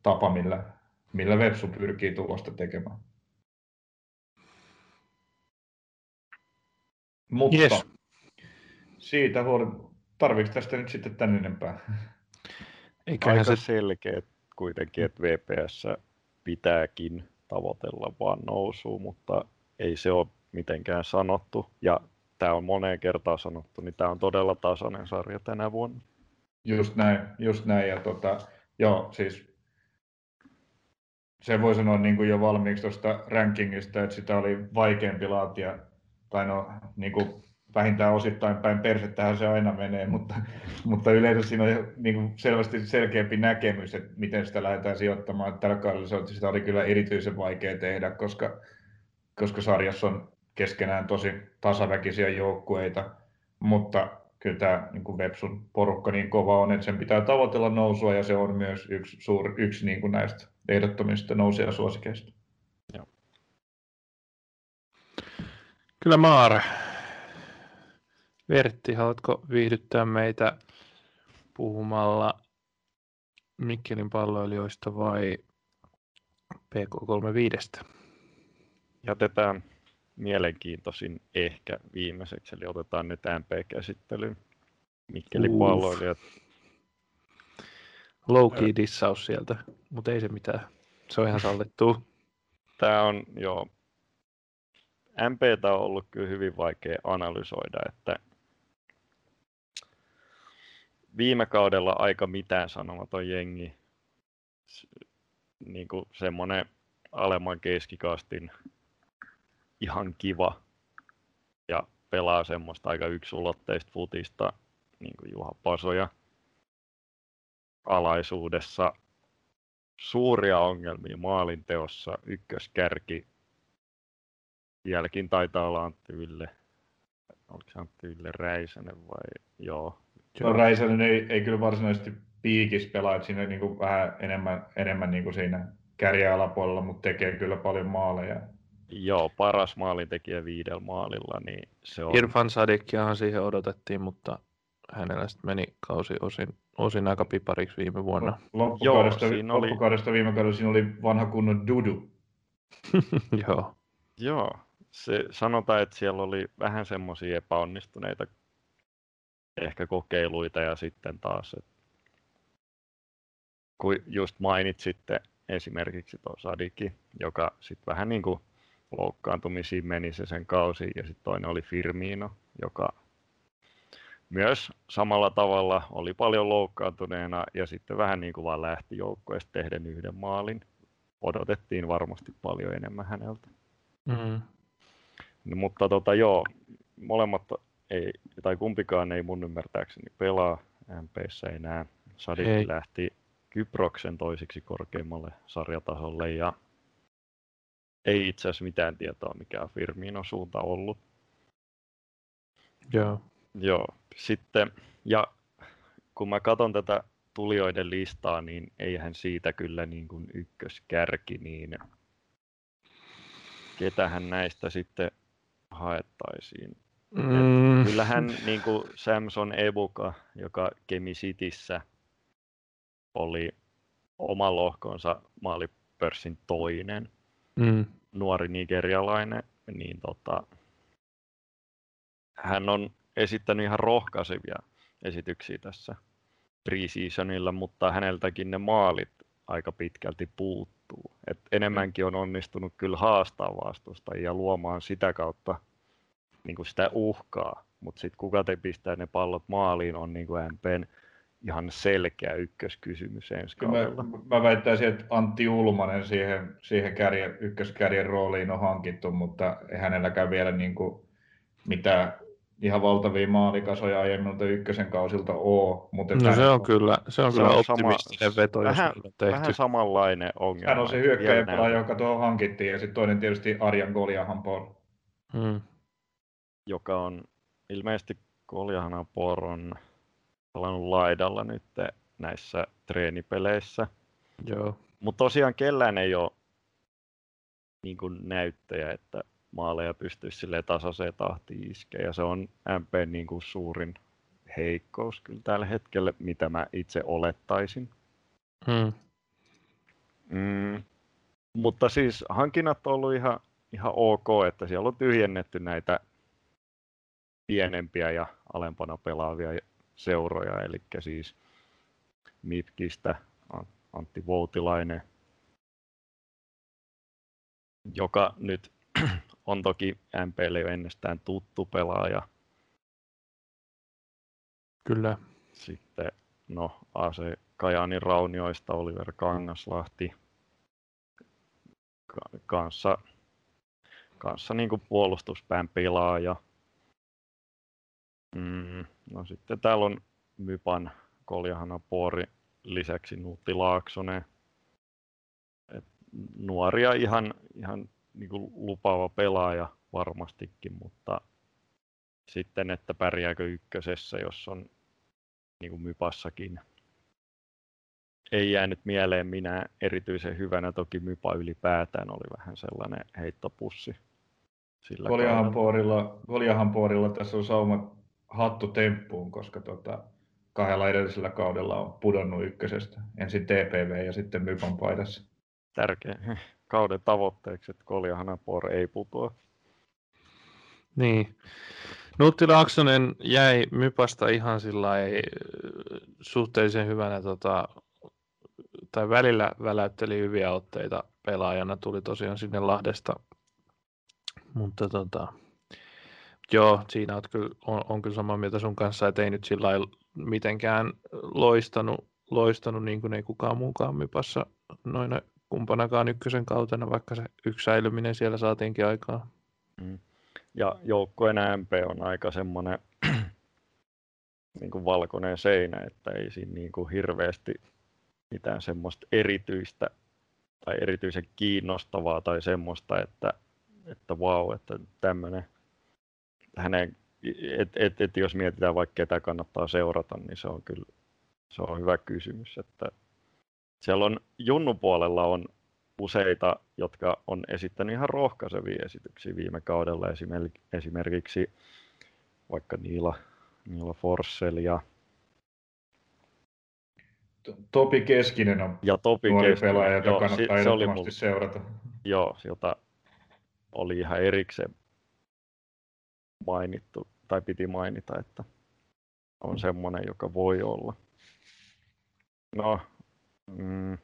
tapa, millä, millä Vepsu pyrkii tulosta tekemään. Mutta yes. siitä huoli, tarvitsetko tästä nyt sitten tän enempää? Eiköhän Aika se selkeä kuitenkin, että VPS pitääkin tavoitella vaan nousua, mutta ei se ole mitenkään sanottu. Ja tämä on moneen kertaan sanottu, niin tämä on todella tasainen sarja tänä vuonna. Just näin, just näin. Ja tota, joo, siis se voi sanoa niin kuin jo valmiiksi tuosta rankingista, että sitä oli vaikeampi laatia, tai no niin kuin vähintään osittain päin persettähän se aina menee, mutta, mutta yleensä siinä on niin kuin selvästi selkeämpi näkemys, että miten sitä lähdetään sijoittamaan. Tällä kaudella sitä oli kyllä erityisen vaikea tehdä, koska, koska sarjassa on keskenään tosi tasaväkisiä joukkueita, mutta kyllä tämä niin kuin Vepsun porukka niin kova on, että sen pitää tavoitella nousua ja se on myös yksi, suur, yksi niin kuin näistä ehdottomista nousijasuosikeista. Joo. Kyllä Maara. Vertti, haluatko viihdyttää meitä puhumalla Mikkelin palloilijoista vai PK35? Jätetään mielenkiintoisin ehkä viimeiseksi, eli otetaan nyt MP-käsittelyyn. Mikkelin palloilijat. Low key dissaus sieltä, mutta ei se mitään. Se on ihan sallittu. Tämä on, joo, MPtä on ollut kyllä hyvin vaikea analysoida, että viime kaudella aika mitään sanomaton jengi, niin kuin semmoinen alemman keskikastin ihan kiva ja pelaa semmoista aika yksulotteista futista, niin kuin Juha Pasoja alaisuudessa. Suuria ongelmia maalinteossa, ykköskärki. Vieläkin taitaa olla Antti Ylle. Oliko se Antti Ylle Räisänen vai? Joo. No, Räisänen ei, ei kyllä varsinaisesti piikis pelaa, että siinä niin kuin vähän enemmän, enemmän niin kuin siinä kärjäalapuolella, mutta tekee kyllä paljon maaleja. Joo, paras maalintekijä viidellä maalilla, niin se on... Irfan Sadikiahan siihen odotettiin, mutta hänellä sitten meni kausi osin, osin aika pipariksi viime vuonna. Loppukaudesta, Joo, siinä oli... loppukaudesta viime kaudella siinä oli vanha kunnon Dudu. Joo. Joo, se, sanotaan, että siellä oli vähän semmoisia epäonnistuneita ehkä kokeiluita ja sitten taas, että kun just mainitsitte esimerkiksi tuo Sadiki, joka sitten vähän niin kuin loukkaantumisiin meni se sen kausi ja sitten toinen oli Firmino, joka myös samalla tavalla oli paljon loukkaantuneena ja sitten vähän niin kuin vaan lähti joukkueesta tehden yhden maalin. Odotettiin varmasti paljon enemmän häneltä. Mm. No, mutta tota, joo, molemmat ei, tai kumpikaan ei mun ymmärtääkseni pelaa MPssä enää. Sadik lähti Kyproksen toisiksi korkeimmalle sarjatasolle ja ei itse asiassa mitään tietoa, mikä on Firmino suunta ollut. Joo. Joo, sitten, ja kun mä katson tätä tulijoiden listaa, niin eihän siitä kyllä niin kuin ykköskärki, niin ketähän näistä sitten haettaisiin. Mm. Kyllähän niin kuin Samson Ebuka, joka Kemi Cityssä oli oma lohkonsa maalipörssin toinen, mm. nuori nigerialainen, niin tota, hän on esittänyt ihan rohkaisevia esityksiä tässä preseasonilla, mutta häneltäkin ne maalit aika pitkälti puuttuu. Et enemmänkin on onnistunut kyllä haastaa vastusta ja luomaan sitä kautta niin kuin sitä uhkaa, mutta sitten kuka te pistää ne pallot maaliin on niin kuin MPn ihan selkeä ykköskysymys ensi kaudella. Mä, mä väittäisin, että Antti Ulmanen siihen, siihen kärjen, ykköskärjen rooliin on hankittu, mutta ei hänelläkään vielä niin kuin mitään ihan valtavia maalikasoja aiemmilta ykkösen kausilta ole. Mutta no se on kyllä, se on se kyllä on optimistinen sama, veto, vähän, jos tehty. Vähän samanlainen ongelma. Hän on se hyökkäjä, joka tuohon hankittiin, ja sitten toinen tietysti Arjan Goliahan Paul. Hmm. Joka on ilmeisesti Goliahan Paul on pelannut laidalla nyt näissä treenipeleissä. Joo. Mutta tosiaan kellään ei ole niin kuin näyttäjä, että maaleja pystyisi sille tasaiseen tahtiin iskeä. Ja se on MP niin kuin suurin heikkous kyllä tällä hetkellä, mitä mä itse olettaisin. Hmm. Mm, mutta siis hankinnat on ollut ihan, ihan ok, että siellä on tyhjennetty näitä pienempiä ja alempana pelaavia seuroja, eli siis Mitkistä Antti Voutilainen, joka nyt on toki MPlle jo ennestään tuttu pelaaja. Kyllä. Sitten no AC Kajaanin raunioista Oliver Kangaslahti kanssa, kanssa niin kuin puolustuspään pelaaja. Mm, no sitten täällä on Mypan Koljahana Poori lisäksi Nuutti Laaksonen. Et nuoria ihan, ihan niin kuin lupaava pelaaja varmastikin, mutta sitten, että pärjääkö ykkösessä, jos on niin kuin Mypassakin. Ei jäänyt mieleen minä erityisen hyvänä, toki Mypa ylipäätään oli vähän sellainen heittopussi. Sillä Koljahan puorilla, tässä on sauma hattu temppuun, koska tota, kahdella edellisellä kaudella on pudonnut ykkösestä. Ensin TPV ja sitten Mypan paidassa. Tärkeä kauden tavoitteeksi, että Koljahanapor ei putoa. Niin. Nutti Laaksonen jäi Mypasta ihan sillä suhteellisen hyvänä, tota, tai välillä väläytteli hyviä otteita pelaajana, tuli tosiaan sinne Lahdesta. Mutta tota, joo, siinä on kyllä, on, on kyllä samaa mieltä sun kanssa, että ei nyt sillä mitenkään loistanut, loistanut niin kuin ei kukaan muukaan Mypassa noina kumpanakaan ykkösen kautena, vaikka se yksi säilyminen siellä saatiinkin aikaa. Mm. Ja joukkueen MP on aika semmoinen niin kuin valkoinen seinä, että ei siinä niin kuin hirveästi mitään semmoista erityistä tai erityisen kiinnostavaa tai semmoista, että, että vau, wow, että tämmöinen hänen, et, et, et, jos mietitään vaikka ketä kannattaa seurata, niin se on kyllä se on hyvä kysymys, että siellä on Junnu puolella on useita, jotka on esittänyt ihan rohkaisevia esityksiä viime kaudella, esimerkiksi vaikka Niila, Niila Forssell ja Topi Keskinen on ja Topi nuori Keskinen, pelaaja, jota joo, kannattaa se, se oli mun, seurata. Joo, jota oli ihan erikseen mainittu, tai piti mainita, että on semmoinen, joka voi olla. No, mm,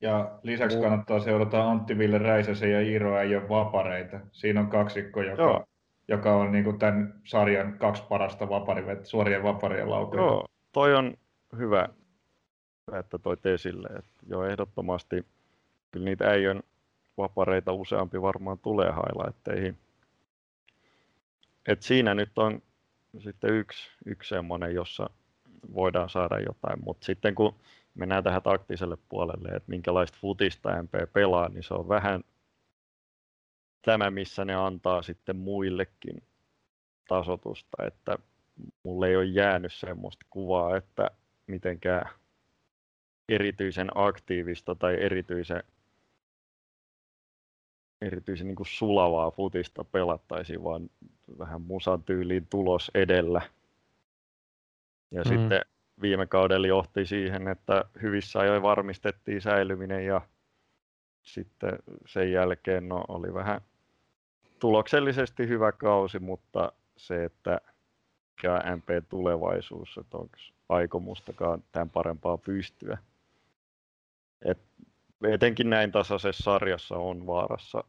ja lisäksi mm. kannattaa seurata Antti Ville Räisäsen ja Iiro Äijön vapareita. Siinä on kaksikko, joka, joka on niin tämän sarjan kaksi parasta vapari, suorien vaparien laukoja. Joo, toi on hyvä, että toi esille. Että jo ehdottomasti kyllä niitä äijön vapareita useampi varmaan tulee highlightteihin. Et siinä nyt on sitten yksi, yksi semmoinen, jossa voidaan saada jotain, mutta sitten kun mennään tähän taktiselle puolelle, että minkälaista futista MP pelaa, niin se on vähän tämä, missä ne antaa sitten muillekin tasotusta, että mulle ei ole jäänyt semmoista kuvaa, että mitenkään erityisen aktiivista tai erityisen, erityisen niin kuin sulavaa futista pelattaisiin, vaan vähän musan tyyliin tulos edellä. Ja mm. sitten viime kaudella johti siihen, että hyvissä ajoin varmistettiin säilyminen ja sitten sen jälkeen no, oli vähän tuloksellisesti hyvä kausi, mutta se, että mikä MP tulevaisuus, että onko aikomustakaan tämän parempaa pystyä. Et etenkin näin tasaisessa sarjassa on vaarassa,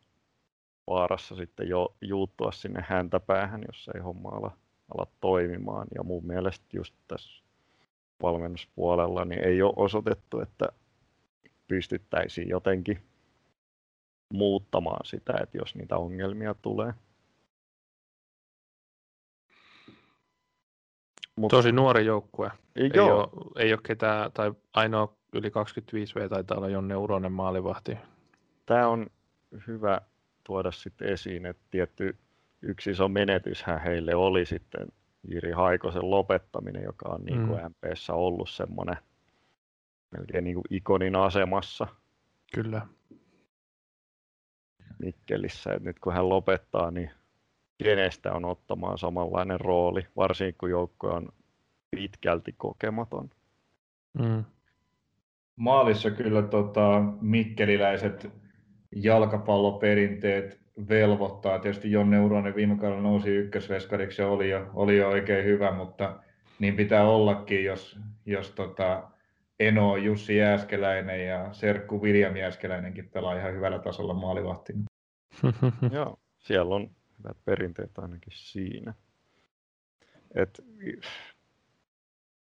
vaarassa sitten jo juuttua sinne häntäpäähän, jos ei homma ala, ala toimimaan. Ja mun mielestä just tässä valmennuspuolella niin ei ole osoitettu, että pystyttäisiin jotenkin muuttamaan sitä, että jos niitä ongelmia tulee. Mut, Tosi nuori joukkue. Ei, ei, ole, ei ole ketään, tai ainoa yli 25V taitaa olla Jonne Uronen maalivahti. Tämä on hyvä tuoda sitten esiin, että tietty yksi iso menetyshän heille oli sitten Jiri Haikosen lopettaminen, joka on niin kuin mm. MPssä ollut semmoinen melkein niin kuin ikonin asemassa. Kyllä. Mikkelissä, että nyt kun hän lopettaa, niin kenestä on ottamaan samanlainen rooli, varsinkin kun joukko on pitkälti kokematon. Mm. Maalissa kyllä tota, mikkeliläiset jalkapalloperinteet velvoittaa. Tietysti Jonne Uronen viime kaudella nousi ykkösveskariksi ja oli jo, oli jo oikein hyvä, mutta niin pitää ollakin, jos, jos tota Eno, Jussi Jääskeläinen ja Serkku Viljam Jääskeläinenkin pelaa ihan hyvällä tasolla maalivahtina. Joo, siellä on hyvät perinteet ainakin siinä. Et,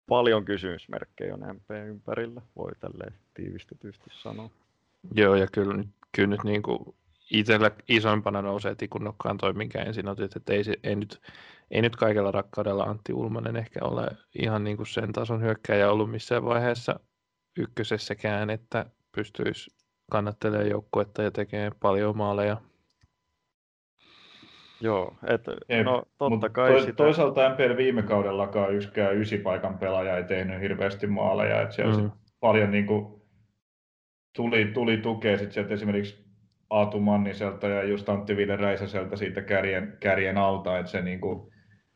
paljon kysymysmerkkejä on MP ympärillä, voi tälleen tiivistetysti sanoa. Joo, ja kyllä nyt, kyllä nyt niin kuin itsellä isoimpana nousee tikunnokkaan toi, minkä ensin otit, että ei, ei, nyt, ei nyt kaikella rakkaudella Antti Ulmanen ehkä ole ihan niin kuin sen tason hyökkäjä ollut missään vaiheessa ykkösessäkään, että pystyisi kannattelemaan joukkuetta ja tekemään paljon maaleja. Joo, että no totta kai to, sitä... Toisaalta MPL viime kaudellakaan yksikään ysipaikan pelaaja ei tehnyt hirveästi maaleja, että siellä mm. paljon niin kuin, tuli, tuli tukea sit sieltä esimerkiksi Aatu Manniselta ja just Antti Ville Räisäseltä siitä kärjen, kärjen alta, että se niin kuin,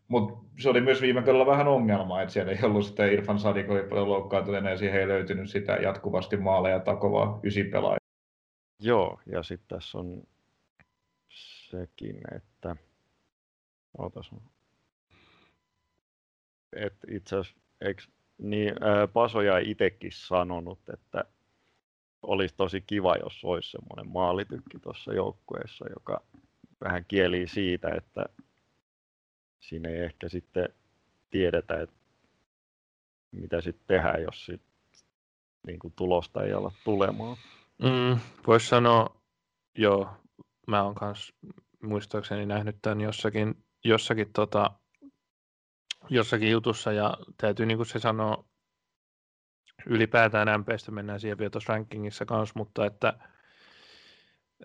mutta se oli myös viime kaudella vähän ongelma, että siellä ei ollut sitä Irfan Sadik oli paljon loukkaantuneena ja siihen ei löytynyt sitä jatkuvasti maaleja takovaa ysipelaajaa. Joo, ja sitten tässä on sekin, että Ootas. Et itse asiassa, niin, ää, Pasoja itsekin sanonut, että olisi tosi kiva, jos olisi semmoinen maalitykki tuossa joukkueessa, joka vähän kieli siitä, että siinä ei ehkä sitten tiedetä, että mitä sitten tehdään, jos sit, niin kuin tulosta ei ala tulemaan. Mm, Voisi sanoa, joo, mä oon kanssa muistaakseni nähnyt tämän jossakin, jossakin, tota, jossakin jutussa ja täytyy niin kuin se sanoa, ylipäätään MPstä mennään siihen vielä tuossa rankingissa kanssa, mutta että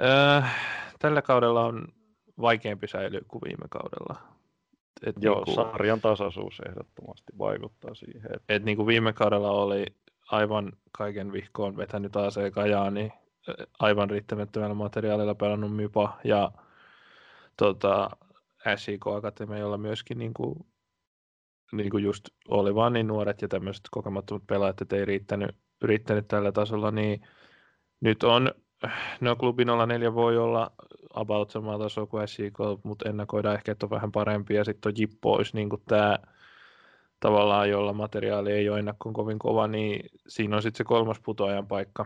äh, tällä kaudella on vaikeampi säilyä kuin viime kaudella. Et Joo, niin kuin, sarjan tasaisuus ehdottomasti vaikuttaa siihen. Että... Et niin kuin viime kaudella oli aivan kaiken vihkoon vetänyt AC Kajaani, aivan materiaalilla pelannut Mypa ja tota, SIK Akatemia, jolla myöskin niin kuin, niin kuin just oli vaan niin nuoret ja tämmöiset kokemattomat pelaajat, että ei riittänyt, riittänyt tällä tasolla, niin nyt on, no klubi 04 voi olla about samaa tasoa kuin SIK, mutta ennakoidaan ehkä, että on vähän parempi, ja sitten on Jippo olisi niin kuin tämä tavallaan, jolla materiaali ei ole ennakkoon kovin kova, niin siinä on sitten se kolmas putoajan paikka,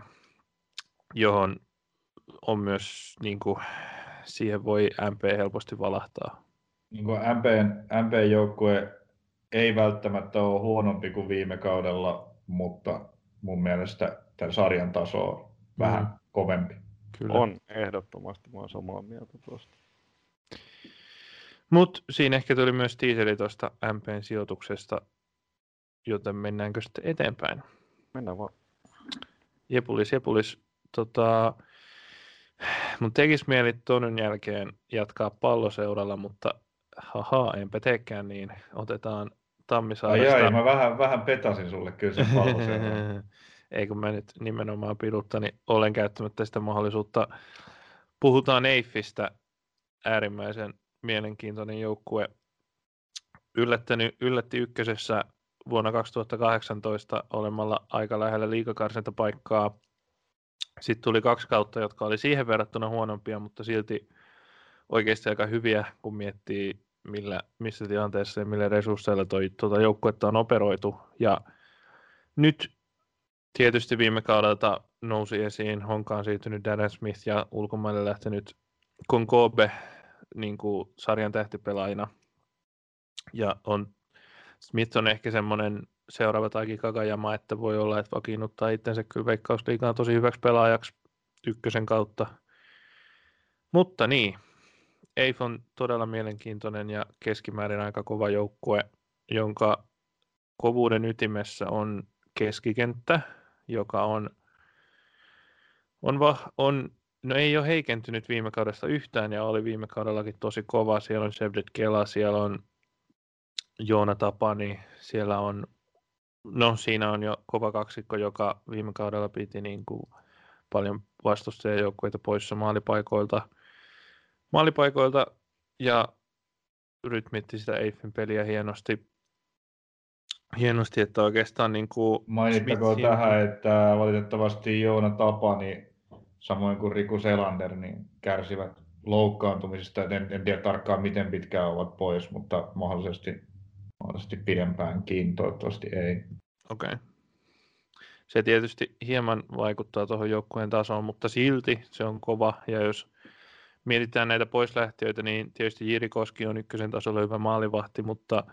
johon on myös niin kuin, siihen voi MP helposti valahtaa. Niin kuin MPn, MPn joukkue ei välttämättä ole huonompi kuin viime kaudella, mutta mun mielestä tämän sarjan taso on vähän mm. kovempi. Kyllä. On, ehdottomasti. Mä oon samaa mieltä tuosta. Mutta siinä ehkä tuli myös tiiseli tuosta MPn sijoituksesta, joten mennäänkö sitten eteenpäin? Mennään vaan. Jepulis, Jepulis. Tota, mun tekisi mieli tuon jälkeen jatkaa palloseuralla, mutta haha, enpä teekään niin. Otetaan Tammisaaresta. Ai, ai mä vähän, vähän petasin sulle kyllä sen Ei kun mä nyt nimenomaan pidutta, niin olen käyttämättä sitä mahdollisuutta. Puhutaan Eiffistä, äärimmäisen mielenkiintoinen joukkue. Yllättänyt, yllätti ykkösessä vuonna 2018 olemalla aika lähellä liikakarsintapaikkaa. Sitten tuli kaksi kautta, jotka oli siihen verrattuna huonompia, mutta silti oikeasti aika hyviä, kun miettii millä, missä tilanteessa ja millä resursseilla toi, tuota joukkuetta on operoitu. Ja nyt tietysti viime kaudelta nousi esiin Honkaan siirtynyt Darren Smith ja ulkomaille lähtenyt Konkobe niin kuin sarjan tähtipelaajina. Ja on, Smith on ehkä semmoinen seuraava Taiki Kakajama, että voi olla, että vakiinnuttaa itsensä kyllä veikkausliikaan tosi hyväksi pelaajaksi ykkösen kautta. Mutta niin, Eif on todella mielenkiintoinen ja keskimäärin aika kova joukkue, jonka kovuuden ytimessä on keskikenttä, joka on, on, va, on no ei ole heikentynyt viime kaudesta yhtään ja oli viime kaudellakin tosi kova. Siellä on Shevdet Kela, siellä on Joona Tapani, siellä on, no siinä on jo kova kaksikko, joka viime kaudella piti niin kuin paljon vastustajajoukkueita poissa maalipaikoilta – maalipaikoilta ja rytmitti sitä Eiffin peliä hienosti. Hienosti, että oikeastaan niin kuin Mainittakoon Smithin... tähän, että valitettavasti Joona Tapani, samoin kuin Riku Selander, niin kärsivät loukkaantumisesta. En, en tiedä tarkkaan, miten pitkään ovat pois, mutta mahdollisesti, mahdollisesti pidempäänkin, toivottavasti ei. Okei. Okay. Se tietysti hieman vaikuttaa tuohon joukkueen tasoon, mutta silti se on kova. Ja jos mietitään näitä poislähtiöitä, niin tietysti Jiri Koski on ykkösen tasolla hyvä maalivahti, mutta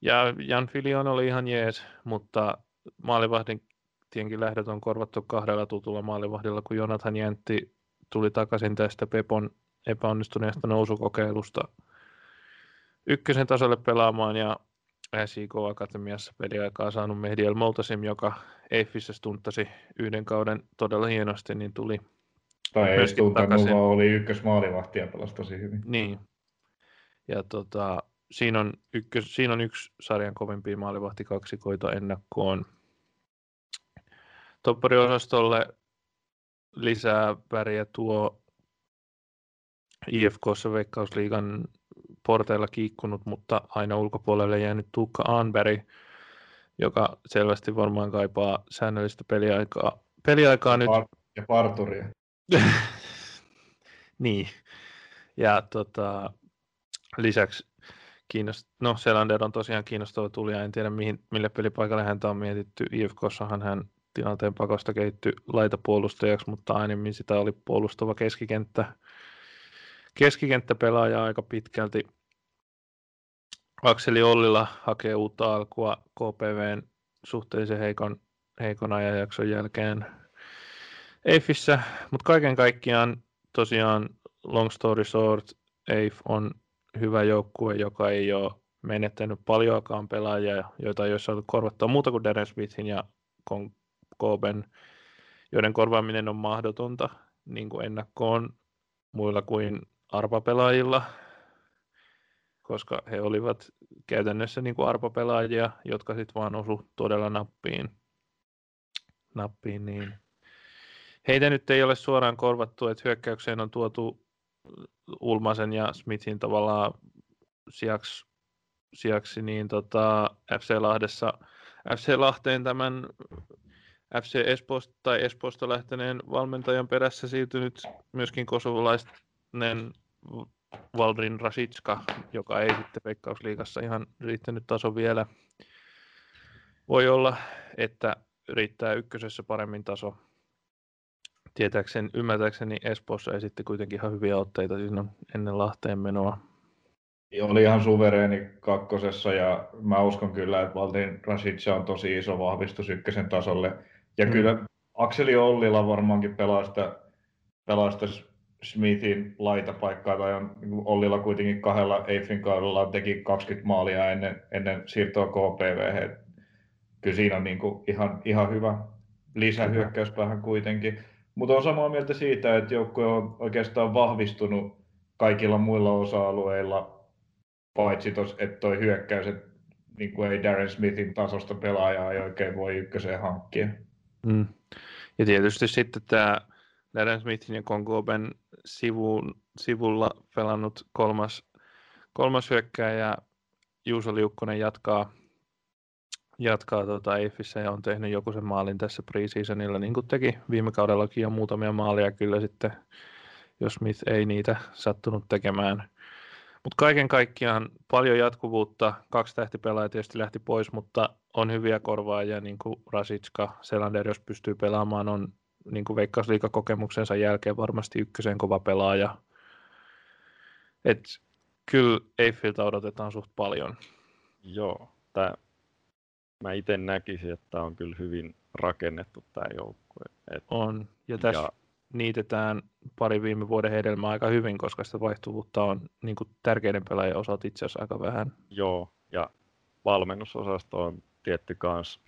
ja Jan Filion oli ihan jees, mutta maalivahdin tienkin lähdöt on korvattu kahdella tutulla maalivahdilla, kun Jonathan Jäntti tuli takaisin tästä Pepon epäonnistuneesta nousukokeilusta ykkösen tasolle pelaamaan ja SIK Akatemiassa peliaikaa saanut Mehdi El Moltasim, joka Eiffissä stunttasi yhden kauden todella hienosti, niin tuli Tai ei stuntannut, vaan oli ykkösmaalivahti ja pelasi tosi hyvin. Niin. Ja tota, siinä, on ykkös, siinä on yksi sarjan kovimpia kaksikoita ennakkoon. Toppariosastolle lisää väriä tuo IFKssa Veikkausliigan porteilla kiikkunut, mutta aina ulkopuolelle jäänyt Tuukka Anberg, joka selvästi varmaan kaipaa säännöllistä peliaikaa, peliaikaa ja nyt. Par- ja parturia. niin. Ja tota, lisäksi kiinnost... no Selander on tosiaan kiinnostava tulija, en tiedä mihin, mille pelipaikalle häntä on mietitty. IFKssahan hän tilanteen pakosta kehittyi laitapuolustajaksi, mutta aiemmin sitä oli puolustava keskikenttä, keskikenttäpelaaja aika pitkälti. Akseli Ollila hakee uutta alkua KPVn suhteellisen heikon, heikon ajanjakson jälkeen Eiffissä, mutta kaiken kaikkiaan tosiaan long story short, Eif on hyvä joukkue, joka ei ole menettänyt paljoakaan pelaajia, joita ei ole saatu korvattua muuta kuin Darren Smithin ja Koben, joiden korvaaminen on mahdotonta niin kuin ennakkoon muilla kuin arpapelaajilla, koska he olivat käytännössä niin kuin arpapelaajia, jotka sitten vaan osu todella nappiin. nappiin niin. Heitä nyt ei ole suoraan korvattu, että hyökkäykseen on tuotu Ulmasen ja Smithin tavallaan sijaksi, sijaksi niin tota, FC Lahdessa FC Lahteen tämän FC Espoosta tai Espoosta lähteneen valmentajan perässä siirtynyt myöskin kosovalainen Valdrin Rasitska, joka ei sitten Veikkausliigassa ihan riittänyt taso vielä. Voi olla, että riittää ykkösessä paremmin taso. Tietääkseni, ymmärtääkseni Espoossa esitti kuitenkin ihan hyviä otteita siinä ennen Lahteen menoa. Oli ihan suvereeni kakkosessa ja mä uskon kyllä, että Valdrin Rasitsa on tosi iso vahvistus ykkösen tasolle. Ja mm. kyllä Akseli Ollila varmaankin pelaa sitä, pelaa sitä Smithin laitapaikkaa, tai on niin Ollilla kuitenkin kahdella Eiffin kaudella teki 20 maalia ennen, ennen siirtoa KPV. Kyllä siinä on niin kuin ihan, ihan hyvä lisähyökkäyspäähän kuitenkin. Mutta on samaa mieltä siitä, että joukkue on oikeastaan vahvistunut kaikilla muilla osa-alueilla, paitsi tos, että toi hyökkäys, että niin kuin ei Darren Smithin tasosta pelaajaa ei oikein voi ykköseen hankkia. Mm. Ja tietysti sitten tämä Darren Smithin ja Kongoben sivun, sivulla pelannut kolmas, kolmas hyökkääjä Juuso Liukkonen jatkaa, jatkaa tuota Eiffissä ja on tehnyt joku sen maalin tässä preseasonilla, niin kuin teki viime kaudellakin jo muutamia maalia kyllä sitten, jos Smith ei niitä sattunut tekemään. Mutta kaiken kaikkiaan paljon jatkuvuutta. Kaksi tähtipelaajaa tietysti lähti pois, mutta on hyviä korvaajia, niin kuin Rasitska. Selander, jos pystyy pelaamaan, on niin kuin veikkausliikakokemuksensa jälkeen varmasti ykkösen kova pelaaja. Et kyllä Eiffiltä odotetaan suht paljon. Joo, tää, mä itse näkisin, että on kyllä hyvin rakennettu tämä joukkue. Et, on, ja tässä ja... niitetään pari viime vuoden hedelmää aika hyvin, koska sitä vaihtuvuutta on niin kuin tärkeiden pelaajien osalta itse asiassa aika vähän. Joo, ja valmennusosasto on tietty kans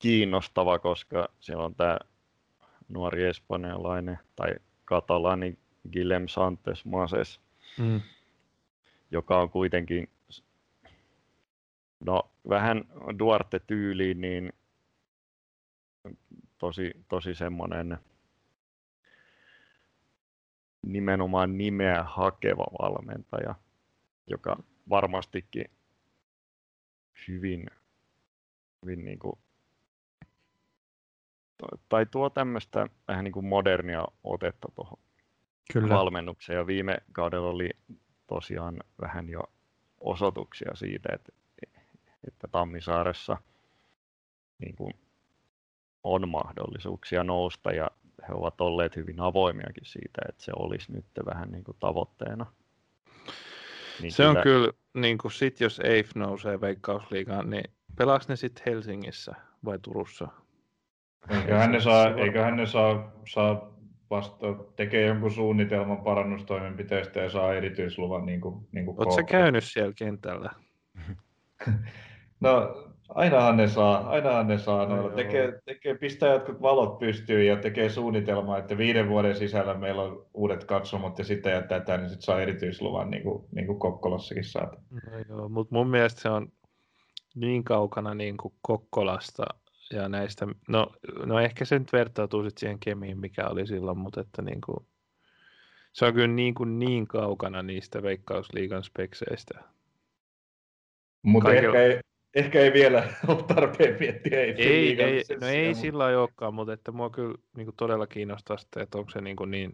kiinnostava, koska siellä on tämä nuori espanjalainen tai katalani Guillem Santos Mases, mm. joka on kuitenkin no, vähän Duarte-tyyliin, niin tosi, tosi semmoinen nimenomaan nimeä hakeva valmentaja, joka varmastikin hyvin, hyvin niin kuin tai tuo tämmöistä vähän niin kuin modernia otetta tuohon valmennukseen. Ja viime kaudella oli tosiaan vähän jo osoituksia siitä, että, että Tammisaaressa niin kuin on mahdollisuuksia nousta ja he ovat olleet hyvin avoimiakin siitä, että se olisi nyt vähän niin kuin tavoitteena. Niin se kyllä... on kyllä, niin kuin sit jos EIF nousee Veikkausliigaan, niin pelaaks ne sitten Helsingissä vai Turussa? Eiköhän ne saa, eiköhän ne saa, saa vasta tekee jonkun suunnitelman parannustoimenpiteistä ja saa erityisluvan. Niin kuin, niin kuin Oletko käynyt siellä kentällä? no, ainahan ne saa, ainahan ne saa. No, tekee, tekee, pistää jotkut valot pystyyn ja tekee suunnitelmaa, että viiden vuoden sisällä meillä on uudet katsomot ja sitten jättää tämän, niin sitten saa erityisluvan, niin kuin, niin kuin Kokkolassakin saat. No joo, mutta mun mielestä se on niin kaukana niin kuin Kokkolasta ja näistä, no, no ehkä se nyt vertautuu sitten siihen kemiin, mikä oli silloin, mutta että niin kuin, se on kyllä niin, kuin niin kaukana niistä Veikkausliigan spekseistä. Mutta Kaikilla... ehkä, ei, ehkä ei vielä ole tarpeen miettiä. Ei, ei, ei no ei sillä olekaan, mutta että mua kyllä niin kuin todella kiinnostaa sitä, että onko se niin, kuin niin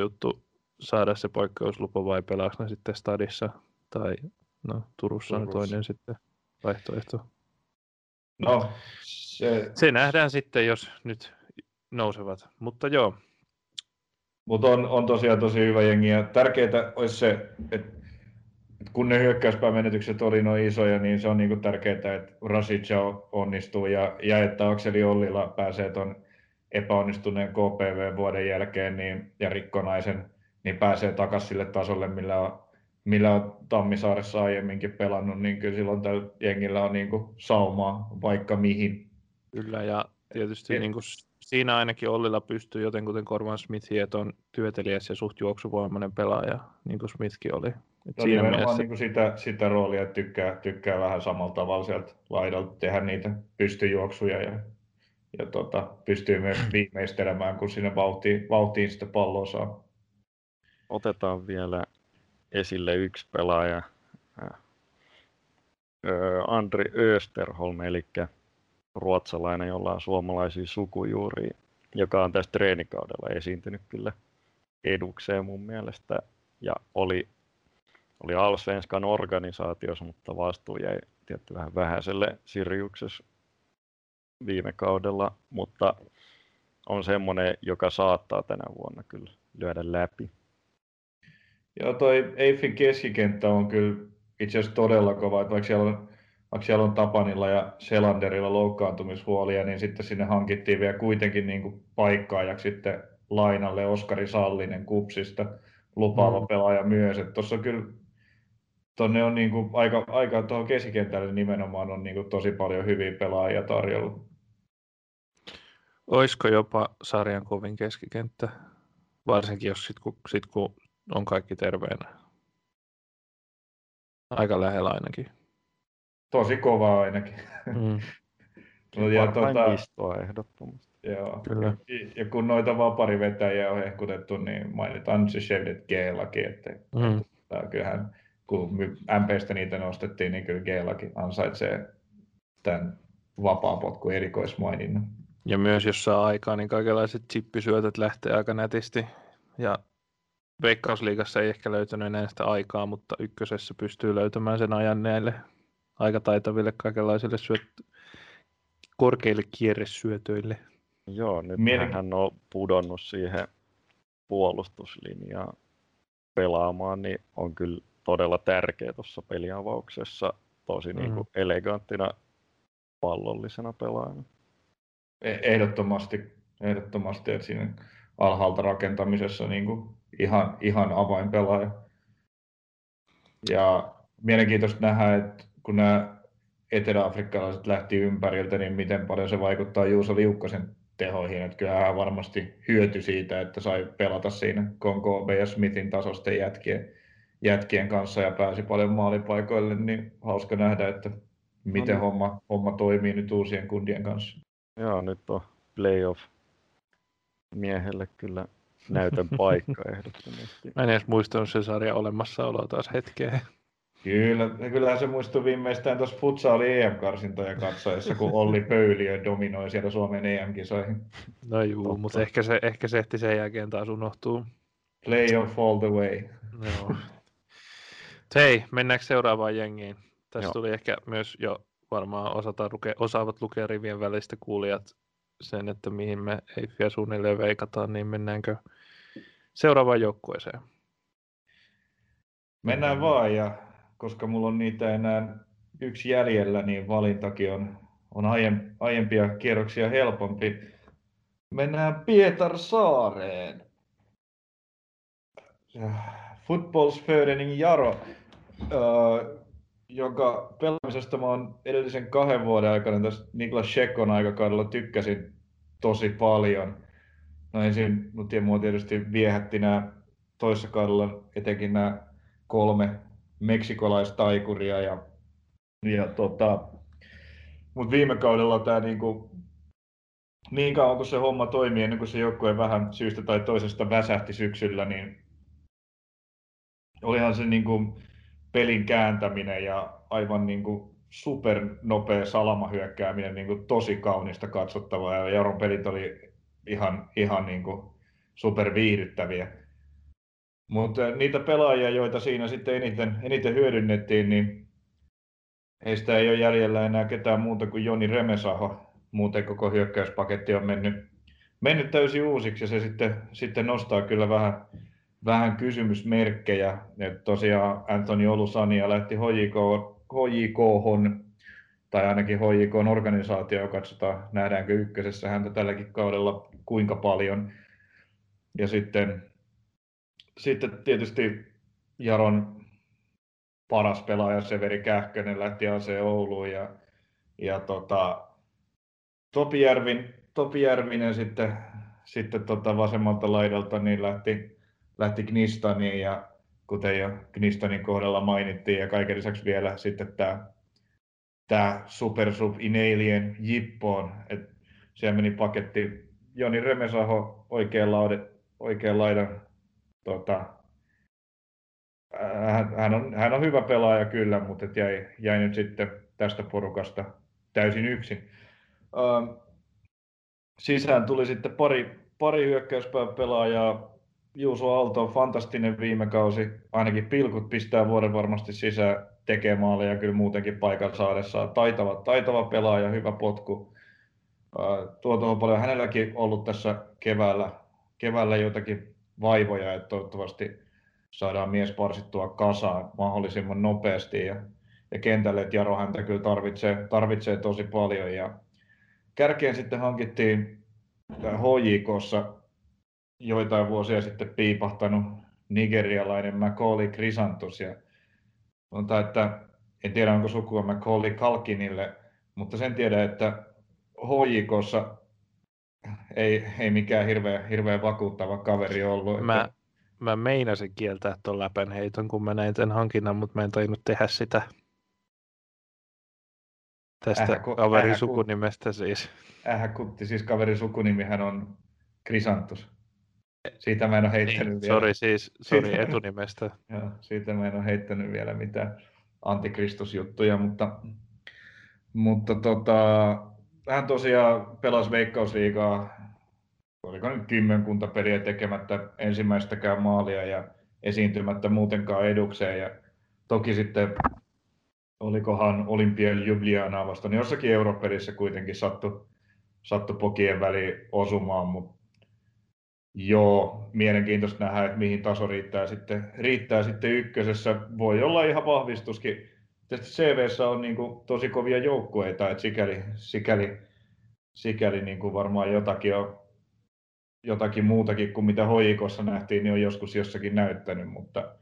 juttu saada se poikkeuslupa vai pelaako ne sitten stadissa tai no, Turussa, Turussa. on toinen sitten vaihtoehto. No, se... se nähdään sitten, jos nyt nousevat, mutta joo. Mutta on, on tosiaan tosi hyvä jengi ja tärkeää olisi se, että kun ne hyökkäyspäämenetykset oli noin isoja, niin se on niinku tärkeää, että Rasic onnistuu ja, ja että Akseli Ollila pääsee tuon epäonnistuneen KPV-vuoden jälkeen niin, ja Rikkonaisen, niin pääsee takaisin sille tasolle, millä on, millä on Tammisaaressa aiemminkin pelannut, niin kyllä silloin tällä jengillä on niinku saumaa vaikka mihin. Kyllä, ja tietysti ja, niin kuin siinä ainakin Ollilla pystyy jotenkuten Korvan Smithi, että on työtelijäs ja suht juoksuvoimainen pelaaja, niin kuin Smithkin oli. Et no siinä mielessä... niin kuin sitä, sitä roolia, että tykkää, tykkää vähän samalla tavalla sieltä laidalta tehdä niitä pystyjuoksuja ja, ja tota, pystyy myös viimeistelemään, kun sinne vauhtiin, vauhtiin sitä palloa saa. Otetaan vielä esille yksi pelaaja, Andri Österholm, eli ruotsalainen, jolla on suomalaisia sukujuuria, joka on tässä treenikaudella esiintynyt kyllä edukseen mun mielestä ja oli oli Allsvenskan organisaatiossa, mutta vastuu jäi tietty vähän vähäiselle Sirjuksessa viime kaudella, mutta on semmoinen, joka saattaa tänä vuonna kyllä lyödä läpi. Joo, toi Eiffin keskikenttä on kyllä itse asiassa todella kova, että vaikka siellä on, vaikka siellä on Tapanilla ja Selanderilla loukkaantumishuolia, niin sitten sinne hankittiin vielä kuitenkin niin kuin paikkaa ja sitten lainalle Oskari Sallinen Kupsista lupaava mm. pelaaja myös. Tuossa on kyllä tonne on niin kuin aika, aika tuohon keskikentälle nimenomaan on niin kuin tosi paljon hyviä pelaajia tarjolla. Olisiko jopa sarjan kovin keskikenttä, varsinkin jos sit, kun, sit, kun on kaikki terveenä? Aika lähellä ainakin. Tosi kova ainakin. Mm. no, ja tuota, istoa ehdottomasti. Joo. Kyllä. Ja, kun noita vaparivetäjiä on hehkutettu, niin mainitaan se Shevdet G-laki, että mm. kyllähän kun MPstä niitä nostettiin, niin kyllä Geelakin ansaitsee tämän vapaa-potku erikoismaininnan. Ja myös jos saa aikaa, niin kaikenlaiset chippisyötöt lähtee aika nätisti. Ja Veikkausliigassa ei ehkä löytänyt enää sitä aikaa, mutta ykkösessä pystyy löytämään sen ajan näille aika taitaville kaikenlaisille syöt- korkeille kierresyötöille. Joo, nyt Mielen... hän on pudonnut siihen puolustuslinjaan pelaamaan, niin on kyllä todella tärkeä tuossa peliavauksessa, tosi mm. niin kuin eleganttina pallollisena pelaajana. E-, ehdottomasti, ehdottomasti että siinä alhaalta rakentamisessa niin kuin ihan, ihan avainpelaaja. Ja mielenkiintoista nähdä, että kun nämä etelä-afrikkalaiset lähti ympäriltä, niin miten paljon se vaikuttaa Juuso Liukkasen tehoihin. Että kyllä hän varmasti hyöty siitä, että sai pelata siinä Konko ja Smithin tasosten jätkien jätkien kanssa ja pääsi paljon maalipaikoille, niin hauska nähdä, että miten no niin. homma, homma toimii nyt uusien kundien kanssa. Joo, nyt on playoff miehelle kyllä näytön paikka ehdottomasti. Mä en edes muistanut sen sarjan olemassaoloa taas hetkeen. Kyllä, kyllähän se muistuu viimeistään tuossa futsali EM-karsintoja katsoessa, kun Olli Pöyliö dominoi siellä Suomen EM-kisoihin. No juu, mutta ehkä se, ehkä se ehti sen jälkeen taas unohtuu. Playoff all the way. Joo, Hei, mennäänkö seuraavaan jengiin? Tässä Joo. tuli ehkä myös jo varmaan osata luke, osaavat lukea rivien välistä kuulijat sen, että mihin me Eiffiä suunnilleen veikataan, niin mennäänkö seuraavaan joukkueeseen? Mennään vaan ja koska mulla on niitä enää yksi jäljellä, niin valintakin on, on aiempia kierroksia helpompi. Mennään Pietarsaareen. Fotbollsförening Jaro, jonka pelaamisesta mä oon edellisen kahden vuoden aikana tässä Niklas Shekon aikakaudella tykkäsin tosi paljon. No ensin, mutta mua tietysti viehätti nämä toisessa kaudella etenkin nämä kolme meksikolaista ja, ja tota, mutta viime kaudella tämä niinku, niin kauan kun se homma toimii, ennen kuin se joukkue vähän syystä tai toisesta väsähti syksyllä, niin olihan se niinku pelin kääntäminen ja aivan niinku supernopea salamahyökkääminen niinku tosi kaunista katsottavaa ja Jaron pelit oli ihan, ihan niinku super viihdyttäviä. Mutta niitä pelaajia, joita siinä sitten eniten, eniten hyödynnettiin, niin heistä ei ole jäljellä enää ketään muuta kuin Joni Remesaho. Muuten koko hyökkäyspaketti on mennyt, mennyt täysin uusiksi ja se sitten, sitten nostaa kyllä vähän, vähän kysymysmerkkejä. Et tosiaan Antoni Olusania lähti HJK, HJKhon, tai ainakin HJKn organisaatio, katsotaan nähdäänkö ykkösessä häntä tälläkin kaudella kuinka paljon. Ja sitten sitten tietysti Jaron paras pelaaja Severi Kähkönen lähti AC Ouluun ja, ja tota, Topi, Järvin, Topi Järvinen sitten, sitten tota vasemmalta laidalta niin lähti, lähti Gnistaniin ja kuten jo Gnistanin kohdalla mainittiin ja kaiken lisäksi vielä sitten tämä tämä Super Sub Inalien Jippoon, että siellä meni paketti Joni Remesaho oikean, laude, oikean laidan tota, hän, on, hän on hyvä pelaaja kyllä, mutta jäi, jäi nyt sitten tästä porukasta täysin yksin. Sisään tuli sitten pari, pari hyökkäyspelaajaa. Juuso Aalto on fantastinen viime kausi. Ainakin pilkut pistää vuoden varmasti sisään tekee maaleja kyllä muutenkin paikan saadessa. Taitava, taitava pelaaja, hyvä potku. Tuo on paljon hänelläkin ollut tässä keväällä, keväällä jotakin vaivoja, että toivottavasti saadaan mies parsittua kasaan mahdollisimman nopeasti ja, ja kentälle, että Jaro häntä kyllä tarvitsee, tarvitsee tosi paljon. Ja kärkeen sitten hankittiin HJKssa joitain vuosia sitten piipahtanut nigerialainen Macaulay Krisantus ja sanotaan, että en tiedä onko sukua Macaulay Kalkinille, mutta sen tiedän, että HJKssa ei, ei mikään hirveän, hirveän vakuuttava kaveri ollut. Mä, että... mä meinasin kieltää tuon läpenheiton, kun mä näin tämän hankinnan, mutta mä en tainnut tehdä sitä. Tästä ähä, kaverin ähä, sukunimestä siis. Ähä kutti, siis kaverin sukunimihän on Krisantus. Siitä mä en ole heittänyt niin, vielä. Sori siis, sori etunimestä. Joo, siitä mä en ole heittänyt vielä mitään antikristusjuttuja, mutta, mutta tota, hän tosiaan pelasi Veikkausliigaa, oliko nyt kymmenkunta peliä tekemättä ensimmäistäkään maalia ja esiintymättä muutenkaan edukseen. Ja toki sitten olikohan Olympia Ljubljanaa vastaan, niin jossakin europelissä kuitenkin sattui, sattu pokien väliin osumaan, mutta joo, mielenkiintoista nähdä, että mihin taso riittää sitten, riittää sitten ykkösessä. Voi olla ihan vahvistuskin tietysti CVssä on niin kuin tosi kovia joukkueita, että sikäli, sikäli, sikäli niin kuin varmaan jotakin, on, jotakin muutakin kuin mitä hoikossa nähtiin, niin on joskus jossakin näyttänyt, mutta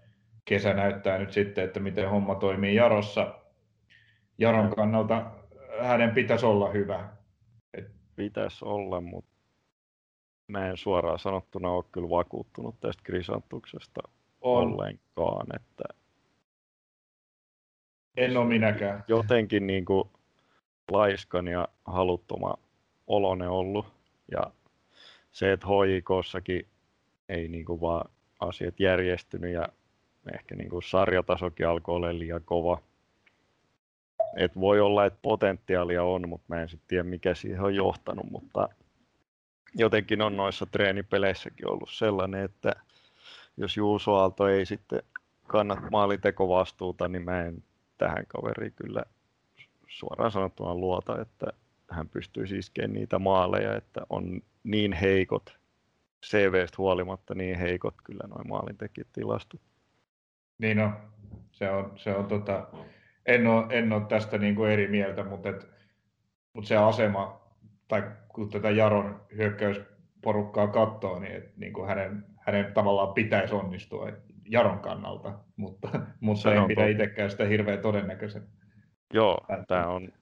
kesä näyttää nyt sitten, että miten homma toimii Jarossa. Jaron kannalta hänen pitäisi olla hyvä. Et... Pitäisi olla, mutta mä en suoraan sanottuna ole kyllä vakuuttunut tästä Krisantuksesta on. ollenkaan. Että en ole minäkään. Jotenkin niin kuin laiskan ja haluttoma olone ollut. Ja se, että HJKssakin ei niin kuin vaan asiat järjestynyt ja ehkä niin kuin sarjatasokin alkoi olla liian kova. Et voi olla, että potentiaalia on, mutta mä en sitten tiedä, mikä siihen on johtanut, mutta jotenkin on noissa treenipeleissäkin ollut sellainen, että jos Juuso Aalto ei sitten kannat maalitekovastuuta, niin mä en tähän kaveriin kyllä suoraan sanottuna luota, että hän pystyisi iskemaan niitä maaleja, että on niin heikot, CVstä huolimatta niin heikot kyllä noin maalintekijätilastot. Niin on. Se on, se on tota, en ole, en ole tästä niin kuin eri mieltä, mutta, et, mutta se asema, tai kun tätä Jaron hyökkäysporukkaa katsoo, niin, et, niin kuin hänen, hänen tavallaan pitäisi onnistua Jaron kannalta, mutta, mutta en pidä itsekään sitä hirveän todennäköisen. Joo, tämä on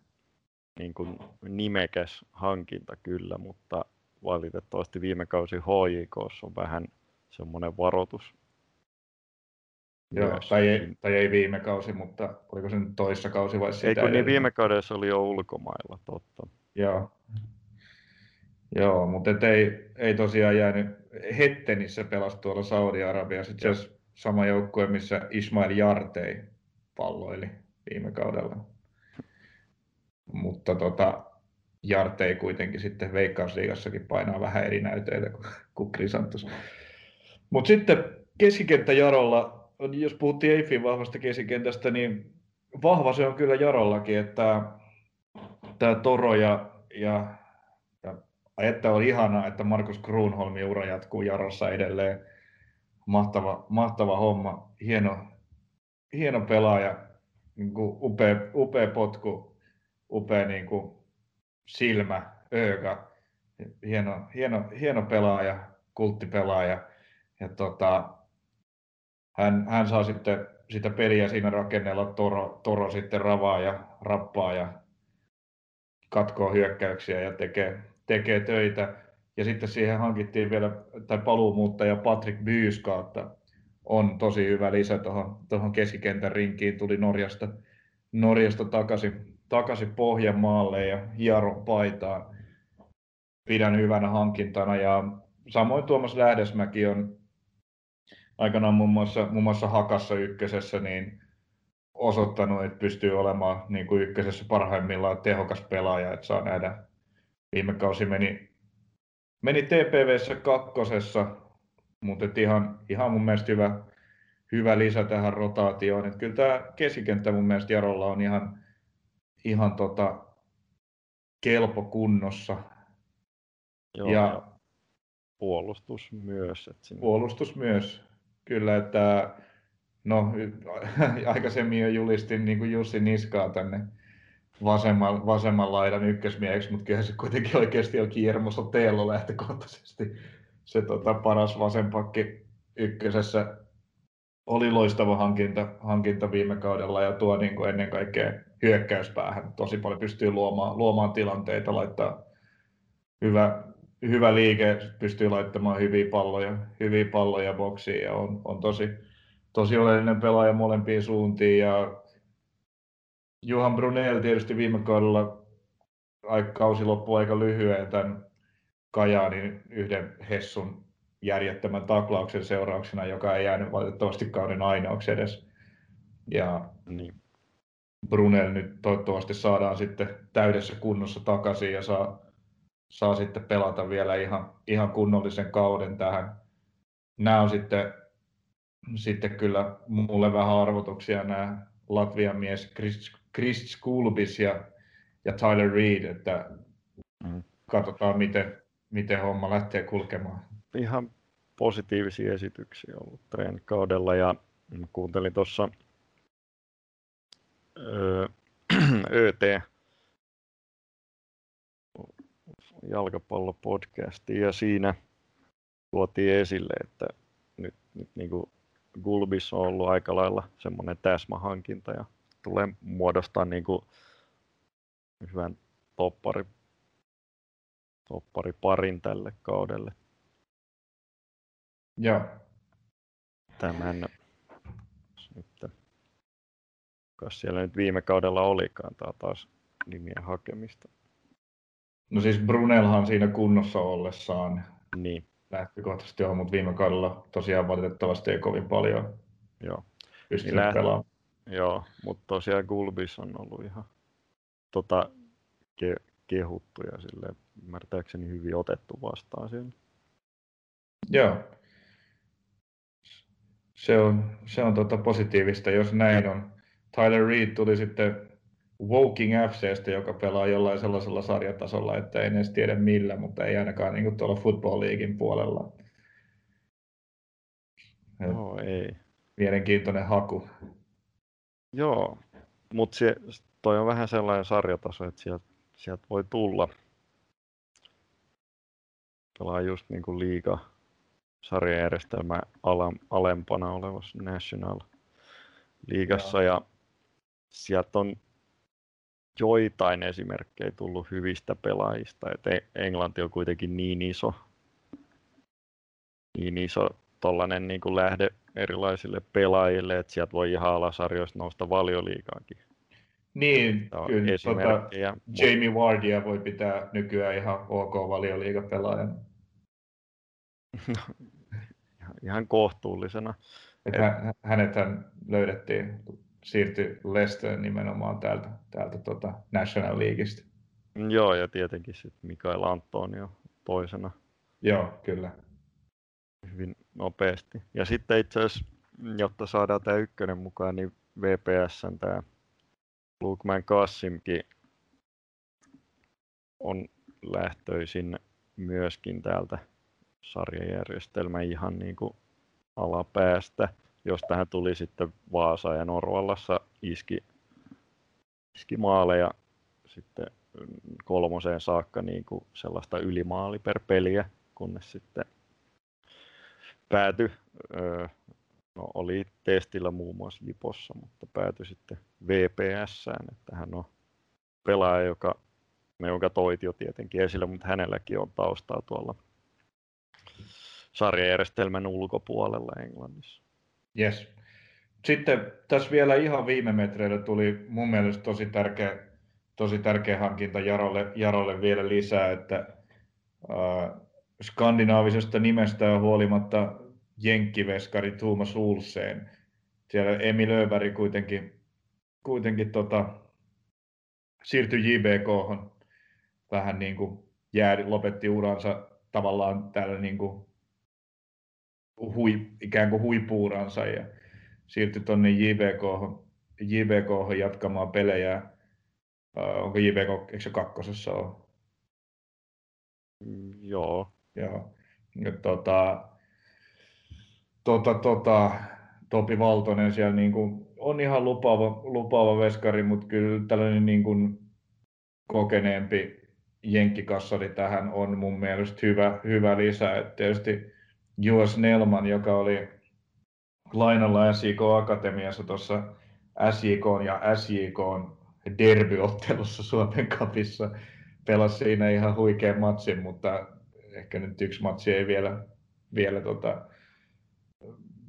niin kuin nimekäs hankinta kyllä, mutta valitettavasti viime kausi HJK on vähän semmoinen varoitus. Joo, myös. tai ei, tai ei viime kausi, mutta oliko se nyt toissa kausi vai sitä? Eikö niin viime kaudessa oli jo ulkomailla, totta. Joo. Joo, mutta ei, ei tosiaan jäänyt. Hettenissä pelasi tuolla Saudi-Arabiassa itse asiassa sama joukkue, missä Ismail Jartei palloili viime kaudella. Mutta tota, Jartei kuitenkin sitten Veikkausliigassakin painaa vähän eri näytöitä kuin Krisantos. Mutta sitten keskikenttä Jarolla, jos puhuttiin Eiffin vahvasta keskikentästä, niin vahva se on kyllä Jarollakin, että tämä Toro ja, ja, ja että on ihanaa, että Markus Kruunholmin ura jatkuu Jarossa edelleen. Mahtava, mahtava homma, hieno, hieno pelaaja, niin kuin upea, upea potku, upea niin kuin silmä, ööga, hieno, hieno, hieno pelaaja, kulttipelaaja. Ja tota, hän, hän, saa sitten sitä peliä siinä rakennella, Toro, Toro sitten ravaa ja rappaa ja katkoo hyökkäyksiä ja tekee, tekee töitä. Ja sitten siihen hankittiin vielä, tai paluumuuttaja Patrick Byyskaatta on tosi hyvä lisä tuohon, keskikentän rinkiin, tuli Norjasta, Norjasta takaisin, takaisin Pohjanmaalle ja hiero paitaan. Pidän hyvänä hankintana ja samoin Tuomas Lähdesmäki on aikanaan muun muassa, muun muassa Hakassa ykkösessä niin osoittanut, että pystyy olemaan niin kuin ykkösessä parhaimmillaan tehokas pelaaja, että saa nähdä. Viime kausi meni, meni TPVssä kakkosessa, mutta ihan, ihan mun mielestä hyvä, hyvä lisä tähän rotaatioon. Että kyllä tämä keskikenttä mun mielestä Jarolla on ihan, ihan tota, kelpo kunnossa. Joo, ja, ja puolustus myös. Että sinne... Puolustus myös, kyllä, että no aikaisemmin jo julistin niin kuin Jussi Niskaa tänne vasemman, vasemman laidan ykkösmieheksi, mutta kyllä se kuitenkin oikeasti on Kiermo Sotelo lähtökohtaisesti se tota, paras vasenpakki ykkösessä. Oli loistava hankinta, hankinta viime kaudella ja tuo niin kuin ennen kaikkea hyökkäyspäähän tosi paljon pystyy luomaan, luomaan tilanteita, laittaa hyvä, hyvä liike, pystyy laittamaan hyviä palloja, hyviä palloja boksiin ja on, on tosi, tosi oleellinen pelaaja molempiin suuntiin. Ja Johan Brunel tietysti viime kaudella kausi loppui aika lyhyen tämän Kajaanin yhden Hessun järjettömän taklauksen seurauksena, joka ei jäänyt valitettavasti kauden ainoaksi edes. Ja niin. Brunel nyt toivottavasti saadaan sitten täydessä kunnossa takaisin ja saa, saa sitten pelata vielä ihan, ihan kunnollisen kauden tähän. Nämä on sitten, sitten kyllä mulle vähän arvotuksia nämä Latvian mies Chris, Chris Kulbis ja, ja Tyler Reed, että mm. katsotaan miten, miten homma lähtee kulkemaan. Ihan positiivisia esityksiä ollut treenikaudella ja kuuntelin tuossa ÖT jalkapallopodcastia ja siinä tuotiin esille, että nyt, nyt niin kuin Gulbis on ollut aika lailla semmoinen täsmähankinta ja tulee muodostaa niin kuin hyvän toppari, toppari parin tälle kaudelle. Joo. Tämän, nyt, kas siellä nyt viime kaudella olikaan, tämä taas nimien hakemista. No siis Brunelhan siinä kunnossa ollessaan niin. lähtökohtaisesti on, mutta viime kaudella tosiaan valitettavasti ei kovin paljon Joo. pystynyt niin läht... pelaamaan. Joo, mutta tosiaan Gulbis on ollut ihan tota, ke, kehuttu ja sille ymmärtääkseni hyvin otettu vastaan siellä. Joo. Se on, se on tota positiivista, jos näin on. Tyler Reed tuli sitten Woking FCstä, joka pelaa jollain sellaisella sarjatasolla, että en edes tiedä millä, mutta ei ainakaan niin kuin tuolla Football Leaguein puolella. No ei. Mielenkiintoinen haku. Joo, mutta se, toi on vähän sellainen sarjataso, että sieltä, sieltä voi tulla. Pelaa just niin kuin liiga sarjajärjestelmä alempana olevassa National liigassa ja sieltä on joitain esimerkkejä tullut hyvistä pelaajista. Et e- Englanti on kuitenkin niin iso, niin iso tollanen niin kuin lähde erilaisille pelaajille, että sieltä voi ihan alasarjoista nousta valioliikaakin. Niin, kyllä. Tota, Jamie Wardia voi pitää nykyään ihan ok valioliigapelaajana. ihan kohtuullisena. Et Et... Hänethän löydettiin siirtyi Leicester nimenomaan täältä, täältä tota National Leagueista. Joo, ja tietenkin sitten Mikael Antonio toisena. Joo, kyllä. Hyvin nopeasti. Ja sitten itse asiassa, jotta saadaan tämä ykkönen mukaan, niin VPS tämä Lukeman Kassimkin on lähtöisin myöskin täältä sarjajärjestelmän ihan niin kuin alapäästä jos tähän tuli sitten Vaasa ja Norvallassa iski, iski maaleja sitten kolmoseen saakka niin kuin sellaista ylimaali per peliä, kunnes sitten päätyi, no oli testillä muun muassa Jipossa, mutta päätyi sitten VPSään, että hän on pelaaja, joka, me jonka toit jo tietenkin esille, mutta hänelläkin on taustaa tuolla sarjajärjestelmän ulkopuolella Englannissa. Yes. Sitten tässä vielä ihan viime metreillä tuli mun mielestä tosi tärkeä, tosi tärkeä hankinta Jarolle, Jarolle vielä lisää, että äh, skandinaavisesta nimestään huolimatta jenkkiveskari Tuomas Ulseen. Siellä Emil Lööberg kuitenkin, kuitenkin tota, siirtyi JBK vähän niin kuin jäädi, lopetti uransa tavallaan täällä niin kuin hui, ikään kuin huipuuransa ja siirtyi tuonne JBK, JBK jatkamaan pelejä. Uh, onko JBK, eikö se kakkosessa ole? Mm, joo. Joo. Ja, tota, tota, tota, Topi Valtonen siellä niin kuin, on ihan lupaava, lupaava veskari, mutta kyllä tällainen niin kuin, kokeneempi jenkkikassari tähän on mun mielestä hyvä, hyvä lisä. Et tietysti Juos Nelman, joka oli lainalla SJK Akatemiassa tuossa SJK ja SJK derbyottelussa Suomen kapissa. Pelasi siinä ihan huikean matsin, mutta ehkä nyt yksi matsi ei vielä, vielä, tota,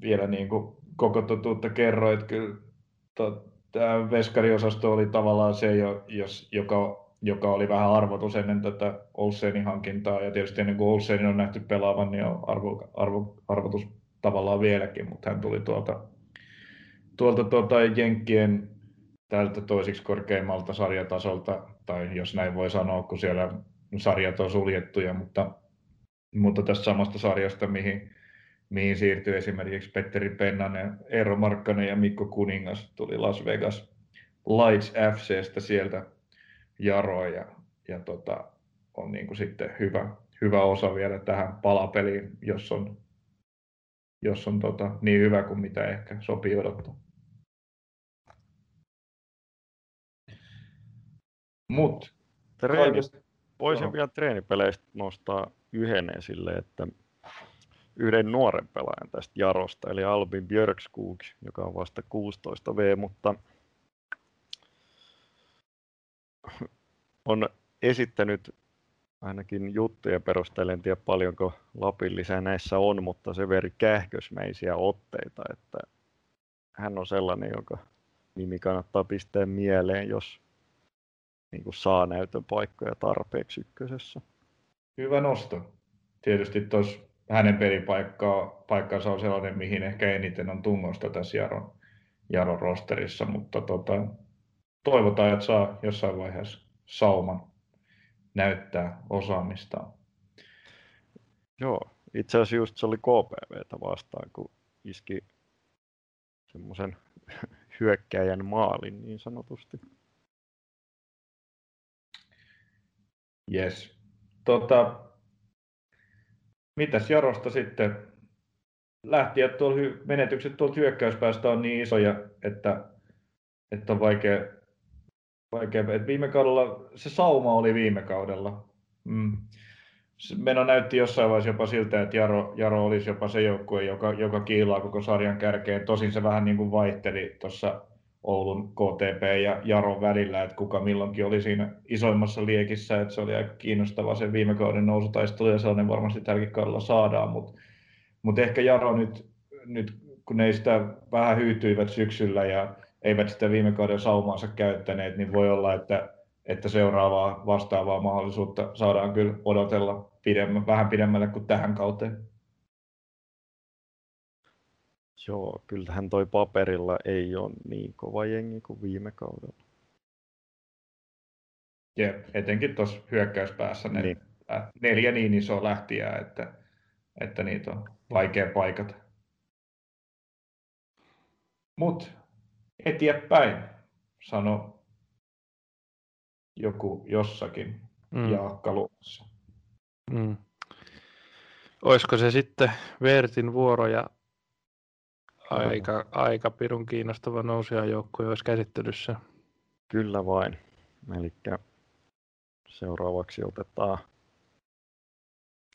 vielä niin kuin koko totuutta kerro. Että kyllä to, tämä veskariosasto oli tavallaan se, jos, joka joka oli vähän arvotus ennen tätä Olsenin hankintaa. Ja tietysti ennen kuin Olsenin on nähty pelaavan, niin on arvo, arvo, arvotus tavallaan vieläkin, mutta hän tuli tuolta, tuolta tuota Jenkkien tältä toisiksi korkeimmalta sarjatasolta, tai jos näin voi sanoa, kun siellä sarjat on suljettuja, mutta, mutta tästä samasta sarjasta, mihin, mihin siirtyi esimerkiksi Petteri Pennanen, Eero Markkanen ja Mikko Kuningas, tuli Las Vegas Lights FCstä sieltä Jaro ja, ja tota, on niin kuin sitten hyvä, hyvä osa vielä tähän palapeliin, jos on, jos on tota, niin hyvä kuin mitä ehkä sopii odottaa. Mut, Treeni, voisin vielä treenipeleistä nostaa yhden esille, että yhden nuoren pelaajan tästä Jarosta, eli Albin Björkskog, joka on vasta 16 V, mutta on esittänyt ainakin juttuja perusteella, en tiedä paljonko Lapin lisää näissä on, mutta se veri kähkösmäisiä otteita, että hän on sellainen, joka nimi kannattaa pistää mieleen, jos niin kuin saa näytön paikkoja tarpeeksi ykkösessä. Hyvä nosto. Tietysti tuossa hänen pelipaikkansa on sellainen, mihin ehkä eniten on tungosta tässä Jaron, Jaron rosterissa, mutta tota, toivotaan, että saa jossain vaiheessa sauman näyttää osaamistaan. Joo, itse asiassa just se oli KPVtä vastaan, kun iski semmoisen hyökkäjän maalin niin sanotusti. Yes. Tota, mitäs Jarosta sitten? Lähtijät tuolla, menetykset tuolta hyökkäyspäästä on niin isoja, että, että on vaikea, vaikea. Et viime kaudella, se sauma oli viime kaudella. Mm. Meno näytti jossain vaiheessa jopa siltä, että Jaro, Jaro olisi jopa se joukkue, joka, joka kiilaa koko sarjan kärkeen. Tosin se vähän niin kuin vaihteli tuossa Oulun KTP ja Jaron välillä, että kuka milloinkin oli siinä isoimmassa liekissä, että se oli aika kiinnostava se viime kauden nousutaistelu ja sellainen varmasti tälläkin kaudella saadaan, mutta mut ehkä Jaro nyt, nyt, kun ne sitä vähän hyytyivät syksyllä ja eivät sitä viime kauden saumaansa käyttäneet, niin voi olla, että, että seuraavaa vastaavaa mahdollisuutta saadaan kyllä odotella pidemmä, vähän pidemmälle kuin tähän kauteen. Joo, kyllähän toi paperilla ei ole niin kova jengi kuin viime kaudella. Jep, etenkin tuossa hyökkäyspäässä ne niin. neljä niin isoa lähtiä, että, että niitä on vaikea paikata. Mut eteenpäin, sano joku jossakin mm. Jaakka Mm. Olisiko se sitten Vertin vuoro ja aika, aika pirun kiinnostava nousia joukkue olisi käsittelyssä. Kyllä vain. Eli seuraavaksi otetaan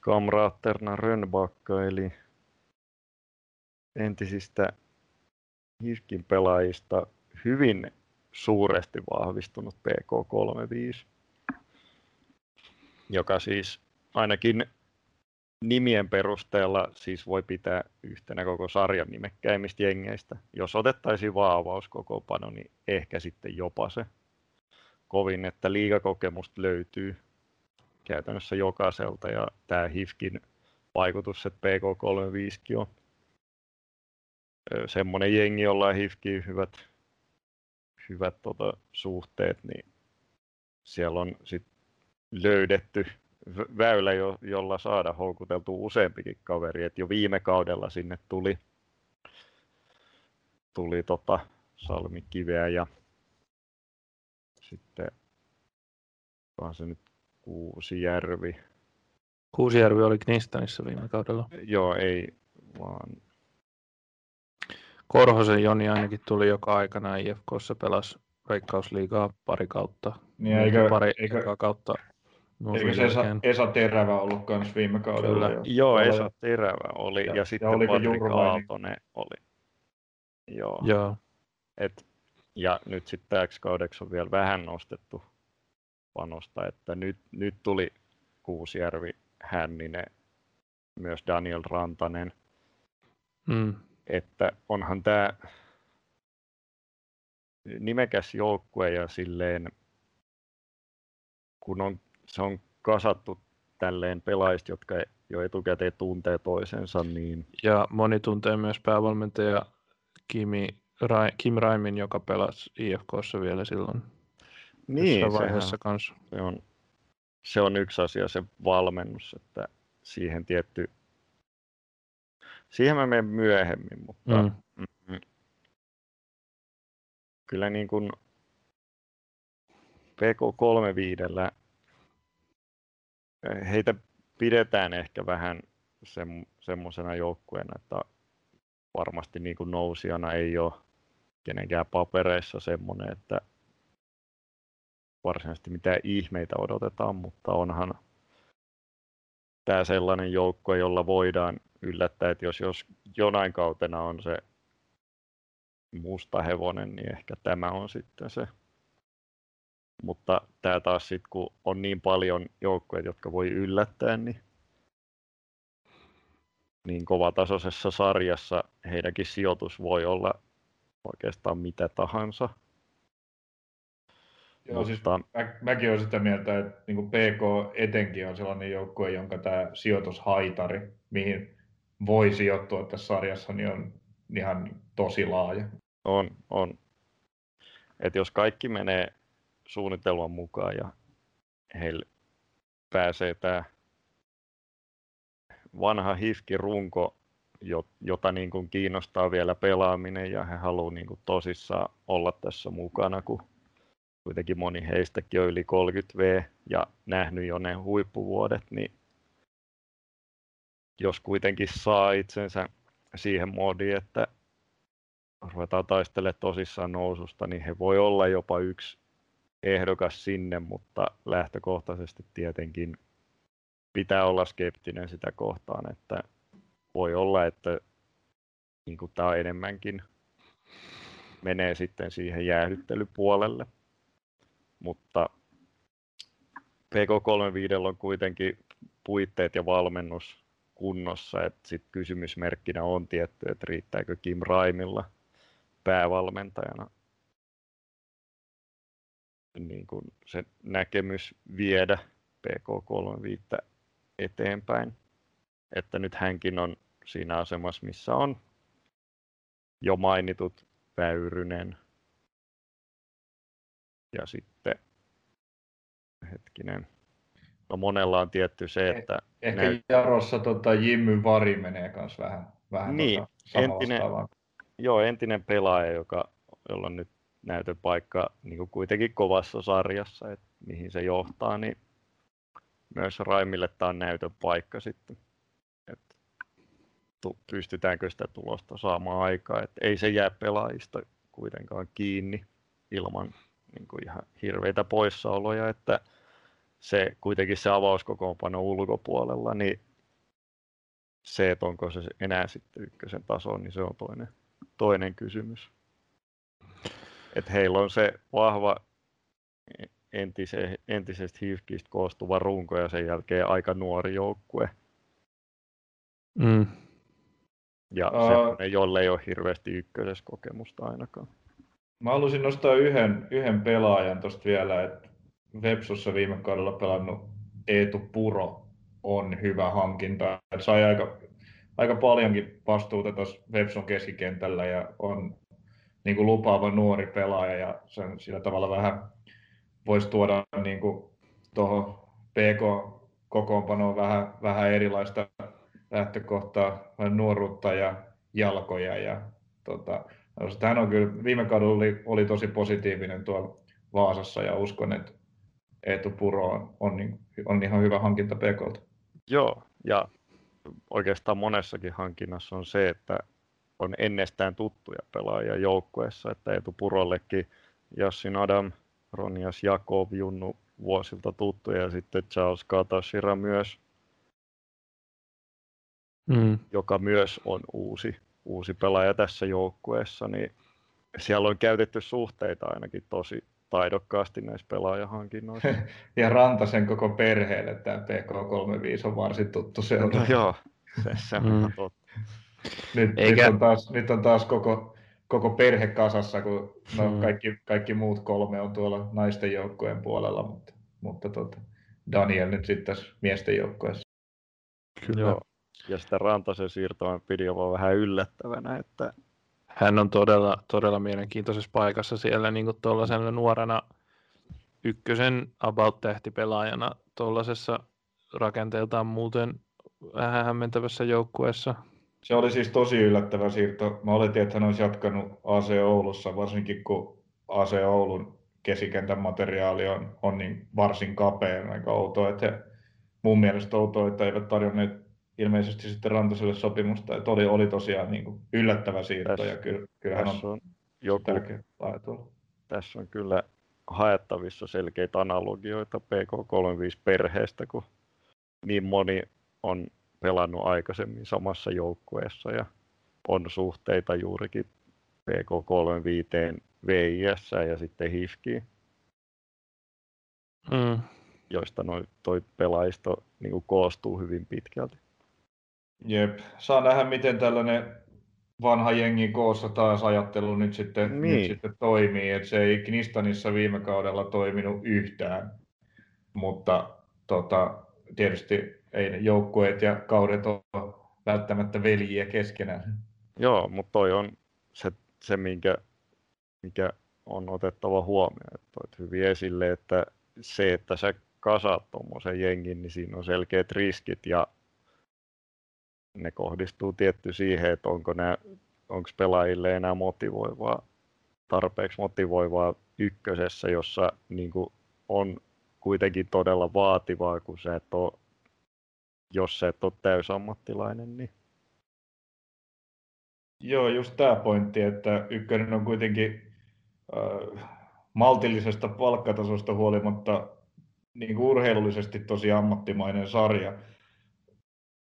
Kamraatterna Rönnbakka, eli entisistä Hiskin pelaajista hyvin suuresti vahvistunut PK35, joka siis ainakin nimien perusteella siis voi pitää yhtenä koko sarjan nimekkäimmistä jengeistä. Jos otettaisiin vaan avauskokoopano, niin ehkä sitten jopa se kovin, että liigakokemusta löytyy käytännössä jokaiselta ja tämä HIFKin vaikutus, että PK35 on semmoinen jengi, jolla on HIFKin hyvät, hyvät tota, suhteet, niin siellä on sit löydetty väylä, jo, jolla saada houkuteltu useampikin kaveri. Et jo viime kaudella sinne tuli, tuli tota Salmikiveä ja sitten vaan se nyt Kuusijärvi. Kuusijärvi oli Knistanissa viime kaudella. Joo, ei vaan. Korhosen Joni ainakin tuli joka aikana IFKssa pelasi Veikkausliigaa pari kautta. Niin, eikö, pari eikö, kautta Eikö se Esa, Esa Terävä ollut myös viime kaudella? Kyllä. Joo, Esa Esa Terävä oli ja, ja sitten ja Patrik Aaltonen oli. Joo. Joo. Et, ja nyt sitten täksi kaudeksi on vielä vähän nostettu panosta, että nyt, nyt tuli Kuusjärvi, Hänninen, myös Daniel Rantanen. Mm. Että onhan tämä nimekäs joukkue ja silleen, kun on se on kasattu tälleen pelaajista, jotka jo etukäteen tuntee toisensa. Niin... Ja moni tuntee myös päävalmentaja Kimi, Ra, Kim Raimin, joka pelasi IFKssa vielä silloin niin, vaiheessa kanssa. Se on, se on yksi asia, se valmennus, että siihen tietty... Siihen mä menen myöhemmin, mutta mm. Mm, kyllä niin kuin PK35 heitä pidetään ehkä vähän semmoisena joukkueena, että varmasti niin kuin nousijana ei ole kenenkään papereissa semmoinen, että varsinaisesti mitään ihmeitä odotetaan, mutta onhan tämä sellainen joukkue, jolla voidaan yllättää, että jos, jos jonain kautena on se musta hevonen, niin ehkä tämä on sitten se mutta tämä taas sitten, kun on niin paljon joukkueita, jotka voi yllättää, niin, niin kovatasoisessa sarjassa heidänkin sijoitus voi olla oikeastaan mitä tahansa. Joo, siis mutta... siis mä, mäkin olen sitä mieltä, että niin PK etenkin on sellainen joukkue, jonka tämä sijoitushaitari, mihin voi sijoittua tässä sarjassa, niin on ihan tosi laaja. On, on. Et jos kaikki menee suunnitelman mukaan ja heille pääsee tämä vanha hifki-runko, jota niin kuin kiinnostaa vielä pelaaminen ja he haluaa niin kuin tosissaan olla tässä mukana, kun kuitenkin moni heistäkin on yli 30V ja nähnyt jo ne huippuvuodet, niin jos kuitenkin saa itsensä siihen moodiin, että ruvetaan taistelemaan tosissaan noususta, niin he voi olla jopa yksi ehdokas sinne, mutta lähtökohtaisesti tietenkin pitää olla skeptinen sitä kohtaan, että voi olla, että niin kuin tämä enemmänkin menee sitten siihen jäähdyttelypuolelle. Mutta PK35 on kuitenkin puitteet ja valmennus kunnossa, että sit kysymysmerkkinä on tietty, että riittääkö Kim Raimilla päävalmentajana niin kuin se näkemys viedä PK35 eteenpäin. Että nyt hänkin on siinä asemassa, missä on. Jo mainitut Väyrynen. Ja sitten hetkinen, no monella on tietty se, eh, että... Ehkä näyt... Jarossa tota, Jimmy Vari menee myös vähän, vähän niin, tota, entinen, joo, entinen pelaaja, joka, jolla on nyt näytöpaikka niin kuin kuitenkin kovassa sarjassa, että mihin se johtaa, niin myös Raimille tämä on näytön paikka sitten. Että pystytäänkö sitä tulosta saamaan aikaa. Että ei se jää pelaajista kuitenkaan kiinni ilman niin kuin ihan hirveitä poissaoloja, että se kuitenkin se avauskokoonpano ulkopuolella, niin se, että onko se enää sitten ykkösen taso, niin se on toinen, toinen kysymys. Et heillä on se vahva entise, entisestä Hifkistä koostuva runko ja sen jälkeen aika nuori joukkue. Mm. Ja uh, semmoinen, jolle ei ole hirveästi ykkösessä kokemusta ainakaan. Mä haluaisin nostaa yhden, yhden pelaajan tuosta vielä, että Vepsussa viime kaudella pelannut Eetu Puro on hyvä hankinta. Et sai aika, aika paljonkin vastuuta tuossa Vepsun keskikentällä ja on niin kuin lupaava nuori pelaaja ja sen sillä tavalla vähän voisi tuoda niin tuohon PK-kokoonpanoon vähän, vähän erilaista lähtökohtaa, nuoruutta ja jalkoja. Ja, tota, hän on kyllä, viime kaudella oli, oli tosi positiivinen tuolla Vaasassa ja uskon, että Eetu Puro on, on, niin, on ihan hyvä hankinta PKlta. Joo, ja oikeastaan monessakin hankinnassa on se, että on ennestään tuttuja pelaajia joukkueessa, että Eetu Purollekin Jassin Adam, Ronias Jakob, Junnu vuosilta tuttuja ja sitten Charles Katashira myös, mm. joka myös on uusi, uusi pelaaja tässä joukkueessa, niin siellä on käytetty suhteita ainakin tosi taidokkaasti näissä pelaajahankinnoissa. ja Rantasen koko perheelle tämä PK35 on varsin tuttu seura. No joo, se, se on mm. totta. Nyt, Eikä... nyt, on taas, nyt on taas koko, koko perhe kasassa, kun no, hmm. kaikki, kaikki muut kolme on tuolla naisten joukkojen puolella, mutta, mutta tota, Daniel nyt sitten tässä miesten joukkueessa. Kyllä. Joo. Ja sitä Rantasen siirtoa pidi jo vähän yllättävänä, että hän on todella, todella mielenkiintoisessa paikassa siellä niin tuollaisena nuorena ykkösen about-tähtipelaajana tuollaisessa rakenteeltaan muuten vähän hämmentävässä joukkueessa. Se oli siis tosi yllättävä siirto. Mä oletin, että hän olisi jatkanut AC Oulussa, varsinkin kun AC Oulun kesikentän materiaali on, on niin varsin kapea, aika outoa. Että mun mielestä outoa, että eivät tarjonneet ilmeisesti sitten Rantaselle sopimusta, että oli, oli tosiaan niin kuin yllättävä siirto tässä, ja kyllä, kyllähän on, on joku, tärkeä Tässä on kyllä haettavissa selkeitä analogioita PK35-perheestä, kun niin moni on pelannut aikaisemmin samassa joukkueessa ja on suhteita juurikin PK35 VIS ja sitten HIFKiin, mm. joista noi, toi pelaajisto niin koostuu hyvin pitkälti. Jep, saa nähdä miten tällainen vanha jengi koossa taas ajattelu nyt sitten, niin. nyt sitten toimii. Et se ei Knistanissa viime kaudella toiminut yhtään, mutta tota, tietysti ei joukkueet ja kaudet ole välttämättä veljiä keskenään. Joo, mutta toi on se, se minkä, mikä on otettava huomioon. Toit hyvin esille, että se, että sä kasaat tuommoisen jengin, niin siinä on selkeät riskit ja ne kohdistuu tietty siihen, että onko nämä, onko pelaajille enää motivoivaa, tarpeeksi motivoivaa ykkösessä, jossa niin on kuitenkin todella vaativaa, kun sä et ole, jos sä et ole täysammattilainen, niin Joo, just tämä pointti, että ykkönen on kuitenkin äh, maltillisesta palkkatasosta huolimatta niin kuin urheilullisesti tosi ammattimainen sarja.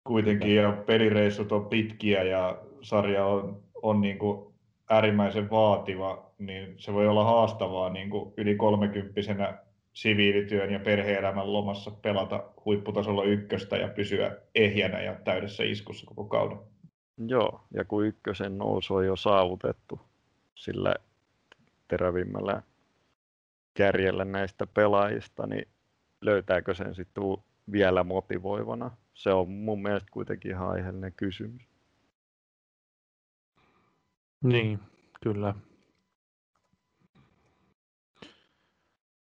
Kuitenkin ja pelireissut on pitkiä ja sarja on, on niin kuin äärimmäisen vaativa, niin se voi olla haastavaa niin kuin yli kolmekymppisenä siviilityön ja perhe-elämän lomassa pelata huipputasolla ykköstä ja pysyä ehjänä ja täydessä iskussa koko kauden. Joo, ja kun ykkösen nousu on jo saavutettu sillä terävimmällä kärjellä näistä pelaajista, niin löytääkö sen sitten vielä motivoivana? Se on mun mielestä kuitenkin ihan aiheellinen kysymys. Niin, kyllä.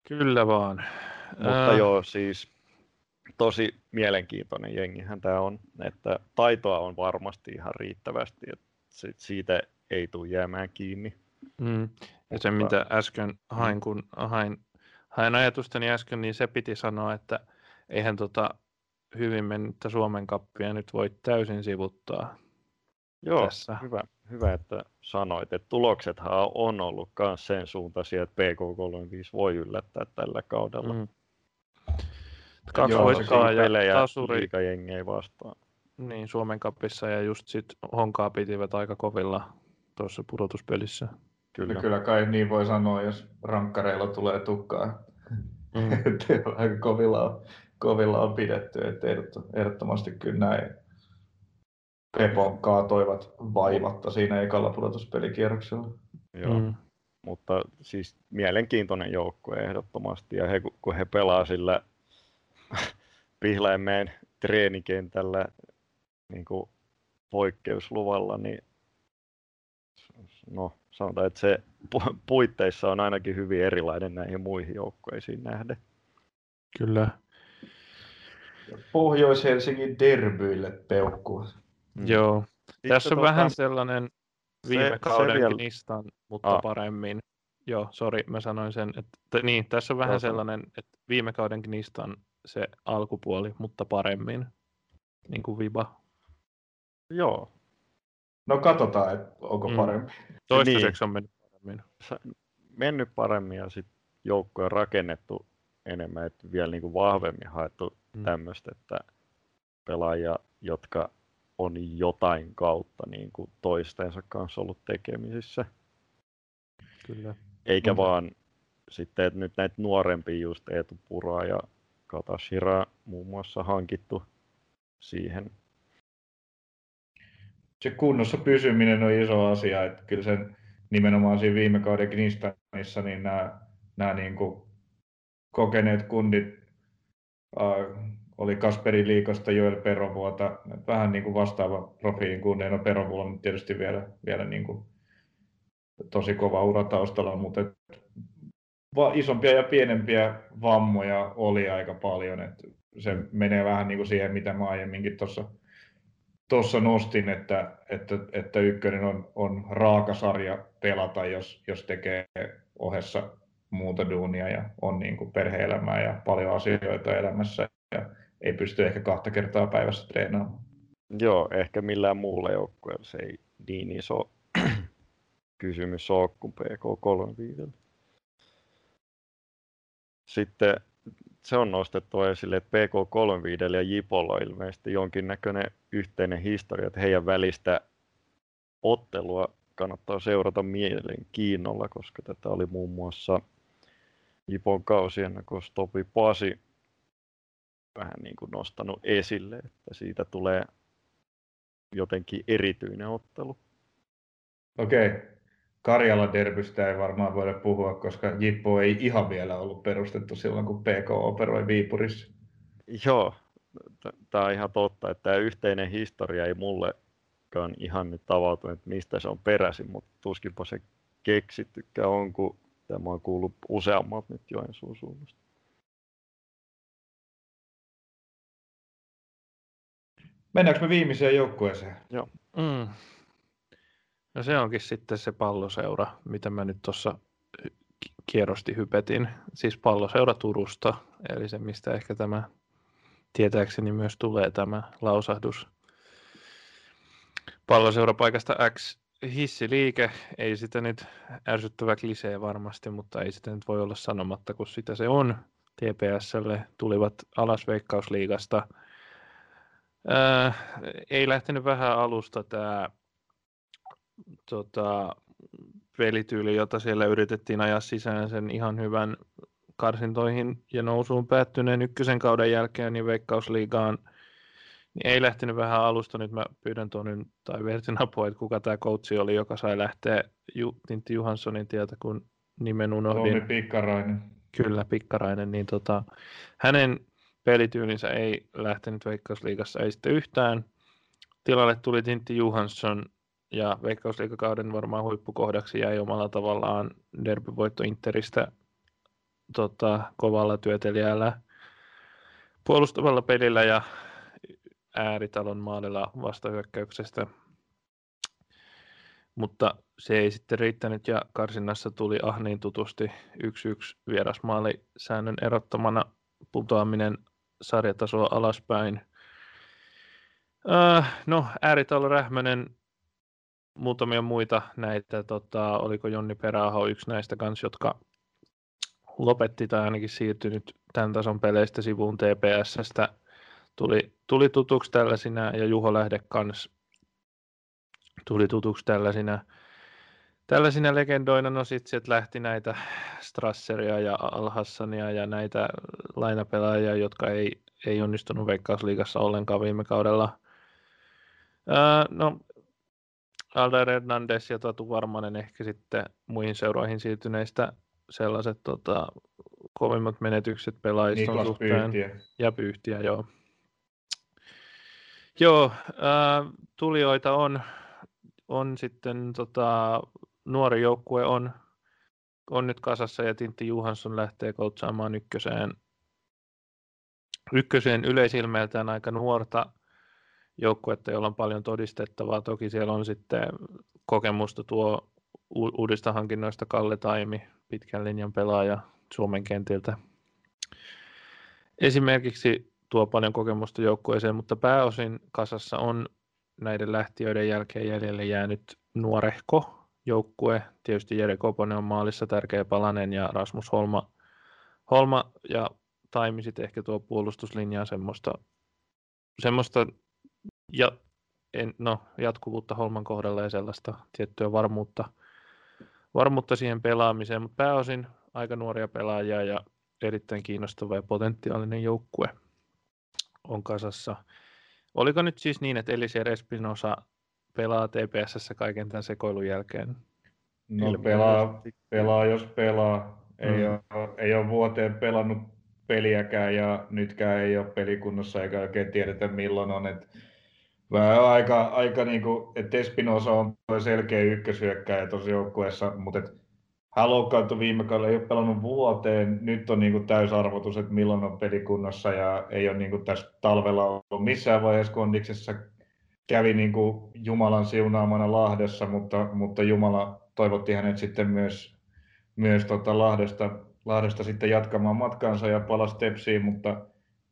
Kyllä vaan. Mutta äh... joo, siis tosi mielenkiintoinen jengihän tämä on, että taitoa on varmasti ihan riittävästi, että siitä ei tule jäämään kiinni. Mm. Ja Mutta... se, mitä äsken hain, kun hain, hain ajatustani äsken, niin se piti sanoa, että eihän tota hyvin mennyttä Suomen kappia nyt voi täysin sivuttaa. Joo, tässä. Hyvä, hyvä, että sanoit, että tuloksethan on ollut myös sen suuntaisia, että PK35 voi yllättää tällä kaudella. Mm. Kaksi voittoa ja pelejä tasuri. jengei vastaan. Niin, Suomen kapissa ja just sit Honkaa pitivät aika kovilla tuossa pudotuspelissä. Kyllä. No kyllä kai niin voi sanoa, jos rankkareilla tulee tukkaa. Mm. aika kovilla on, kovilla on pidetty, että ehdottomasti kyllä näin. Pepo kaatoivat vaivatta siinä ekalla pudotuspelikierroksella. Joo. Mm. Mutta siis mielenkiintoinen joukkue ehdottomasti. Ja he, kun he pelaa sillä Pihlaimeen treenikentällä niin kuin poikkeusluvalla, niin no, sanotaan, että se puitteissa on ainakin hyvin erilainen näihin muihin joukkueisiin nähden. Kyllä. Pohjois-Helsingin derbyille peukkuu. Mm. Joo. Sitten Tässä on tota, vähän sellainen viime se, kauden se vielä... Nistan, mutta ah. paremmin. Joo, sori, mä sanoin sen, että niin, tässä on vähän Joo, sellainen, että viime kauden Knistan se alkupuoli, mutta paremmin. Niin kuin Viba. Joo. No katsotaan, että onko mm. paremmin. Toistaiseksi niin. on mennyt paremmin. Mennyt paremmin ja sitten joukko on rakennettu enemmän, että vielä niin kuin vahvemmin haettu mm. tämmöistä, että pelaajia, jotka on jotain kautta niin kuin toistensa kanssa ollut tekemisissä. Kyllä. Eikä mm. vaan sitten, että nyt näitä nuorempia just Eetu Puraa ja Katashira muun muassa hankittu siihen. Se kunnossa pysyminen on iso asia, että kyllä sen nimenomaan siinä viime kauden Knistanissa, niin nämä, nämä niin kuin kokeneet kundit äh, oli Kasperi Liikosta, Joel Perovuota, vähän niin kuin vastaava profiilin kuin No Perovuolla on tietysti vielä, vielä niin kuin tosi kova ura taustalla, mutta isompia ja pienempiä vammoja oli aika paljon. Että se menee vähän niin kuin siihen, mitä mä aiemminkin tuossa tuossa nostin, että, että, että ykkönen on, on raaka sarja pelata, jos, jos tekee ohessa muuta duunia ja on niin kuin perhe-elämää ja paljon asioita elämässä ja ei pysty ehkä kahta kertaa päivässä treenaamaan. Joo, ehkä millään muulla joukkueella se ei niin iso kysymys ole kuin PK35. Sitten se on nostettu esille, että PK35 ja Jipolla on ilmeisesti jonkinnäköinen yhteinen historia, että heidän välistä ottelua kannattaa seurata mielenkiinnolla, koska tätä oli muun muassa Jipon kausiennakossa Topi Pasi vähän niin kuin nostanut esille, että siitä tulee jotenkin erityinen ottelu. Okei. Okay. Karjala derbystä ei varmaan voida puhua, koska Jippo ei ihan vielä ollut perustettu silloin, kun PK operoi Viipurissa. Joo, tämä on ihan totta, että tämä yhteinen historia ei mullekaan ihan nyt tavautunut, että mistä se on peräisin, mutta tuskinpa se keksittykään on, kun tämä on kuullut useammat nyt Joensuun suunnasta. Mennäänkö me viimeiseen joukkueeseen? Joo. Mm. No se onkin sitten se palloseura, mitä mä nyt tuossa kierrosti hypetin, siis palloseura Turusta, eli se mistä ehkä tämä tietääkseni myös tulee tämä lausahdus. Palloseurapaikasta X hissiliike, ei sitä nyt ärsyttävä klisee varmasti, mutta ei sitä nyt voi olla sanomatta, kun sitä se on. TPSlle tulivat alas Veikkausliigasta. Ää, ei lähtenyt vähän alusta tämä tota, pelityyli, jota siellä yritettiin ajaa sisään sen ihan hyvän karsintoihin ja nousuun päättyneen ykkösen kauden jälkeen, niin Veikkausliigaan niin ei lähtenyt vähän alusta. Nyt mä pyydän tuon tai Vertin apua, että kuka tämä coachi oli, joka sai lähteä Ju, Tintti Johanssonin tietä, kun nimen unohdin. Tomi Pikkarainen. Kyllä, Pikkarainen. Niin tota, hänen pelityylinsä ei lähtenyt Veikkausliigassa ei sitten yhtään. Tilalle tuli Tintti Johansson, ja Veikkausliikakauden varmaan huippukohdaksi jäi omalla tavallaan derbyvoitto Interistä tota, kovalla työtelijällä puolustavalla pelillä ja ääritalon maalilla vastahyökkäyksestä. Mutta se ei sitten riittänyt ja karsinnassa tuli Ahniin tutusti 1-1 vierasmaali säännön erottamana putoaminen sarjatasoa alaspäin. Äh, no, ääritalo Rähmönen muutamia muita näitä, tota, oliko Jonni Peräaho yksi näistä kanssa, jotka lopetti tai ainakin siirtynyt tämän tason peleistä sivuun TPSstä. Tuli, tuli tutuksi tällaisina ja Juho Lähde kans tuli tutuksi tällaisina, tällaisina legendoina. No sitten sieltä lähti näitä Strasseria ja Alhassania ja näitä lainapelaajia, jotka ei, ei onnistunut Veikkausliigassa ollenkaan viime kaudella. Ää, no Alder Hernandez ja Tatu Varmanen ehkä sitten muihin seuroihin siirtyneistä sellaiset tota, kovimmat menetykset pelaajiston Niklas suhteen. Pyyhtiä. Ja pyyhtiä, joo. Joo, äh, tulijoita on, on sitten tota, nuori joukkue on, on nyt kasassa ja Tintti Johansson lähtee koutsaamaan ykköseen, ykköseen yleisilmeeltään aika nuorta joukkuetta, jolla on paljon todistettavaa. Toki siellä on sitten kokemusta tuo uudista hankinnoista Kalle Taimi, pitkän linjan pelaaja Suomen kentiltä. Esimerkiksi tuo paljon kokemusta joukkueeseen, mutta pääosin kasassa on näiden lähtiöiden jälkeen jäljelle jäänyt nuorehko joukkue. Tietysti Jere Koponen on maalissa tärkeä palanen ja Rasmus Holma, Holma ja Taimi sitten ehkä tuo puolustuslinjaa semmoista, semmoista ja, en, no, jatkuvuutta Holman kohdalla ja sellaista tiettyä varmuutta, varmuutta siihen pelaamiseen, mutta pääosin aika nuoria pelaajia ja erittäin kiinnostava ja potentiaalinen joukkue on kasassa. Oliko nyt siis niin, että Elisier Espinosa pelaa TPSssä kaiken tämän sekoilun jälkeen? No pelaa, pelaa, jos pelaa. Ei, mm. ole, ei ole vuoteen pelannut peliäkään ja nytkään ei ole pelikunnossa eikä oikein tiedetä milloin on. Et vähän aika, aika niin kuin, että Espinosa on selkeä ykkösyökkäjä tuossa joukkueessa, mutta et hän loukkaantui viime kaudella, ei ole pelannut vuoteen. Nyt on niin kuin täysarvotus, että milloin on pelikunnossa ja ei ole niin kuin tässä talvella ollut missään vaiheessa kondiksessa. Kävi niin kuin Jumalan siunaamana Lahdessa, mutta, mutta Jumala toivotti hänet sitten myös, myös tota Lahdesta, Lahdesta sitten jatkamaan matkaansa ja palasi Tepsiin, mutta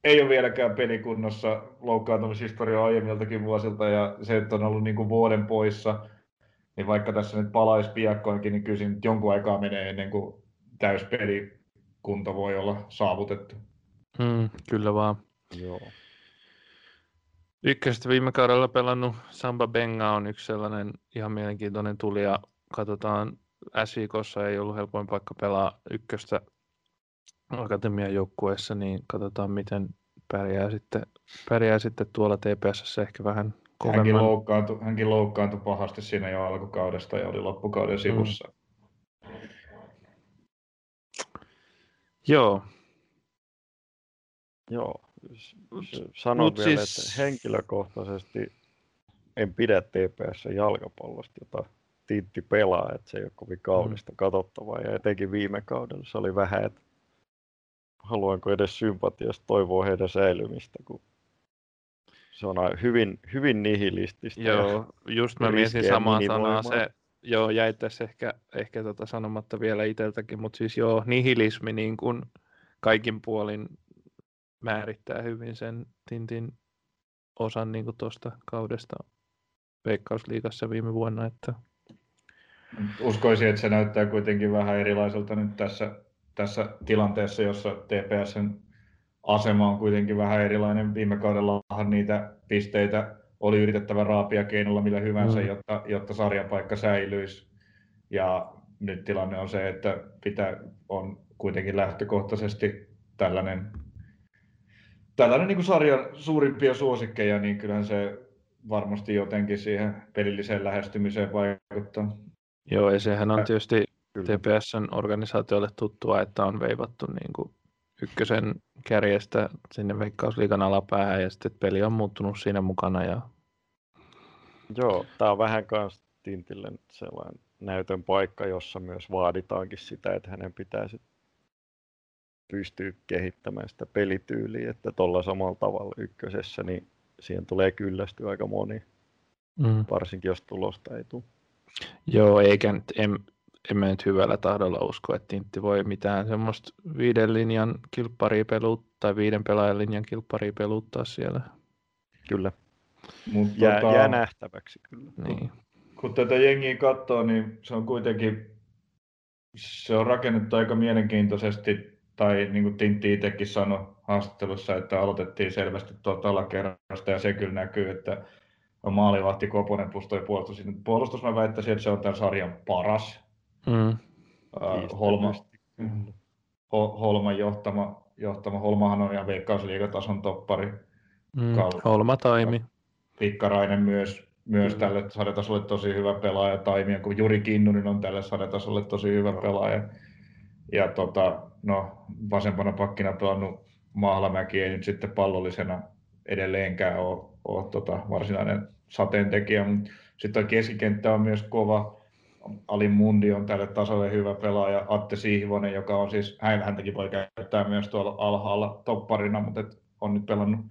ei ole vieläkään pelikunnossa loukkaantumishistoria aiemmiltakin vuosilta ja se, että on ollut niin kuin vuoden poissa, niin vaikka tässä nyt palaisi piakkoinkin, niin kyllä nyt jonkun aikaa menee ennen kuin täyspelikunta voi olla saavutettu. Mm, kyllä vaan. Joo. Ykköstä viime kaudella pelannut Samba Benga on yksi sellainen ihan mielenkiintoinen tuli ja katsotaan SIKossa ei ollut helpoin paikka pelaa ykköstä akatemian joukkueessa, niin katsotaan miten pärjää sitten, pärjää sitten tuolla TPSssä ehkä vähän Hänkin kovemman. loukkaantui, hänkin loukkaantui pahasti siinä jo alkukaudesta ja oli loppukauden sivussa. Joo, Joo. Sanon mut vielä, siis- että henkilökohtaisesti en pidä TPS jalkapallosta, jota Tintti pelaa, että se ei ole kovin kaunista mm. katsottavaa ja etenkin viime kaudella se oli vähän, että haluanko edes sympatiasta toivoa heidän säilymistä, kun se on hyvin, hyvin nihilististä. joo, just mä mietin samaa sanaa. Se, joo, jäi tässä ehkä, ehkä tota sanomatta vielä itseltäkin, mutta siis joo, nihilismi niin kuin kaikin puolin määrittää hyvin sen Tintin osan niin tuosta kaudesta Veikkausliigassa viime vuonna. Että... Uskoisin, että se näyttää kuitenkin vähän erilaiselta nyt tässä, tässä tilanteessa, jossa TPSn asema on kuitenkin vähän erilainen. Viime kaudellahan niitä pisteitä oli yritettävä raapia keinolla millä hyvänsä, mm. jotta, jotta sarjapaikka säilyisi. Ja nyt tilanne on se, että pitää, on kuitenkin lähtökohtaisesti tällainen, tällainen niin kuin sarjan suurimpia suosikkeja, niin kyllähän se varmasti jotenkin siihen pelilliseen lähestymiseen vaikuttaa. Joo, ja sehän on tietysti TPSn organisaatiolle tuttua, että on veivattu niin kuin ykkösen kärjestä sinne Veikkausliikan alapäähän ja sitten peli on muuttunut siinä mukana. Ja... Joo, tämä on vähän kans Tintille sellainen näytön paikka, jossa myös vaaditaankin sitä, että hänen pitäisi pystyä kehittämään sitä pelityyliä, että tuolla samalla tavalla ykkösessä, niin siihen tulee kyllästyä aika moni, mm. varsinkin jos tulosta ei tule. Joo, eikä en, en mä nyt hyvällä tahdolla usko, että Tintti voi mitään semmoista viiden linjan kilpparia peluuttaa tai viiden pelaajan linjan kilpparia peluuttaa siellä. Kyllä. Mut jää, tota, jää nähtäväksi kyllä. Niin. Kun tätä jengiä katsoo, niin se on kuitenkin se on rakennettu aika mielenkiintoisesti, tai niin kuin Tintti itsekin sanoi haastattelussa, että aloitettiin selvästi tuolta alakerrasta, ja se kyllä näkyy, että on maalivahti Koponen plus toi puolustus. Puolustus mä väittäisin, että se on tämän sarjan paras. Mm. Uh, Holma, Holman johtama, johtama, Holmahan on ihan veikkausliigatason toppari. Mm. Holma toimi. Pikkarainen myös, myös tälle sarjatasolle tosi hyvä pelaaja. Taimia, kun Juri Kinnunen on tälle sarjatasolle tosi hyvä pelaaja. Ja tota, no, vasempana pakkina pelannut Mahlamäki ei nyt sitten pallollisena edelleenkään ole, ole tota, varsinainen sateentekijä, mutta sitten keskikenttä on myös kova. Ali Mundi on tälle tasolle hyvä pelaaja. Atte Sihvonen, joka on siis, häntäkin voi käyttää myös tuolla alhaalla topparina, mutta et on nyt pelannut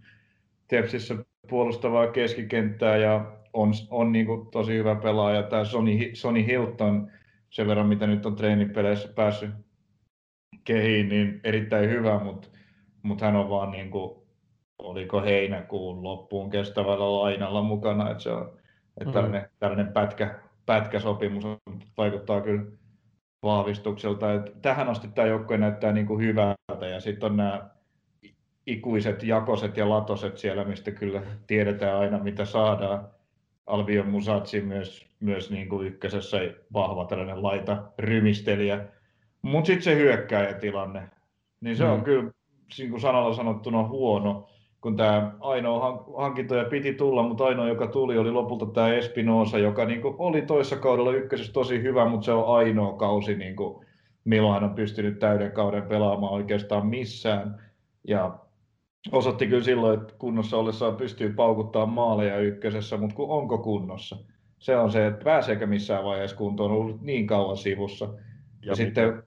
Tepsissä puolustavaa keskikenttää ja on, on niin kuin tosi hyvä pelaaja. Tämä Sony, Sony Hilton, sen verran mitä nyt on treenipeleissä päässyt kehiin, niin erittäin hyvä, mutta, mutta hän on vaan niin kuin, oliko heinäkuun loppuun kestävällä lainalla mukana, että se on että mm. tällainen, tällainen pätkä, pätkäsopimus vaikuttaa kyllä vahvistukselta. Että tähän asti tämä joukkue näyttää niin kuin hyvältä ja sitten on nämä ikuiset jakoset ja latoset siellä, mistä kyllä tiedetään aina mitä saadaan. Albion Musatsi myös, myös niin kuin ykkösessä vahva tällainen laita rymistelijä. Mutta sitten se hyökkääjätilanne, niin se mm. on kyllä niin kuin sanalla sanottuna huono kun tämä ainoa hankintoja piti tulla, mutta ainoa, joka tuli, oli lopulta tämä Espinosa, joka niin kuin oli toissa kaudella ykkösessä tosi hyvä, mutta se on ainoa kausi, niin kuin, milloin hän on pystynyt täyden kauden pelaamaan oikeastaan missään. Ja osoitti kyllä silloin, että kunnossa ollessaan pystyy paukuttaa maaleja ykkösessä, mutta kun onko kunnossa? Se on se, että pääseekö missään vaiheessa kuntoon, on ollut niin kauan sivussa. Ja, ja sitten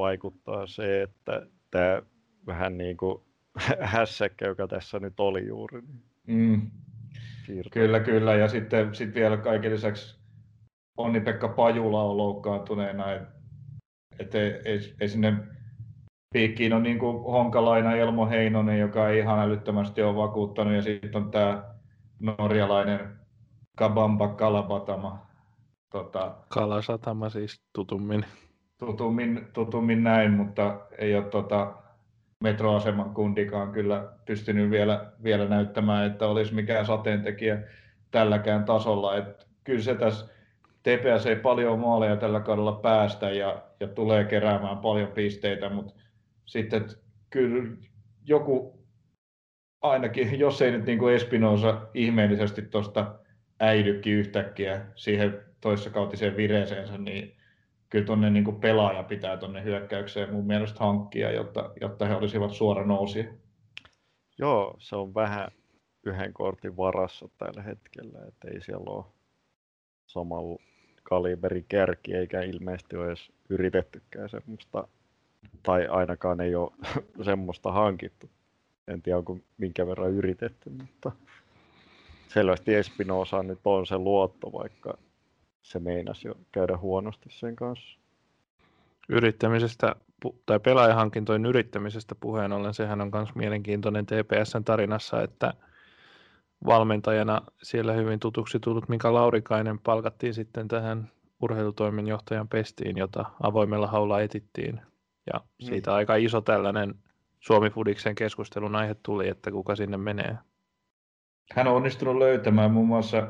vaikuttaa se, että tämä vähän niin kuin hässäkkä, joka tässä nyt oli juuri. Niin mm. Kyllä, kyllä. Ja sitten sit vielä kaiken lisäksi Onni-Pekka Pajula on loukkaantuneena. Et, et ei, ei, ei, sinne piikkiin on niin kuin Honkalaina Elmo Heinonen, joka ei ihan älyttömästi ole vakuuttanut. Ja sitten on tämä norjalainen Kabamba Kalabatama. Tota, Kalasatama siis tutummin. Tutummin, tutummin näin, mutta ei ole tota, metroaseman kundikaan kyllä pystynyt vielä, vielä näyttämään, että olisi mikään sateentekijä tälläkään tasolla. Et kyllä se tässä TPS ei paljon maaleja tällä kaudella päästä ja, ja tulee keräämään paljon pisteitä, mutta sitten kyllä joku ainakin, jos ei nyt niin kuin Espinosa ihmeellisesti tuosta äidykki yhtäkkiä siihen toissakautiseen vireeseensä, niin kyllä tuonne niin pelaaja pitää tuonne hyökkäykseen mun mielestä hankkia, jotta, jotta he olisivat suora nousi. Joo, se on vähän yhden kortin varassa tällä hetkellä, että ei siellä ole samalla kaliberin kärki, eikä ilmeisesti ole edes yritettykään semmoista, tai ainakaan ei ole semmoista hankittu. En tiedä, onko minkä verran yritetty, mutta selvästi Espinosa nyt on se luotto, vaikka se meinasi jo käydä huonosti sen kanssa. Yrittämisestä tai pelaajahankintojen yrittämisestä puheen ollen, sehän on myös mielenkiintoinen TPSn tarinassa, että valmentajana siellä hyvin tutuksi tullut Mika Laurikainen palkattiin sitten tähän urheilutoimenjohtajan pestiin, jota avoimella haulla etittiin. Ja mm. siitä mm. aika iso tällainen Suomi Fudiksen keskustelun aihe tuli, että kuka sinne menee. Hän on onnistunut löytämään muun muassa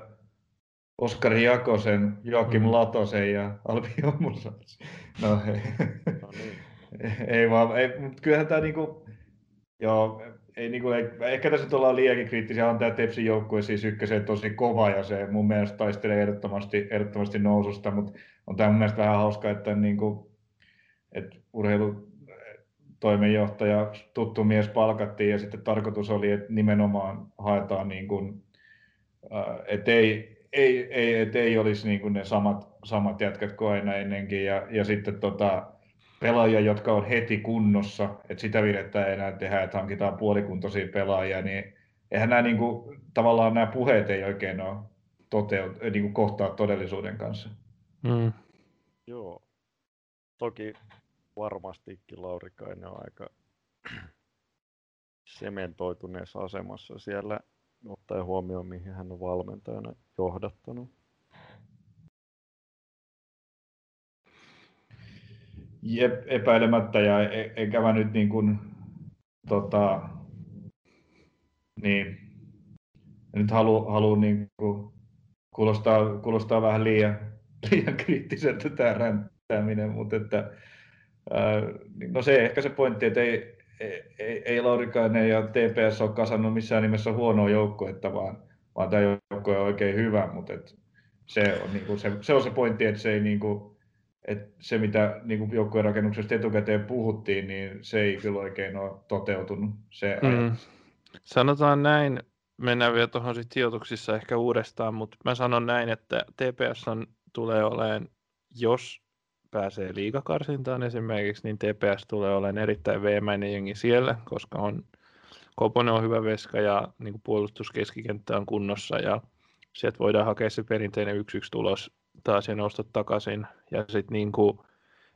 Oskari Jakosen, Joakim mm. Latosen ja Albi Omusan. No, ei. no niin. ei vaan, ei, mutta kyllähän tämä niinku, joo, ei, niinku, ei, ehkä tässä nyt ollaan liiankin kriittisiä, on tämä Tepsin joukkue siis ykköseen tosi kova ja se mun mielestä taistelee ehdottomasti, ehdottomasti noususta, mutta on tämä mun mielestä vähän hauska, että, niinku, että urheilu toimenjohtaja, tuttu mies palkattiin ja sitten tarkoitus oli, että nimenomaan haetaan niin kuin, että ei, ei, ei, et ei olisi niin kuin ne samat, samat jätkät kuin aina ennenkin ja, ja sitten tota, pelaajia, jotka on heti kunnossa, että sitä virhettä ei enää tehdä, että hankitaan puolikuntoisia pelaajia, niin eihän nämä niin kuin, tavallaan nämä puheet ei oikein ole toteut, niin kuin kohtaa todellisuuden kanssa. Mm. Joo. Toki varmastikin Laurikainen on aika sementoituneessa asemassa siellä, ottaen huomioon, mihin hän on valmentajana johdattanut. Jep, epäilemättä, ja e- eikä mä nyt niin kuin, tota, niin, nyt halu, halu niin kuin, kuulostaa, kuulostaa vähän liian, liian kriittiseltä tämä ränttääminen, mutta että niin no se ehkä se pointti, että ei, ei, ei Laurikainen ja TPS ole kasannut missään nimessä huonoa joukkuetta, vaan, vaan tämä joukkue on oikein hyvä, mutta et se, on, niin kuin, se, se on se pointti, että se ei niin kuin, että se, mitä niin joukkueen rakennuksesta etukäteen puhuttiin, niin se ei kyllä oikein ole toteutunut. Se mm. Sanotaan näin, mennään vielä tuohon sijoituksissa ehkä uudestaan, mutta mä sanon näin, että TPS on, tulee olemaan, jos pääsee liikakarsintaan esimerkiksi, niin TPS tulee olemaan erittäin veemäinen jengi siellä, koska on Koponen on hyvä veska ja niin kuin puolustuskeskikenttä on kunnossa ja sieltä voidaan hakea se perinteinen 1-1 tulos taas ja nousta takaisin. Ja sitten niin kuin,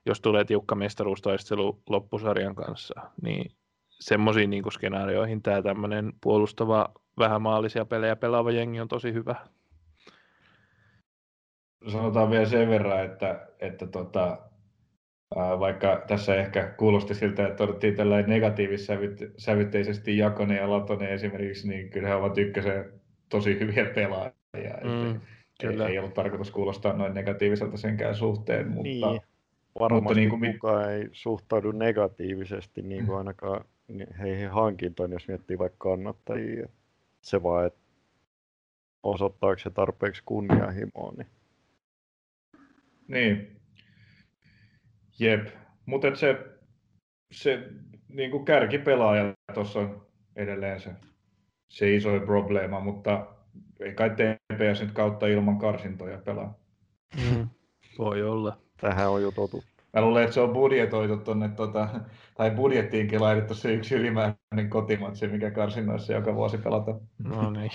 jos tulee tiukka mestaruustaistelu loppusarjan kanssa, niin semmoisiin niin skenaarioihin tämä tämmöinen puolustava, vähän maallisia pelejä pelaava jengi on tosi hyvä sanotaan vielä sen verran, että, että tota, vaikka tässä ehkä kuulosti siltä, että todettiin tällainen negatiivissävytteisesti Jakonen ja Latonen esimerkiksi, niin kyllä he ovat ykkösen tosi hyviä pelaajia. Mm, kyllä. Ei, ei ollut tarkoitus kuulostaa noin negatiiviselta senkään suhteen, mutta... Niin. Varmasti mutta niin kuin... kukaan ei suhtaudu negatiivisesti niin kuin ainakaan heihin hankintoon, jos miettii vaikka kannattajia. Se vaan, että osoittaako se tarpeeksi kunnianhimoa, niin niin. Jep. Mutta se, se niin kuin kärkipelaaja tuossa on edelleen se, se iso probleema, mutta ei kai TPS nyt kautta ilman karsintoja pelaa. Mm, voi olla. Tähän on jo totu. Mä luulen, että se on budjetoitu tuonne, tota, tai budjettiinkin laitettu se yksi ylimääräinen kotimatsi, mikä karsinnoissa joka vuosi pelata. No niin.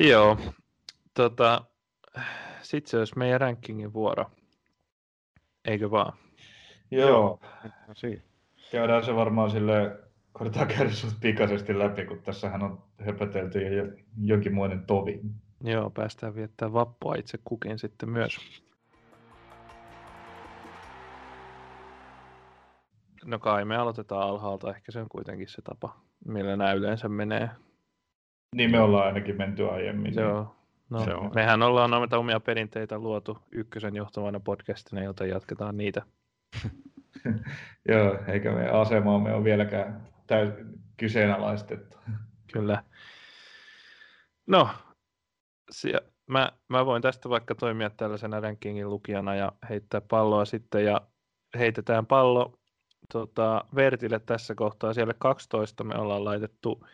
Joo. Tota, sitten se olisi meidän rankingin vuoro. Eikö vaan? Joo. No, Käydään se varmaan sille koitetaan käydä pikaisesti läpi, kun tässähän on höpötelty jo jonkinmoinen tovi. Joo, päästään viettämään vappua itse kukin sitten myös. No kai me aloitetaan alhaalta, ehkä se on kuitenkin se tapa, millä nämä yleensä menee. Niin me ollaan ainakin menty aiemmin. Joo, No, se on. mehän ollaan noita omia perinteitä luotu ykkösen johtavana podcastina, joten jatketaan niitä. Joo, eikä meidän asemaamme ole vieläkään täysin kyseenalaistettu. Kyllä. No, mä, mä voin tästä vaikka toimia tällaisena rankingin lukijana ja heittää palloa sitten ja heitetään pallo tota, Vertille tässä kohtaa. Siellä 12 me ollaan laitettu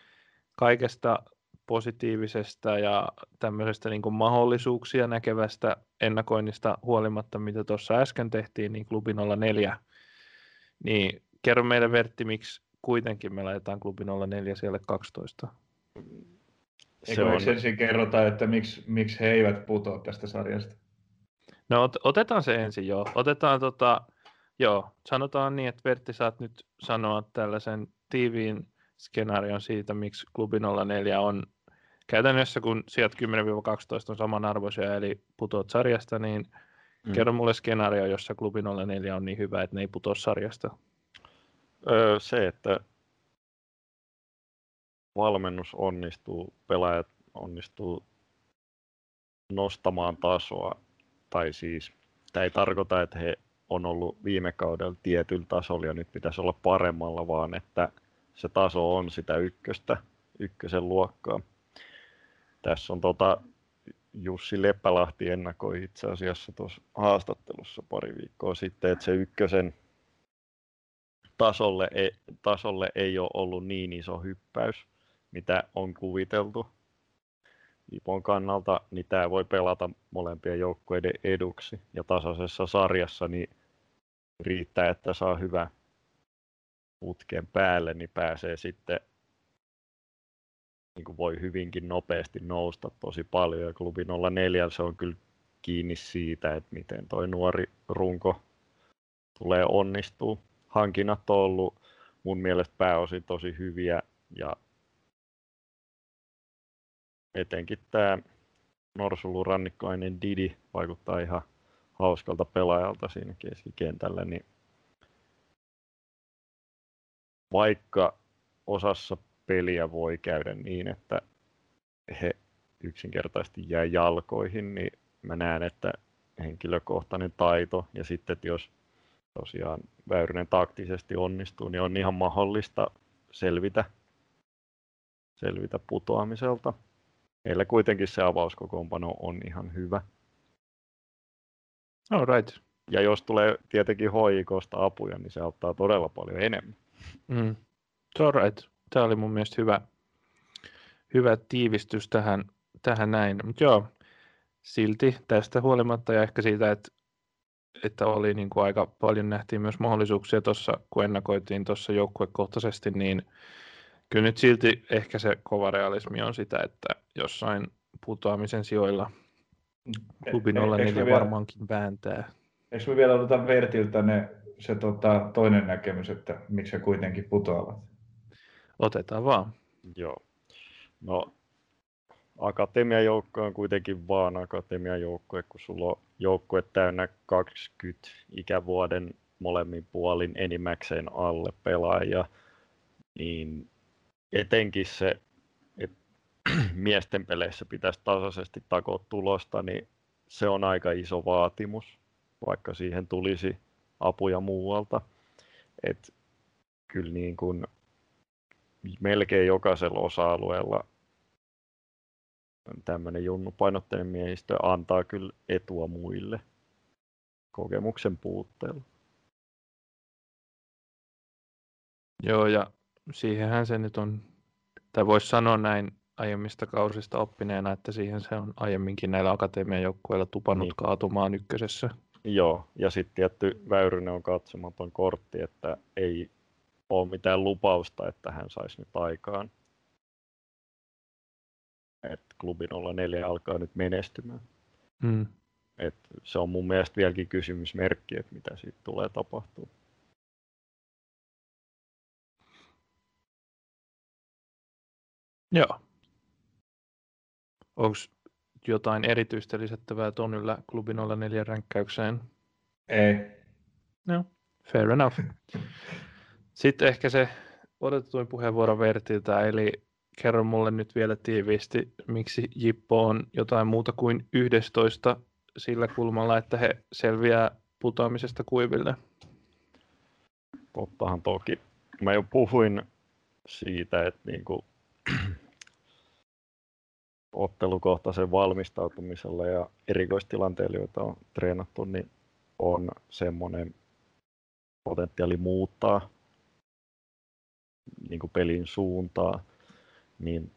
kaikesta positiivisesta ja tämmöisestä niin kuin mahdollisuuksia näkevästä ennakoinnista huolimatta, mitä tuossa äsken tehtiin, niin klubi 04. Niin kerro meille Vertti, miksi kuitenkin me laitetaan klubi 04 siellä 12? se on... ensin kerrota, että miksi, miksi he eivät putoa tästä sarjasta? No ot- otetaan se ensin joo. Otetaan tota, joo, sanotaan niin, että Vertti saat nyt sanoa tällaisen tiiviin skenaarion siitä, miksi klubi 04 on käytännössä, kun sieltä 10-12 on samanarvoisia, eli putoat sarjasta, niin mm. kerro mulle skenaario, jossa klubi 04 on niin hyvä, että ne ei putoa sarjasta. Öö, se, että valmennus onnistuu, pelaajat onnistuu nostamaan tasoa, tai siis tämä ei tarkoita, että he on ollut viime kaudella tietyllä tasolla ja nyt pitäisi olla paremmalla, vaan että se taso on sitä ykköstä, ykkösen luokkaa. Tässä on tota, Jussi Leppälahti ennakoi itse asiassa tuossa haastattelussa pari viikkoa sitten, että se ykkösen tasolle ei, tasolle ei ole ollut niin iso hyppäys, mitä on kuviteltu. Ipon kannalta, niin tämä voi pelata molempien joukkueiden eduksi. Ja tasaisessa sarjassa niin riittää, että saa hyvä putken päälle, niin pääsee sitten niin kuin voi hyvinkin nopeasti nousta tosi paljon. Ja klubi 04 se on kyllä kiinni siitä, että miten toi nuori runko tulee onnistuu. Hankinnat on ollut mun mielestä pääosin tosi hyviä ja etenkin tämä Norsulu-rannikkoinen Didi vaikuttaa ihan hauskalta pelaajalta siinä keskikentällä, niin vaikka osassa peliä voi käydä niin, että he yksinkertaisesti jää jalkoihin, niin mä näen, että henkilökohtainen taito ja sitten, että jos tosiaan Väyrynen taktisesti onnistuu, niin on ihan mahdollista selvitä, selvitä putoamiselta. Meillä kuitenkin se avauskokoonpano on ihan hyvä. All right. Ja jos tulee tietenkin hoikosta apuja, niin se auttaa todella paljon enemmän. Mm. All right. Tämä oli mun mielestä hyvä, hyvä tiivistys tähän, tähän näin. Mutta joo, silti tästä huolimatta ja ehkä siitä, että, että oli niin kuin aika paljon nähtiin myös mahdollisuuksia tuossa, kun ennakoitiin tuossa joukkuekohtaisesti, niin kyllä nyt silti ehkä se kova realismi on sitä, että jossain putoamisen sijoilla klubi 04 e, varmaankin vääntää. Eikö me vielä oteta Vertiltä ne, se tota, toinen näkemys, että miksi se kuitenkin putoavat? Otetaan vaan. Joo. No, akatemian joukko on kuitenkin vaan akatemian joukkue, kun sulla on joukkue täynnä 20 ikävuoden molemmin puolin enimmäkseen alle pelaajia, niin etenkin se, että miesten peleissä pitäisi tasaisesti takoa tulosta, niin se on aika iso vaatimus, vaikka siihen tulisi apuja muualta. Et kyllä niin kuin melkein jokaisella osa-alueella tämmöinen junnupainotteinen miehistö antaa kyllä etua muille kokemuksen puutteella. Joo, ja siihenhän se nyt on, tai voisi sanoa näin aiemmista kausista oppineena, että siihen se on aiemminkin näillä akatemian joukkueilla tupannut niin. kaatumaan ykkösessä. Joo, ja sitten tietty Väyrynen on katsomaton kortti, että ei ole mitään lupausta, että hän saisi nyt aikaan. Että klubi 04 alkaa nyt menestymään. Mm. Et se on mun mielestä vieläkin kysymysmerkki, että mitä siitä tulee tapahtuu. Joo. Onko jotain erityistä lisättävää Tonylla klubi 04 ränkkäykseen? Ei. No, fair enough. Sitten ehkä se odotetuin puheenvuoro Vertiltä, eli kerro mulle nyt vielä tiiviisti, miksi Jippo on jotain muuta kuin 11 sillä kulmalla, että he selviää putoamisesta kuiville. Tottahan toki. Mä jo puhuin siitä, että niin kuin ottelukohtaisen valmistautumisella ja erikoistilanteella, joita on treenattu, niin on semmoinen potentiaali muuttaa niin kuin pelin suuntaa, niin,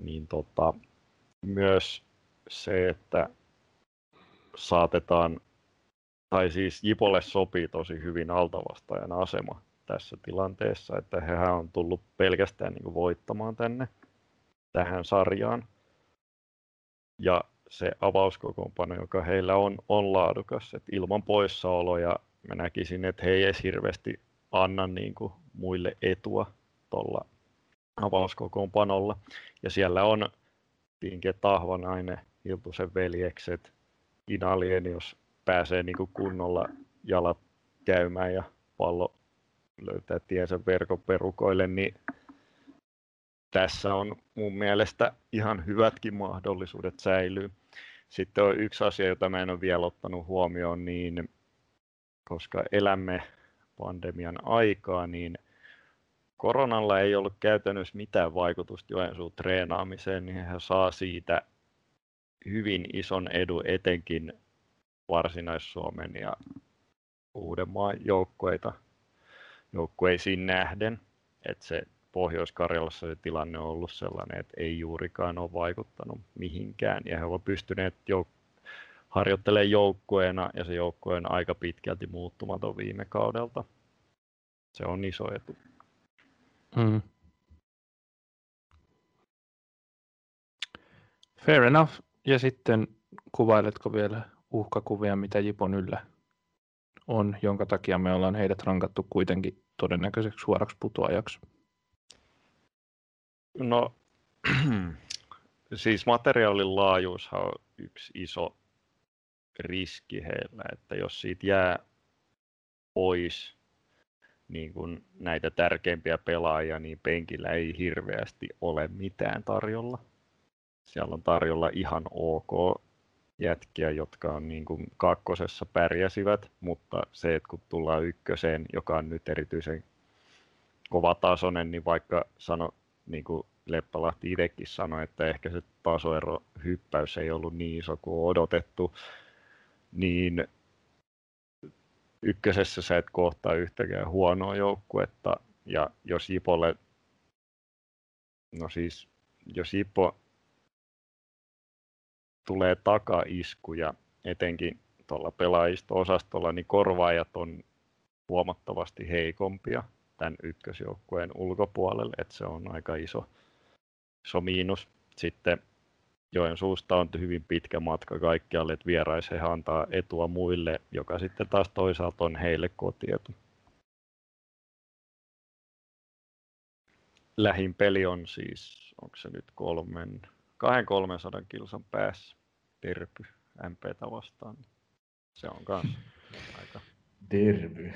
niin tota, myös se, että saatetaan, tai siis Jipolle sopii tosi hyvin altavastajan asema tässä tilanteessa, että hän on tullut pelkästään niin kuin voittamaan tänne. tähän sarjaan. Ja se avauskokoonpano, joka heillä on, on laadukas. Et ilman poissaoloja mä näkisin, että he ei edes hirveästi anna niin kuin muille etua tuolla avauskokoonpanolla. Ja siellä on Pinke Tahvanainen, Hiltusen veljekset, Inalien, jos pääsee niin kuin kunnolla jalat käymään ja pallo löytää tiensä verkon perukoille, niin tässä on mun mielestä ihan hyvätkin mahdollisuudet säilyy. Sitten on yksi asia, jota mä en ole vielä ottanut huomioon, niin koska elämme pandemian aikaa, niin koronalla ei ollut käytännössä mitään vaikutusta Joensuun treenaamiseen, niin hän saa siitä hyvin ison edun etenkin Varsinais-Suomen ja Uudenmaan joukkueita joukkueisiin nähden. Että se Pohjois-Karjalassa se tilanne on ollut sellainen, että ei juurikaan ole vaikuttanut mihinkään. Ja he ovat pystyneet jouk- harjoittelemaan joukkueena ja se joukkue on aika pitkälti muuttumaton viime kaudelta. Se on iso etu. Mm. Fair enough. Ja sitten kuvailetko vielä uhkakuvia, mitä Jipon yllä on, jonka takia me ollaan heidät rankattu kuitenkin todennäköiseksi suoraksi putoajaksi? No, siis materiaalin laajuushan on yksi iso riski heillä, että jos siitä jää pois niin kuin näitä tärkeimpiä pelaajia, niin penkillä ei hirveästi ole mitään tarjolla. Siellä on tarjolla ihan ok jätkiä, jotka on niin kuin kakkosessa pärjäsivät, mutta se, että kun tullaan ykköseen, joka on nyt erityisen kovatasoinen, niin vaikka sano, niin kuin Leppälahti itsekin sanoi, että ehkä se tasoero hyppäys ei ollut niin iso kuin odotettu, niin ykkösessä sä et kohtaa yhtäkään huonoa joukkuetta, ja jos Jipolle, no siis, jos Jipo tulee takaiskuja, etenkin tuolla pelaajisto-osastolla, niin korvaajat on huomattavasti heikompia tämän ykkösjoukkueen ulkopuolelle, että se on aika iso, iso miinus. Sitten Joensuusta on hyvin pitkä matka kaikkialle, että vierais he antaa etua muille, joka sitten taas toisaalta on heille kotietu. Lähin peli on siis, onko se nyt kolmen, 200-300 kilsan päässä Terpy MPtä vastaan. Se on kanssa aika Tervy.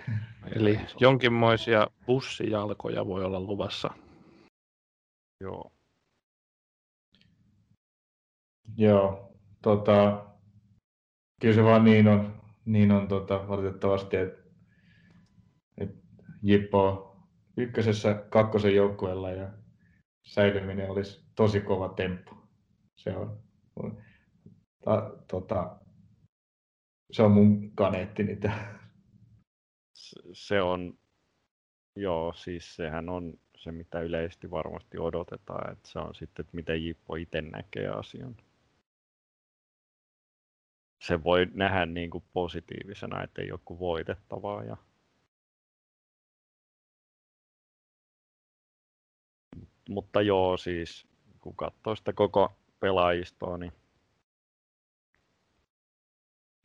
Eli jonkinmoisia bussijalkoja voi olla luvassa. Joo. Joo, tota, kyllä se vaan niin on, niin on tota, valitettavasti, että et Jippo ykkösessä kakkosen joukkueella ja säilyminen olisi tosi kova temppu. Se on, ta, tota, se on mun kaneettini Se on, joo, siis sehän on se, mitä yleisesti varmasti odotetaan, että se on sitten, että miten Jippo itse näkee asian se voi nähdä niin kuin positiivisena, että ei joku voitettavaa. Ja... Mutta joo, siis kun katsoo sitä koko pelaajistoa, niin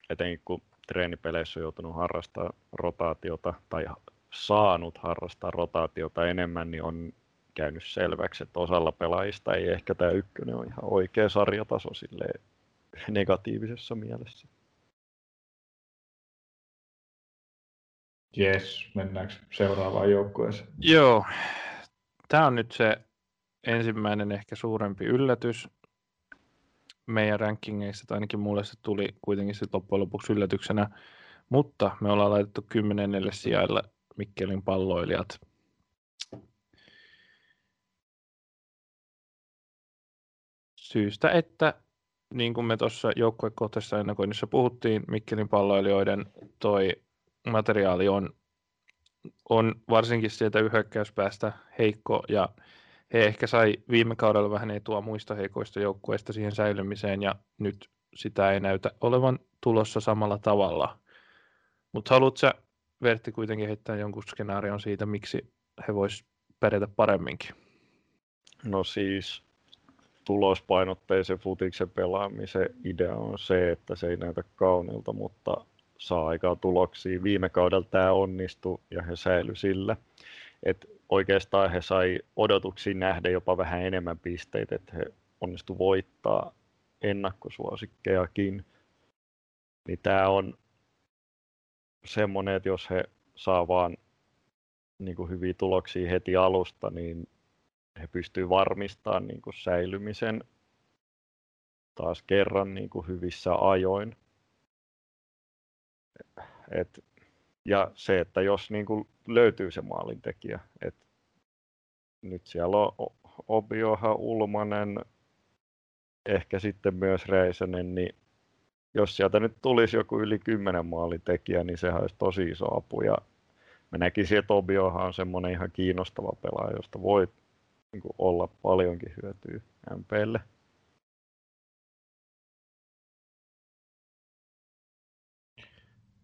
etenkin kun treenipeleissä on joutunut harrastaa rotaatiota tai saanut harrastaa rotaatiota enemmän, niin on käynyt selväksi, että osalla pelaajista ei ehkä tämä ykkönen ole ihan oikea sarjataso silleen negatiivisessa mielessä. Jes, mennäänkö seuraavaan joukkueeseen? Joo, tämä on nyt se ensimmäinen ehkä suurempi yllätys meidän rankingeissa, tai ainakin mulle se tuli kuitenkin sitten loppujen lopuksi yllätyksenä, mutta me ollaan laitettu kymmenennelle sijalle Mikkelin palloilijat. Syystä, että niin kuin me tuossa joukkuekohtaisessa ennakoinnissa puhuttiin, Mikkelin palloilijoiden toi materiaali on, on varsinkin sieltä yhäkkäyspäästä heikko ja he ehkä sai viime kaudella vähän etua muista heikoista joukkueista siihen säilymiseen ja nyt sitä ei näytä olevan tulossa samalla tavalla. Mutta haluatko Vertti, kuitenkin heittää jonkun skenaarion siitä, miksi he vois pärjätä paremminkin? No siis tulospainotteisen futiksen pelaamisen idea on se, että se ei näytä kaunilta, mutta saa aikaa tuloksia. Viime kaudella tämä onnistui ja he säilyi sillä. Et oikeastaan he sai odotuksiin nähdä jopa vähän enemmän pisteitä, että he onnistu voittaa ennakkosuosikkejakin. Niin tämä on semmoinen, että jos he saa vaan niin hyviä tuloksia heti alusta, niin he pystyvät varmistamaan niin kuin säilymisen taas kerran niin kuin hyvissä ajoin. Et, ja se, että jos niin kuin löytyy se maalintekijä, että nyt siellä on Obioha, Ulmanen, ehkä sitten myös Reisänen, niin jos sieltä nyt tulisi joku yli 10 maalintekijä, niin sehän olisi tosi iso apu. Ja mä näkisin, että Obioha on semmoinen ihan kiinnostava pelaaja, josta voi niin kuin olla paljonkin hyötyä MPlle.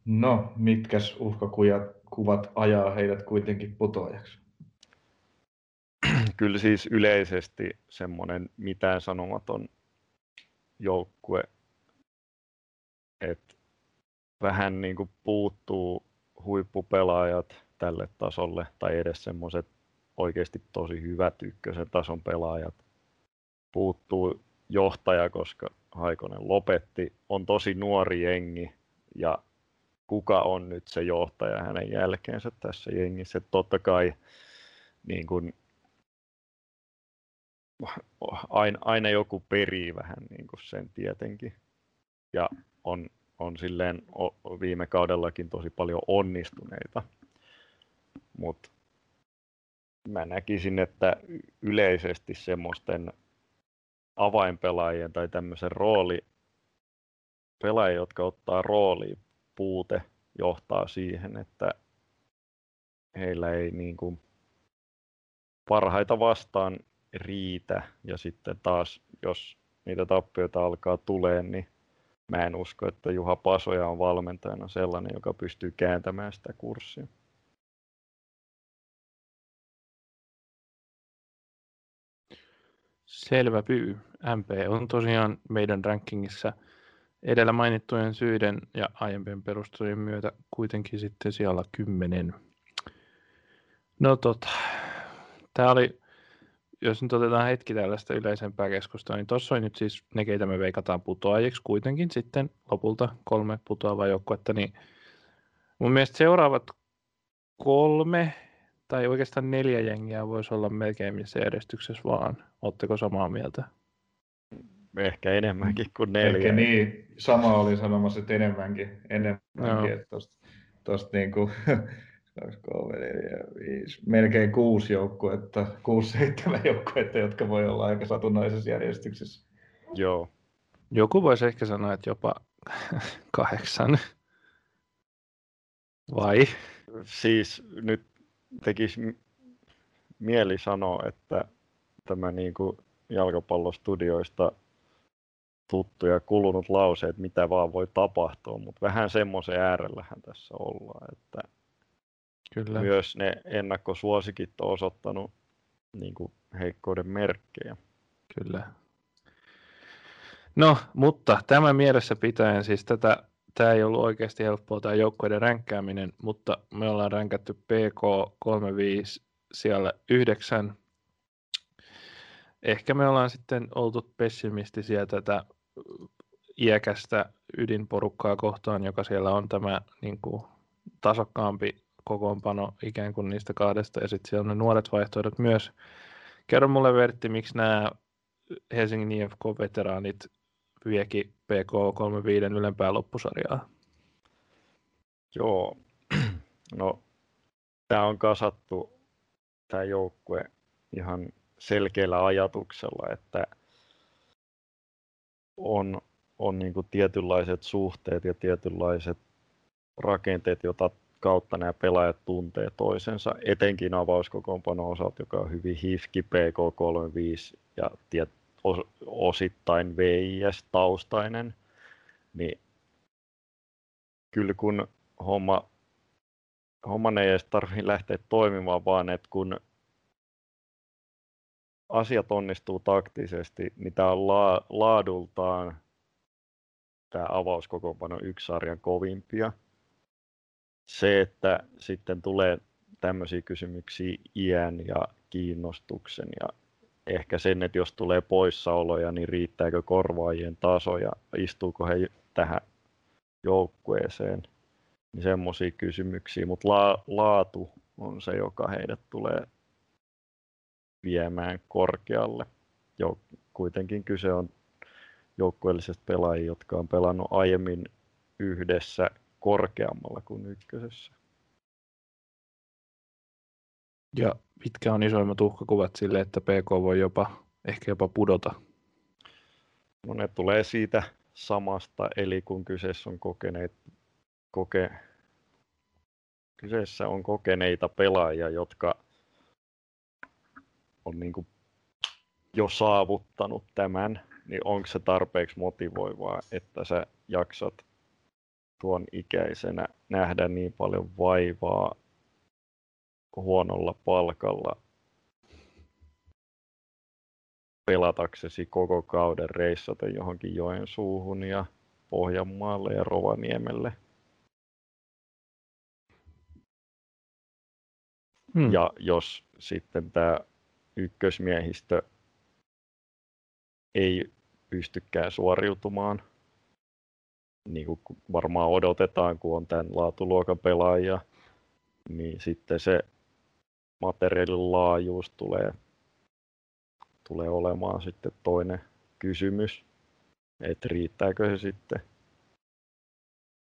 No, mitkäs uhkakuvat ajaa heidät kuitenkin putoajaksi? Kyllä siis yleisesti semmoinen mitään sanomaton joukkue, että vähän niin kuin puuttuu huippupelaajat tälle tasolle tai edes semmoiset oikeasti tosi hyvät ykkösen tason pelaajat. Puuttuu johtaja, koska Haikonen lopetti. On tosi nuori jengi ja kuka on nyt se johtaja hänen jälkeensä tässä jengissä. Totta kai niin kuin, aina, aina joku perii vähän niin kuin sen tietenkin. Ja on, on silleen viime kaudellakin tosi paljon onnistuneita. Mutta mä näkisin, että yleisesti semmoisten avainpelaajien tai tämmöisen rooli, pelaajia, jotka ottaa rooliin puute johtaa siihen, että heillä ei niin kuin parhaita vastaan riitä ja sitten taas jos niitä tappioita alkaa tulee, niin mä en usko, että Juha Pasoja on valmentajana sellainen, joka pystyy kääntämään sitä kurssia. Selvä pyy. MP on tosiaan meidän rankingissa edellä mainittujen syiden ja aiempien perustelujen myötä kuitenkin sitten siellä 10. No tota, tämä oli, jos nyt otetaan hetki tällaista yleisempää keskustelua, niin tuossa on nyt siis ne, keitä me veikataan putoajiksi kuitenkin sitten lopulta kolme putoavaa joukkuetta, niin mun mielestä seuraavat kolme tai oikeastaan neljä jengiä voisi olla melkein missä järjestyksessä vaan. Oletteko samaa mieltä? Ehkä enemmänkin kuin neljä. Ehkä niin, sama oli sanomassa, että enemmänkin, enemmänkin no. että tosta, tosta niin kuin, 2, 3, 4, 5, melkein kuusi joukkuetta, kuusi, seitsemän joukkuetta, jotka voi olla aika satunnaisessa järjestyksessä. Joo. Joku voisi ehkä sanoa, että jopa kahdeksan. Vai? Siis nyt tekisi mieli sanoa, että tämä niin kuin jalkapallostudioista tuttu ja kulunut lause, että mitä vaan voi tapahtua, mutta vähän semmoisen äärellähän tässä ollaan, että Kyllä. myös ne ennakkosuosikit on osoittanut niin kuin heikkouden merkkejä. Kyllä. No, mutta tämä mielessä pitäen siis tätä tämä ei ollut oikeasti helppoa tämä joukkueiden ränkkääminen, mutta me ollaan ränkätty PK 35 siellä 9. Ehkä me ollaan sitten oltu pessimistisiä tätä iäkästä ydinporukkaa kohtaan, joka siellä on tämä niin kuin, tasokkaampi kokoonpano ikään kuin niistä kahdesta, ja sitten siellä on ne nuoret vaihtoehdot myös. Kerro mulle Vertti, miksi nämä Helsingin IFK-veteraanit vieki PK35 ylempää loppusarjaa? Joo, no tämä on kasattu tämä joukkue ihan selkeällä ajatuksella, että on, on niin tietynlaiset suhteet ja tietynlaiset rakenteet, joita kautta nämä pelaajat tuntee toisensa, etenkin avauskokoonpano osalta, joka on hyvin hifki PK35 ja tiet, osittain VIS-taustainen, niin kyllä kun homma, homman ei edes tarvitse lähteä toimimaan, vaan että kun asiat onnistuu taktisesti, niin tämä on la, laadultaan tämä avauskokoonpano yksi sarjan kovimpia. Se, että sitten tulee tämmöisiä kysymyksiä iän ja kiinnostuksen ja ehkä sen, että jos tulee poissaoloja, niin riittääkö korvaajien taso ja istuuko he tähän joukkueeseen. Niin semmoisia kysymyksiä, mutta la, laatu on se, joka heidät tulee viemään korkealle. Jo, kuitenkin kyse on joukkueellisesta pelaajia, jotka on pelannut aiemmin yhdessä korkeammalla kuin ykkösessä. Ja mitkä on isoimmat uhkakuvat sille, että PK voi jopa, ehkä jopa pudota? No ne tulee siitä samasta, eli kun kyseessä on kokeneet, koke, kyseessä on kokeneita pelaajia, jotka on niin kuin jo saavuttanut tämän, niin onko se tarpeeksi motivoivaa, että sä jaksat tuon ikäisenä nähdä niin paljon vaivaa huonolla palkalla pelataksesi koko kauden reissata johonkin joen suuhun ja Pohjanmaalle ja Rovaniemelle. Hmm. Ja jos sitten tämä ykkösmiehistö ei pystykään suoriutumaan, niin kuin varmaan odotetaan, kun on tämän laatuluokan pelaajia, niin sitten se materiaalin laajuus tulee, tulee olemaan sitten toinen kysymys, että riittääkö se sitten.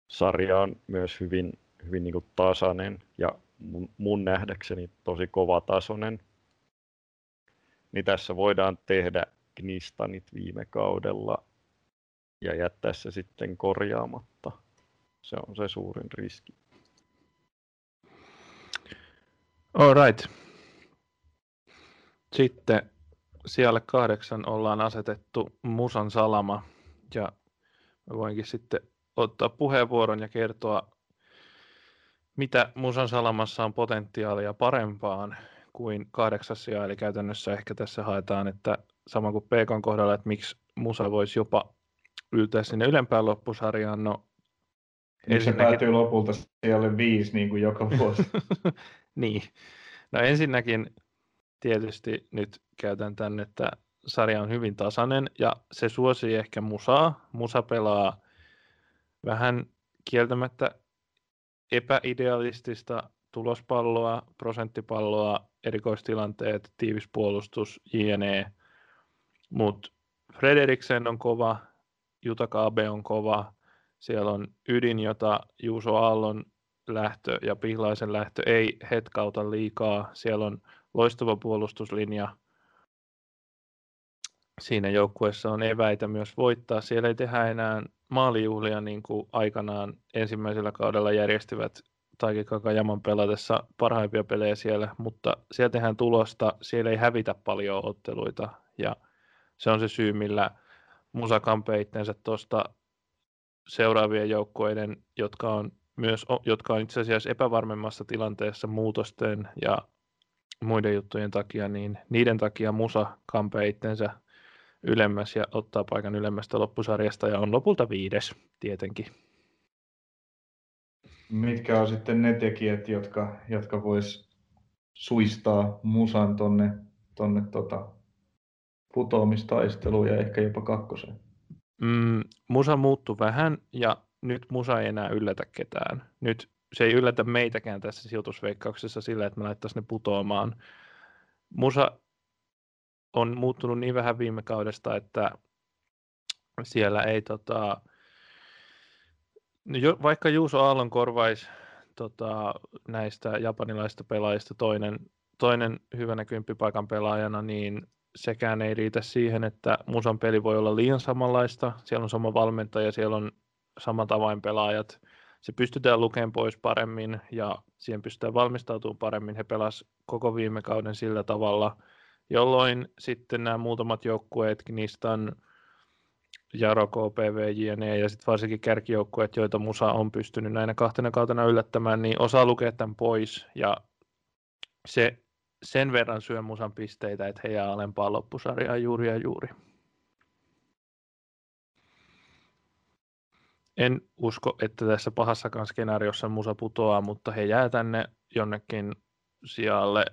Sarja on myös hyvin, hyvin niin tasainen ja mun, mun nähdäkseni tosi kova tasoinen. Niin tässä voidaan tehdä Knistanit viime kaudella ja jättää se sitten korjaamatta. Se on se suurin riski. All right. Sitten siellä kahdeksan ollaan asetettu Musan Salama ja mä voinkin sitten ottaa puheenvuoron ja kertoa, mitä Musan Salamassa on potentiaalia parempaan kuin kahdeksas sija, eli käytännössä ehkä tässä haetaan, että sama kuin Pekon kohdalla, että miksi Musa voisi jopa yltää sinne ylempään loppusarjaan, no niin se päätyy lopulta siellä viisi niin kuin joka vuosi. niin. No ensinnäkin tietysti nyt käytän tämän, että sarja on hyvin tasainen ja se suosii ehkä musaa. Musa pelaa vähän kieltämättä epäidealistista tulospalloa, prosenttipalloa, erikoistilanteet, tiivis puolustus, jne. Mutta Frederiksen on kova, Jutakabe on kova, siellä on ydin, jota Juuso Aallon lähtö ja Pihlaisen lähtö ei hetkauta liikaa. Siellä on loistava puolustuslinja. Siinä joukkueessa on eväitä myös voittaa. Siellä ei tehdä enää maalijuhlia niin kuin aikanaan ensimmäisellä kaudella järjestivät Taiki Kakajaman pelatessa parhaimpia pelejä siellä, mutta siellä tehdään tulosta, siellä ei hävitä paljon otteluita ja se on se syy, millä Musa kampee itsensä tuosta seuraavien joukkueiden, jotka on myös, jotka on itse asiassa epävarmemmassa tilanteessa muutosten ja muiden juttujen takia, niin niiden takia Musa kampee itsensä ylemmäs ja ottaa paikan ylemmästä loppusarjasta ja on lopulta viides tietenkin. Mitkä on sitten ne tekijät, jotka, jotka vois suistaa Musan tonne, tonne tota, putoamistaisteluun ja ehkä jopa kakkoseen? Mm, musa muuttui vähän ja nyt musa ei enää yllätä ketään. Nyt se ei yllätä meitäkään tässä sijoitusveikkauksessa sillä, että me laittaisiin ne putoamaan. Musa on muuttunut niin vähän viime kaudesta, että siellä ei tota, no jo, vaikka Juuso Aallon korvaisi tota, näistä japanilaisista pelaajista toinen, toinen hyvänä kymppipaikan pelaajana, niin sekään ei riitä siihen, että Musan peli voi olla liian samanlaista. Siellä on sama valmentaja, siellä on samat avainpelaajat. Se pystytään lukemaan pois paremmin ja siihen pystytään valmistautumaan paremmin. He pelasivat koko viime kauden sillä tavalla, jolloin sitten nämä muutamat joukkueet, Knistan, Jaro, KPV, JNE ja sitten varsinkin kärkijoukkueet, joita Musa on pystynyt näinä kahtena kautena yllättämään, niin osaa lukea tämän pois ja se sen verran syö musan pisteitä, että he jää alempaa loppusarjaa juuri ja juuri. En usko, että tässä pahassakaan skenaariossa musa putoaa, mutta he jää tänne jonnekin sijalle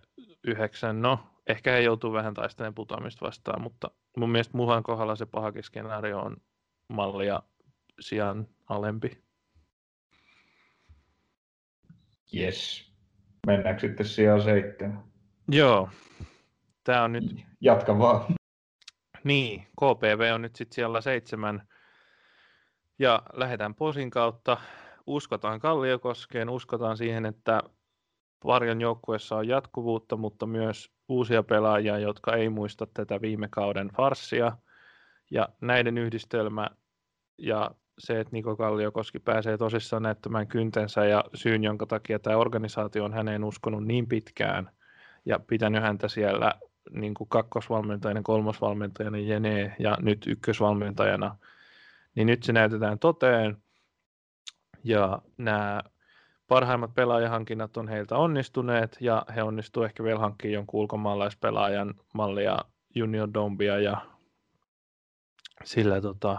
yhdeksän. No, ehkä he joutuu vähän taistelemaan putoamista vastaan, mutta mun mielestä muhan kohdalla se pahakin skenaario on mallia sijaan alempi. Yes. Mennäänkö sitten sijaan seitsemän? Joo. Tämä on nyt... Jatka vaan. Niin, KPV on nyt sitten siellä seitsemän. Ja lähdetään posin kautta. Uskotaan Kalliokoskeen, uskotaan siihen, että Varjon joukkueessa on jatkuvuutta, mutta myös uusia pelaajia, jotka ei muista tätä viime kauden farssia. Ja näiden yhdistelmä ja se, että Niko Kalliokoski pääsee tosissaan näyttämään kyntensä ja syyn, jonka takia tämä organisaatio on häneen uskonut niin pitkään ja pitänyt häntä siellä niin kuin kakkosvalmentajana, kolmosvalmentajana, jene ja nyt ykkösvalmentajana, niin nyt se näytetään toteen. Ja nämä parhaimmat pelaajahankinnat on heiltä onnistuneet ja he onnistuivat ehkä vielä hankkimaan jonkun ulkomaalaispelaajan mallia Junior Dombia ja sillä, tota,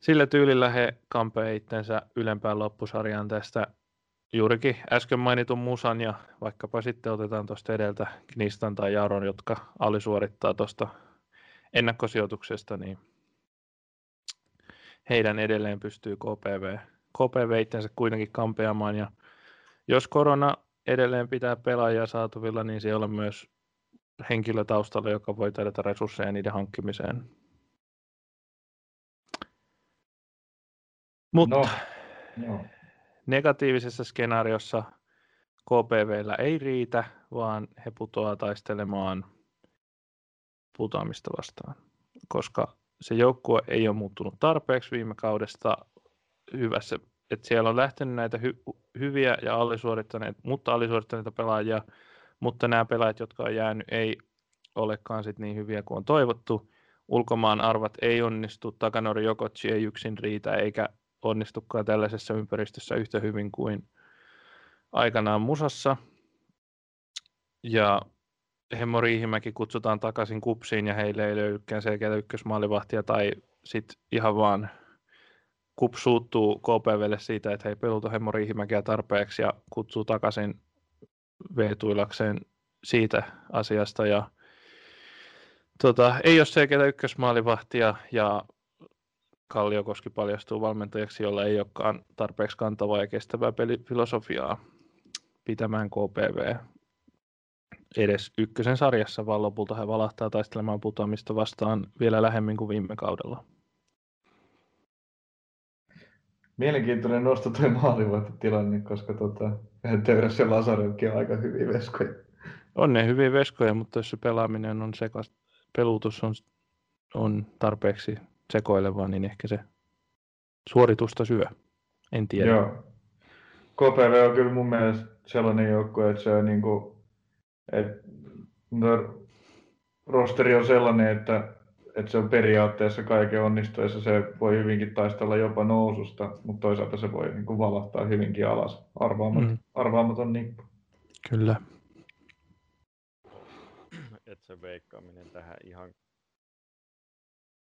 sillä tyylillä he kampee itsensä ylempään loppusarjaan tästä juurikin äsken mainitun Musan ja vaikkapa sitten otetaan tuosta edeltä Knistan tai Jaron, jotka alisuorittaa tuosta ennakkosijoituksesta, niin heidän edelleen pystyy KPV KPV itsensä kuitenkin kampeamaan. Ja jos korona edelleen pitää pelaajia saatuvilla, niin siellä on myös henkilö taustalla, joka voi tarjota resursseja niiden hankkimiseen. Mutta no, no. negatiivisessa skenaariossa KPVllä ei riitä, vaan he putoaa taistelemaan putoamista vastaan, koska se joukkue ei ole muuttunut tarpeeksi viime kaudesta hyvässä, että siellä on lähtenyt näitä hy- hyviä ja alisuorittaneita, mutta alisuorittaneita pelaajia, mutta nämä pelaajat, jotka on jäänyt, ei olekaan sit niin hyviä kuin on toivottu. Ulkomaan arvat ei onnistu, Takanori Jokotsi ei yksin riitä, eikä onnistukaan tällaisessa ympäristössä yhtä hyvin kuin aikanaan Musassa. Ja Hemmo Riihimäki kutsutaan takaisin kupsiin ja heille ei löydykään selkeää ykkösmaalivahtia tai sitten ihan vaan KUP suuttuu KPVlle siitä, että he ei peluta Hemmo Riihimäkeä tarpeeksi ja kutsuu takaisin V-tuilakseen siitä asiasta. Ja, tota, ei ole selkeää ykkösmaalivahtia ja Kalliokoski paljastuu valmentajaksi, jolla ei olekaan tarpeeksi kantavaa ja kestävää pelifilosofiaa pitämään KPV edes ykkösen sarjassa, vaan lopulta he valahtaa taistelemaan putoamista vastaan vielä lähemmin kuin viime kaudella. Mielenkiintoinen nosto tuo maalivahtotilanne, koska tota, Töyräs ja Lasarelkin on aika hyviä veskoja. On ne hyviä veskoja, mutta jos se pelaaminen on sekas, pelutus on, on tarpeeksi sekoilevaa, niin ehkä se suoritusta syö. En tiedä. Joo. KPV on kyllä mun mielestä sellainen joukkue, että se on niin kuin, että no, rosteri on sellainen, että että se on periaatteessa kaiken onnistuessa se voi hyvinkin taistella jopa noususta, mutta toisaalta se voi niin kuin valahtaa hyvinkin alas. Arvaamat, mm. Arvaamaton nippu. Kyllä. Että se veikkaaminen tähän ihan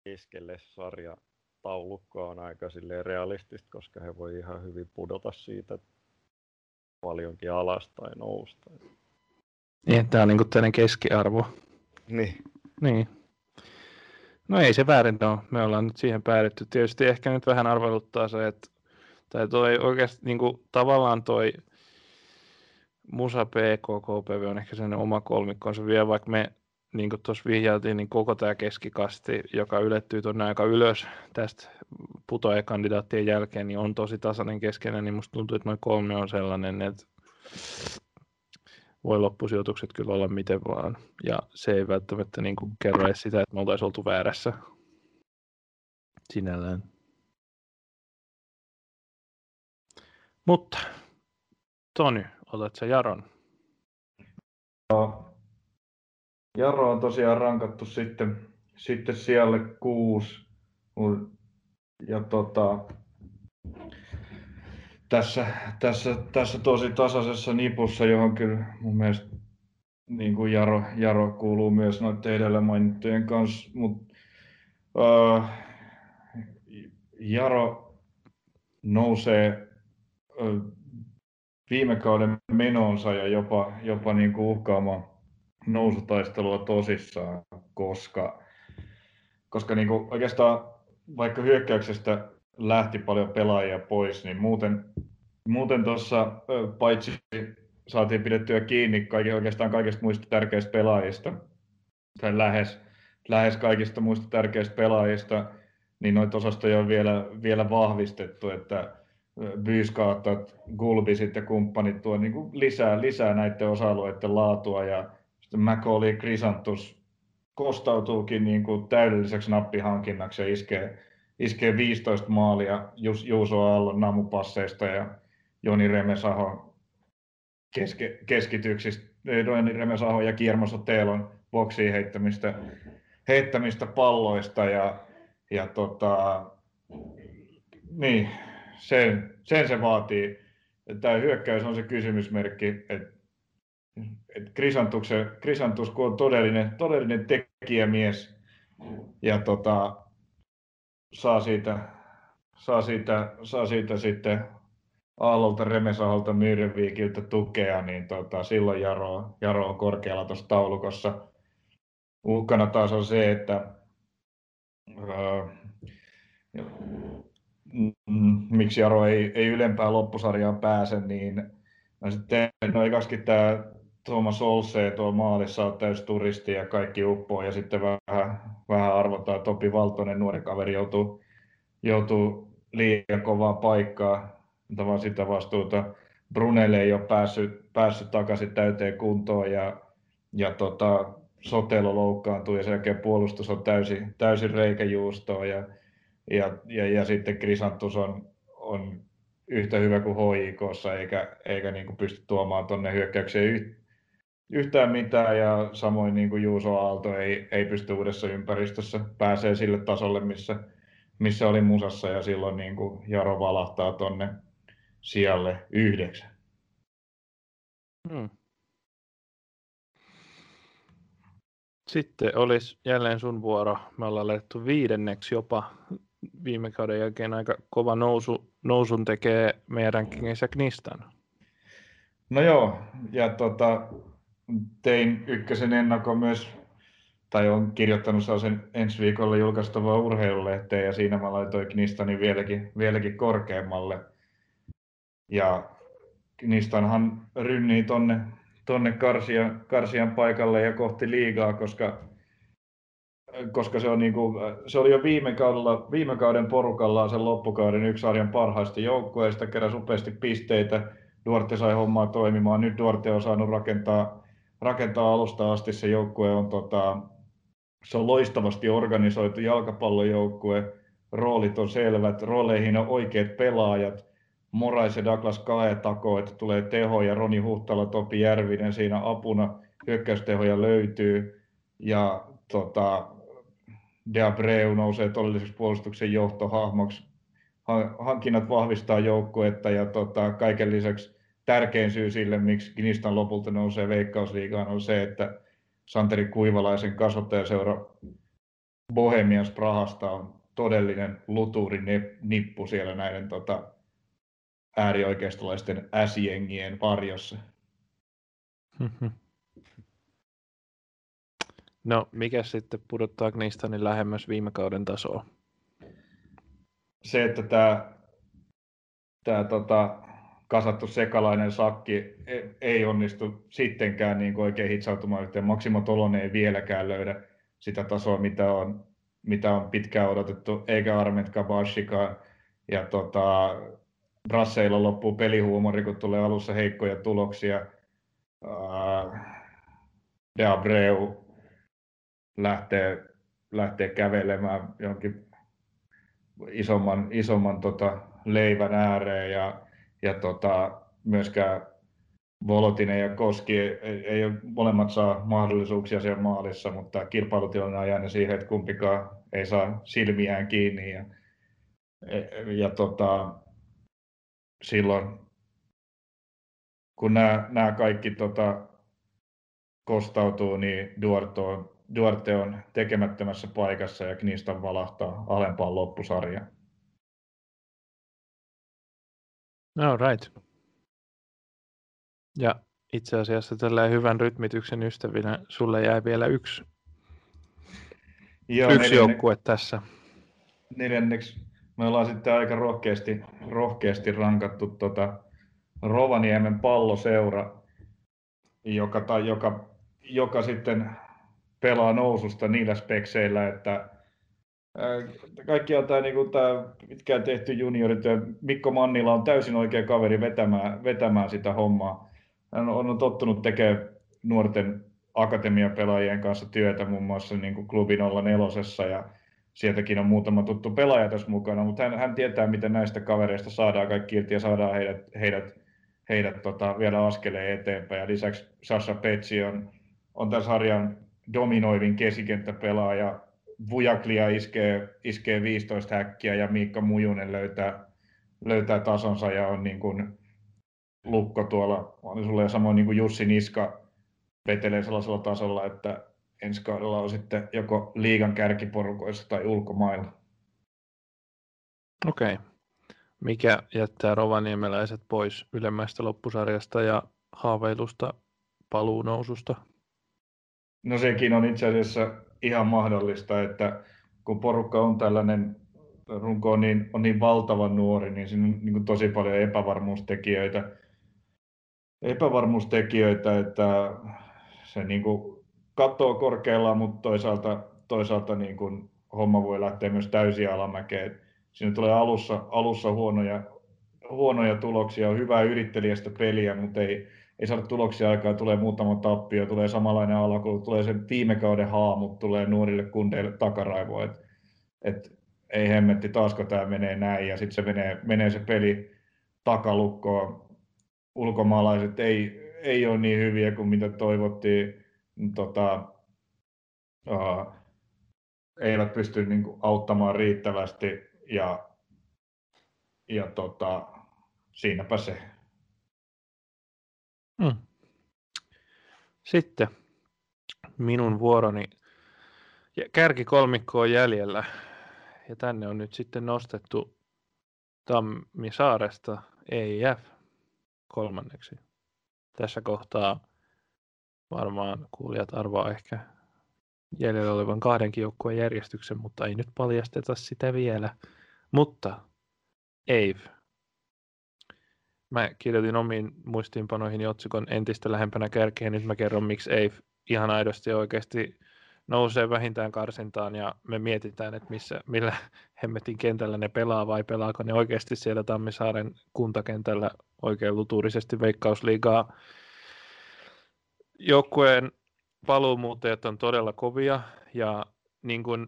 keskelle sarja taulukkoa on aika realistista, koska he voi ihan hyvin pudota siitä paljonkin alas tai nousta. Niin, tämä on niin kuin keskiarvo. Niin. Niin. No ei se väärin ole. Me ollaan nyt siihen päädytty. Tietysti ehkä nyt vähän arveluttaa se, että tai toi oikeasti niin kuin, tavallaan toi Musa PK KPV on ehkä sen oma kolmikkonsa vielä, vaikka me niin kuin tuossa vihjailtiin, niin koko tämä keskikasti, joka ylettyy tuonne aika ylös tästä putoajakandidaattien jälkeen, niin on tosi tasainen keskenään, niin musta tuntuu, että noin kolme on sellainen, että voi loppusijoitukset kyllä olla miten vaan. Ja se ei välttämättä niin kuin kerro edes sitä, että me oltaisiin oltu väärässä sinällään. Mutta Tony, otat sä Jaron? Joo. Jaro on tosiaan rankattu sitten, sitten siellä kuusi. Ja tota, tässä, tässä, tässä tosi tasaisessa nipussa, johon kyllä mun mielestä niin kuin Jaro, Jaro kuuluu myös noiden edellä mainittujen kanssa, mutta uh, Jaro nousee uh, viime kauden menonsa ja jopa, jopa niin kuin uhkaamaan nousutaistelua tosissaan, koska, koska niin kuin oikeastaan vaikka hyökkäyksestä lähti paljon pelaajia pois, niin muuten, muuten tuossa paitsi saatiin pidettyä kiinni kaikki, oikeastaan kaikista muista tärkeistä pelaajista, tai lähes, lähes kaikista muista tärkeistä pelaajista, niin noita osastoja on vielä, vielä vahvistettu, että Byyskaattat, Gulbisit ja kumppanit tuo niin kuin lisää, lisää näiden osa-alueiden laatua ja sitten Macaulay Grisantus kostautuukin niin kuin täydelliseksi nappihankinnaksi ja iskee, iskee 15 maalia Juuso Aallon namupasseista ja Joni Remesaho keske, keskityksistä, Joni Remesaho ja Kiermo Sotelon boksiin heittämistä, heittämistä palloista ja, ja tota, niin, sen, sen se vaatii. Tämä hyökkäys on se kysymysmerkki, että et Krisantus, kun on todellinen, todellinen tekijämies ja tota, saa, siitä, saa, siitä, saa siitä sitten Aallolta, Remesaholta, Myyrenviikiltä tukea, niin tota, silloin Jaro, Jaro on korkealla tuossa taulukossa. Uhkana taas on se, että öö, miksi Jaro ei, ei ylempään loppusarjaan pääse, niin no sitten no tämä Thomas Olse tuo maalissa on täys turisti ja kaikki uppoo ja sitten vähän, vähän arvotaan, Topi Valtonen, nuori kaveri, joutuu, joutuu liian kovaa paikkaa, vaan sitä vastuuta. Brunelle ei ole päässyt, päässyt takaisin täyteen kuntoon ja, ja tota, Sotelo loukkaantuu ja sen jälkeen puolustus on täysin, täysin reikäjuustoa ja ja, ja, ja sitten Krisantus on, on yhtä hyvä kuin HIKssa, eikä, eikä niin kuin pysty tuomaan tuonne hyökkäykseen yhtään mitään, ja samoin niin kuin Juuso Aalto ei, ei pysty uudessa ympäristössä, pääsee sille tasolle, missä, missä oli musassa, ja silloin niin kuin Jaro valahtaa tuonne sijalle yhdeksän. Hmm. Sitten olisi jälleen sun vuoro. Me ollaan laitettu viidenneksi jopa viime kauden jälkeen aika kova nousu, nousun tekee meidän rankingissa Knistan. No joo, ja tota, tein ykkösen ennakon myös, tai on kirjoittanut sen ensi viikolla julkaistavaa urheilulehteen, ja siinä mä laitoin Knistanin vieläkin, vieläkin korkeammalle. Ja Knistanhan rynnii tonne, tonne Karsian, Karsian paikalle ja kohti liigaa, koska koska se, on niin kuin, se oli jo viime, kaudella, viime kauden porukalla sen loppukauden yksi sarjan parhaista joukkueista, keräsi upeasti pisteitä, Duarte sai hommaa toimimaan, nyt Duarte on saanut rakentaa, rakentaa alusta asti, se joukkue on, tota, se on loistavasti organisoitu jalkapallojoukkue, roolit on selvät, rooleihin on oikeat pelaajat, Morais ja Douglas Kae takoo, että tulee tehoja, Roni Huhtala, Topi Järvinen siinä apuna, hyökkäystehoja löytyy, ja tota, Deabreu nousee todelliseksi puolustuksen johtohahmoksi. Hankinnat vahvistaa joukkuetta ja tota, kaiken lisäksi tärkein syy sille, miksi Gnistan lopulta nousee Veikkausliigaan, on se, että Santeri Kuivalaisen kasvattajaseura Bohemians Prahasta on todellinen luturi nippu siellä näiden tota, äärioikeistolaisten äsjengien varjossa. No, mikä sitten pudottaa Knistanin lähemmäs viime kauden tasoa? Se, että tämä, tämä tota, kasattu sekalainen sakki e, ei onnistu sittenkään niin kuin oikein hitsautumaan yhteen. Maksimo Tolonen ei vieläkään löydä sitä tasoa, mitä on, mitä on pitkään odotettu, eikä Arment Kabashikaan. Ja tota, Brasseilla loppuu pelihuumori, kun tulee alussa heikkoja tuloksia. Uh, De Abreu lähtee, lähtee kävelemään jonkin isomman, isomman tota, leivän ääreen ja, ja tota, myöskään Volotinen ja Koski ei, ei ole, molemmat saa mahdollisuuksia siellä maalissa, mutta kilpailutilanne on jäänyt siihen, että kumpikaan ei saa silmiään kiinni. Ja, ja tota, silloin, kun nämä, nämä kaikki tota, kostautuu, niin Duarte on, Duarte on tekemättömässä paikassa ja Knistan valahtaa alempaan loppusarjaan. No right. Ja itse asiassa tällä hyvän rytmityksen ystävinä sulle jäi vielä yksi, Joo, yksi neljänne, joukkue tässä. Neljänneksi me ollaan sitten aika rohkeasti, rohkeasti rankattu tota Rovaniemen palloseura, joka, tai joka, joka sitten pelaa noususta niillä spekseillä, että kaikki on tämä, niin tämä pitkään tehty juniorityö. Mikko Mannila on täysin oikea kaveri vetämään, vetämään sitä hommaa. Hän on, tottunut tekemään nuorten akatemiapelaajien kanssa työtä muun muassa niin kuin klubi 04 ja sieltäkin on muutama tuttu pelaaja tässä mukana, mutta hän, hän tietää, miten näistä kavereista saadaan kaikki irti ja saadaan heidät, heidät, heidät tota, vielä askeleen eteenpäin. Ja lisäksi Sasha Petsi on, on tässä sarjan dominoivin keskikenttäpelaaja. Vujaklia iskee, iskee 15 häkkiä ja Miikka Mujunen löytää, löytää tasonsa ja on niin kuin lukko tuolla. On sulle samoin niin kuin Jussi Niska vetelee sellaisella tasolla, että ensi kaudella on sitten joko liigan kärkiporukoissa tai ulkomailla. Okei. Okay. Mikä jättää rovaniemeläiset pois ylemmästä loppusarjasta ja haaveilusta paluunoususta? No sekin on itse asiassa ihan mahdollista, että kun porukka on tällainen, runko on niin, on niin valtavan nuori, niin siinä on niin tosi paljon epävarmuustekijöitä, epävarmuustekijöitä että se niin kuin katsoo korkealla, mutta toisaalta, toisaalta niin kuin homma voi lähteä myös täysin alamäkeen. Siinä tulee alussa, alussa huonoja, huonoja tuloksia, on hyvää yrittelijästä peliä, mutta ei, ei saada tuloksia aikaa, tulee muutama tappio, tulee samanlainen alku, tulee sen viime kauden haamut, tulee nuorille kundeille takaraivo, että et, ei hemmetti, taasko tämä menee näin, ja sitten se menee, menee se peli takalukkoon. Ulkomaalaiset ei, ei ole niin hyviä kuin mitä toivottiin tota, uh, eivät pysty niin kuin, auttamaan riittävästi ja, ja tota, siinäpä se. Hmm. Sitten minun vuoroni. Kärkikolmikko on jäljellä ja tänne on nyt sitten nostettu Tammisaaresta EIF kolmanneksi. Tässä kohtaa varmaan kuulijat arvaa ehkä jäljellä olevan kahdenkin joukkueen järjestyksen, mutta ei nyt paljasteta sitä vielä. Mutta Ave. Mä kirjoitin omiin muistiinpanoihin otsikon entistä lähempänä kärkeä, nyt mä kerron miksi Ave ihan aidosti oikeasti nousee vähintään karsintaan ja me mietitään, että missä, millä hemmetin kentällä ne pelaa vai pelaako ne oikeasti siellä Tammisaaren kuntakentällä oikein lutuurisesti veikkausliigaa. Joukkueen paluumuuttajat on todella kovia ja niin kuin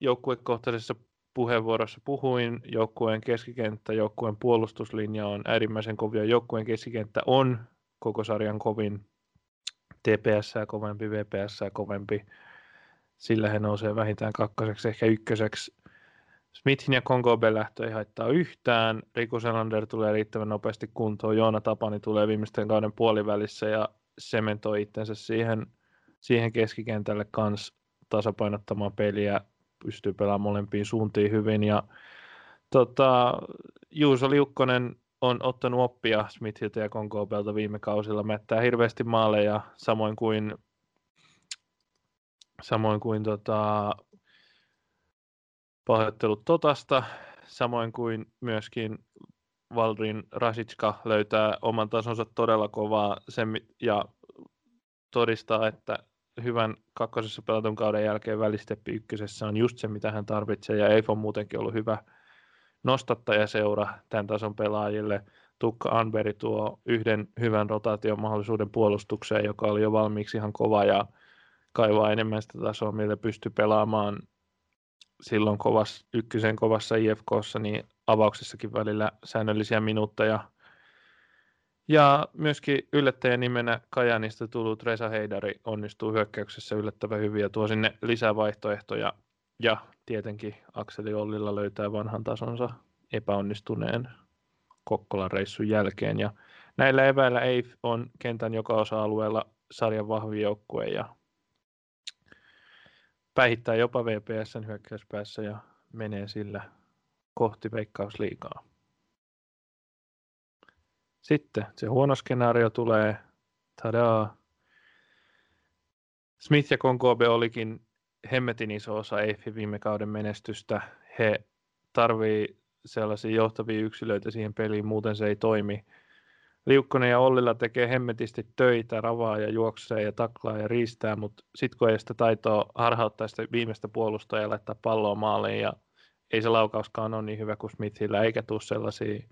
joukkuekohtaisessa puheenvuorossa puhuin, joukkueen keskikenttä, joukkueen puolustuslinja on äärimmäisen kovia. Joukkueen keskikenttä on koko sarjan kovin, TPS kovempi, VPS kovempi. Sillä he nousee vähintään kakkoseksi, ehkä ykköseksi. Smithin ja Kongobe lähtö ei haittaa yhtään. Riku Selander tulee riittävän nopeasti kuntoon. Joona Tapani tulee viimeisten kauden puolivälissä ja sementoi itsensä siihen, siihen keskikentälle kanssa tasapainottamaan peliä, pystyy pelaamaan molempiin suuntiin hyvin. Ja, tota, Juuso Liukkonen on ottanut oppia Smithiltä ja Konkopelta viime kausilla. Mättää hirveästi maaleja, samoin kuin, samoin kuin tota, pahoittelut Totasta, samoin kuin myöskin Valdrin Rasitska löytää oman tasonsa todella kovaa sen, ja todistaa, että hyvän kakkosessa pelatun kauden jälkeen välisteppi ykkösessä on just se, mitä hän tarvitsee, ja Eif on muutenkin ollut hyvä nostattajaseura tämän tason pelaajille. Tukka Anberi tuo yhden hyvän rotaation mahdollisuuden puolustukseen, joka oli jo valmiiksi ihan kova ja kaivaa enemmän sitä tasoa, millä pystyy pelaamaan silloin kovas, ykkösen kovassa IFKssa, niin avauksessakin välillä säännöllisiä minuutteja. Ja myöskin yllättäjän nimenä Kajanista tullut Resa Heidari onnistuu hyökkäyksessä yllättävän hyvin ja tuo sinne lisää vaihtoehtoja. Ja tietenkin Akseli Ollilla löytää vanhan tasonsa epäonnistuneen Kokkolan reissun jälkeen. Ja näillä eväillä ei on kentän joka osa-alueella sarjan vahvin joukkue ja päihittää jopa VPSn hyökkäyspäässä ja menee sillä kohti veikkausliikaa. Sitten se huono skenaario tulee, tadaa. Smith ja Konkobe olikin hemmetin iso osa Eiffin viime kauden menestystä. He tarvii sellaisia johtavia yksilöitä siihen peliin, muuten se ei toimi. Liukkonen ja Ollilla tekee hemmetisti töitä, ravaa ja juoksee ja taklaa ja riistää, mutta sitten kun ei sitä taitoa harhauttaa sitä viimeistä puolustajaa ja laittaa palloa maaliin ja ei se laukauskaan ole niin hyvä kuin Smithillä, eikä tule sellaisia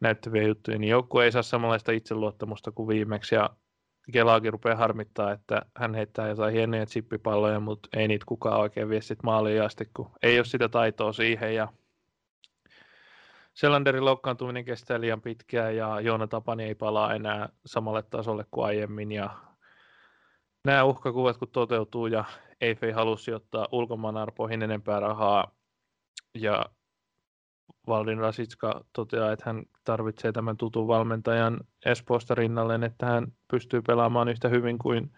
näyttäviä juttuja, niin joukkue ei saa samanlaista itseluottamusta kuin viimeksi. Ja Kelaakin rupeaa harmittaa, että hän heittää jotain hienoja chippipalloja, mutta ei niitä kukaan oikein vie sitten maaliin asti, kun ei ole sitä taitoa siihen. Ja Selanderin loukkaantuminen kestää liian pitkään ja Joona Tapani ei palaa enää samalle tasolle kuin aiemmin. Ja nämä uhkakuvat kun toteutuu ja Eifei halusi ottaa ulkomaan arpoihin enempää rahaa ja Valdin Rasitska toteaa, että hän tarvitsee tämän tutun valmentajan Espoosta rinnalleen, että hän pystyy pelaamaan yhtä hyvin kuin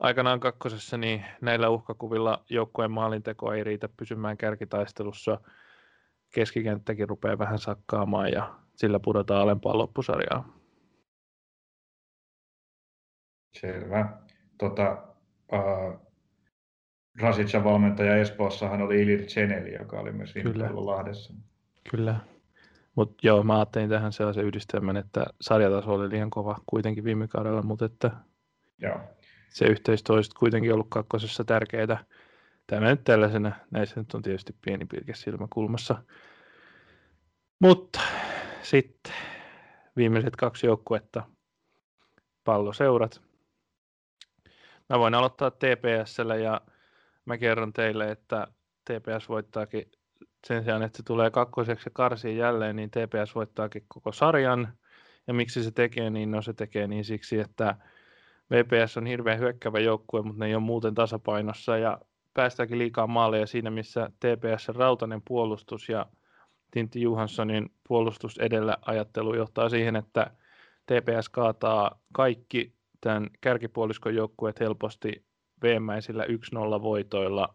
aikanaan kakkosessa, niin näillä uhkakuvilla joukkueen maalinteko ei riitä pysymään kärkitaistelussa. Keskikenttäkin rupeaa vähän sakkaamaan ja sillä pudotaan alempaa loppusarjaa. Selvä. Tota, uh, Rasitsan valmentaja Espoossahan oli Ilir Cheneli, joka oli myös viime Lahdessa. Kyllä. Mutta joo, mä ajattelin tähän sellaisen yhdistelmän, että sarjataso oli liian kova kuitenkin viime kaudella, mutta että joo. se yhteistyö olisi kuitenkin ollut kakkosessa tärkeää. Tämä nyt tällaisena, näissä nyt on tietysti pieni pilke silmäkulmassa. Mutta sitten viimeiset kaksi joukkuetta, palloseurat. Mä voin aloittaa TPSllä ja mä kerron teille, että TPS voittaakin sen sijaan, että se tulee kakkoseksi ja karsii jälleen, niin TPS voittaakin koko sarjan. Ja miksi se tekee niin? No se tekee niin siksi, että VPS on hirveän hyökkävä joukkue, mutta ne ei ole muuten tasapainossa ja päästäänkin liikaa maaleja siinä, missä TPS rautainen puolustus ja Tintti Johanssonin puolustus edellä ajattelu johtaa siihen, että TPS kaataa kaikki tämän kärkipuoliskon joukkueet helposti veemäisillä 1-0 voitoilla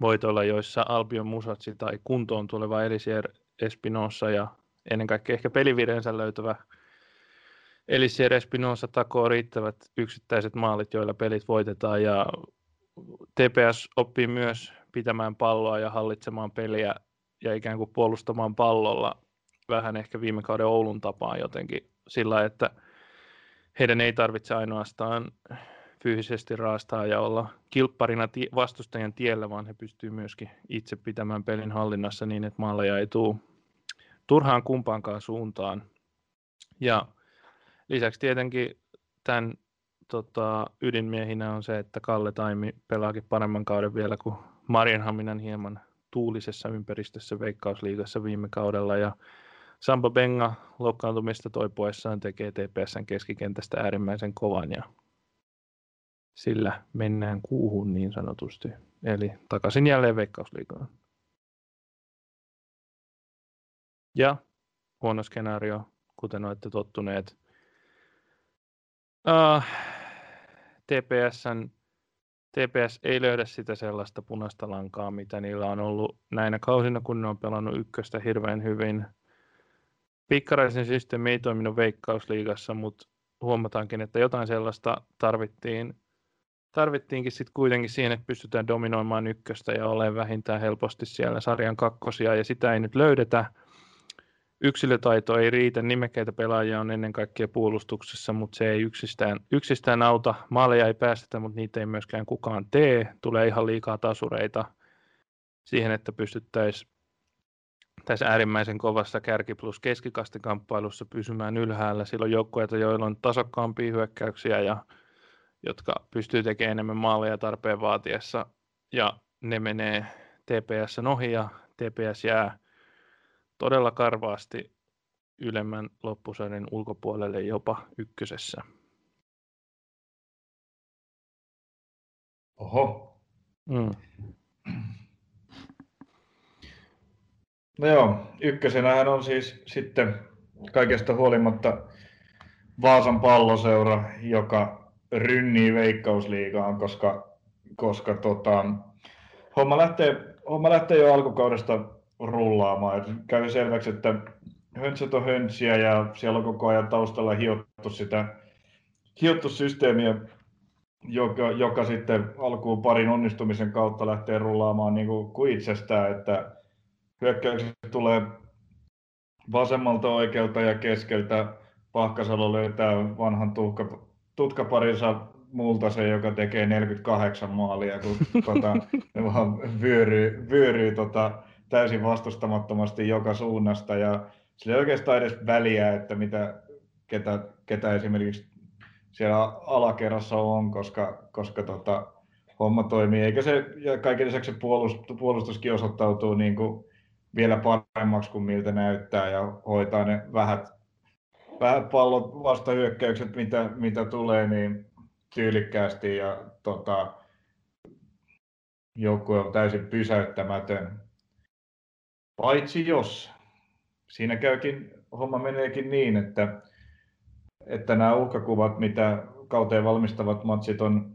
voitoilla, joissa Albion Musatsi tai kuntoon tuleva Elisier Espinosa ja ennen kaikkea ehkä pelivireensä löytävä Elisier Espinosa takoo riittävät yksittäiset maalit, joilla pelit voitetaan. Ja TPS oppii myös pitämään palloa ja hallitsemaan peliä ja ikään kuin puolustamaan pallolla vähän ehkä viime kauden Oulun tapaan jotenkin sillä, että heidän ei tarvitse ainoastaan fyysisesti raastaa ja olla kilpparina vastustajan tiellä, vaan he pystyy myöskin itse pitämään pelin hallinnassa niin, että maaleja ei tule turhaan kumpaankaan suuntaan. Ja lisäksi tietenkin tämän tota, ydinmiehinä on se, että Kalle Taimi pelaakin paremman kauden vielä kuin Marienhaminan hieman tuulisessa ympäristössä Veikkausliigassa viime kaudella ja Samba Benga loukkaantumista toipuessaan tekee TPSn keskikentästä äärimmäisen kovan ja sillä mennään kuuhun niin sanotusti. Eli takaisin jälleen Veikkausliigaan. Ja huono skenaario, kuten olette tottuneet. Uh, äh, TPSn, TPS ei löydä sitä sellaista punaista lankaa, mitä niillä on ollut näinä kausina, kun ne on pelannut ykköstä hirveän hyvin. Pikkaraisen systeemi ei toiminut Veikkausliigassa, mutta huomataankin, että jotain sellaista tarvittiin tarvittiinkin sitten kuitenkin siihen, että pystytään dominoimaan ykköstä ja olemaan vähintään helposti siellä sarjan kakkosia, ja sitä ei nyt löydetä. Yksilötaito ei riitä, nimekkäitä pelaajia on ennen kaikkea puolustuksessa, mutta se ei yksistään, yksistään auta. Maaleja ei päästetä, mutta niitä ei myöskään kukaan tee. Tulee ihan liikaa tasureita siihen, että pystyttäisiin tässä äärimmäisen kovassa kärki plus keskikastikamppailussa pysymään ylhäällä. Silloin joukkueita, joilla on tasokkaampia hyökkäyksiä ja jotka pystyy tekemään enemmän maaleja tarpeen vaatiessa, ja ne menee TPS ohi, ja TPS jää todella karvaasti ylemmän loppusarjan ulkopuolelle jopa ykkösessä. Oho. Mm. No joo, ykkösenähän on siis sitten kaikesta huolimatta Vaasan palloseura, joka rynnii veikkausliigaan, koska, koska tota, homma, lähtee, homma lähtee jo alkukaudesta rullaamaan. Et käy selväksi, että hönsät on hönsiä ja siellä on koko ajan taustalla hiottu sitä hiottu systeemiä, joka, joka sitten alkuun parin onnistumisen kautta lähtee rullaamaan niin kuin, kuin itsestään, että hyökkäykset tulee vasemmalta, oikealta ja keskeltä. Pahkasalo löytää vanhan tuhka, tutkaparinsa multa se, joka tekee 48 maalia, kun tota, ne vaan vyöryy, vyöryy tota, täysin vastustamattomasti joka suunnasta. Ja sillä ei oikeastaan edes väliä, että mitä, ketä, ketä esimerkiksi siellä alakerrassa on, koska, koska tota, homma toimii. Eikä se, ja kaiken lisäksi se puolustus, puolustuskin osoittautuu niin kuin vielä paremmaksi kuin miltä näyttää ja hoitaa ne vähät, pallot vastahyökkäykset, mitä, mitä tulee, niin tyylikkäästi ja tota, joukkue on täysin pysäyttämätön. Paitsi jos. Siinä käykin, homma meneekin niin, että, että nämä uhkakuvat, mitä kauteen valmistavat matsit on,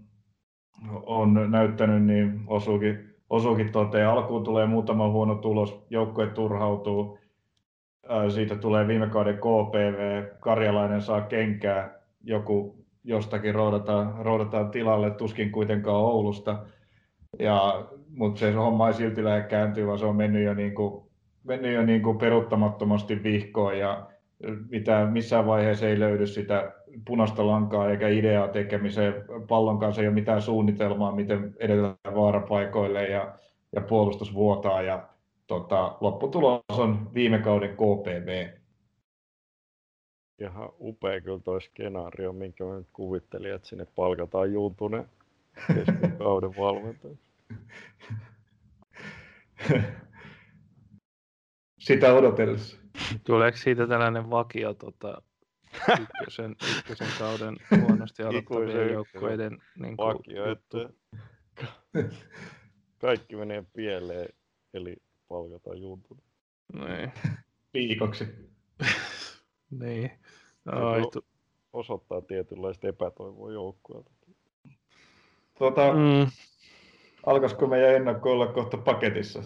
on näyttänyt, niin osuukin, osuukin toteen. Alkuun tulee muutama huono tulos, joukkue turhautuu, siitä tulee viime kauden KPV, Karjalainen saa kenkää, joku jostakin roudataan, roudataan tilalle, tuskin kuitenkaan Oulusta. Ja, mutta se homma ei silti lähde kääntyä, vaan se on mennyt jo, niin kuin, mennyt jo niin kuin peruuttamattomasti vihkoon ja mitä, missään vaiheessa ei löydy sitä punaista lankaa eikä ideaa tekemiseen. Pallon kanssa ei ole mitään suunnitelmaa, miten edetään vaarapaikoille ja, ja puolustus vuotaa. Ja, tota, lopputulos on viime kauden KPV ihan upea kyllä toi skenaario, minkä mä nyt kuvittelin, että sinne palkataan Juntunen kauden valmentaja. Sitä odotellessa. Tuleeko siitä tällainen vakio tota, ykkösen, ykkösen kauden huonosti aloittavien joukkueiden niin kuin, vakio, että kaikki menee pieleen, eli palkataan Juntunen. Niin. Viikoksi. niin. Ai, tu- osoittaa tietynlaista epätoivoa joukkueelta. Tuota, mm. Alkaisiko meidän ennakko olla kohta paketissa?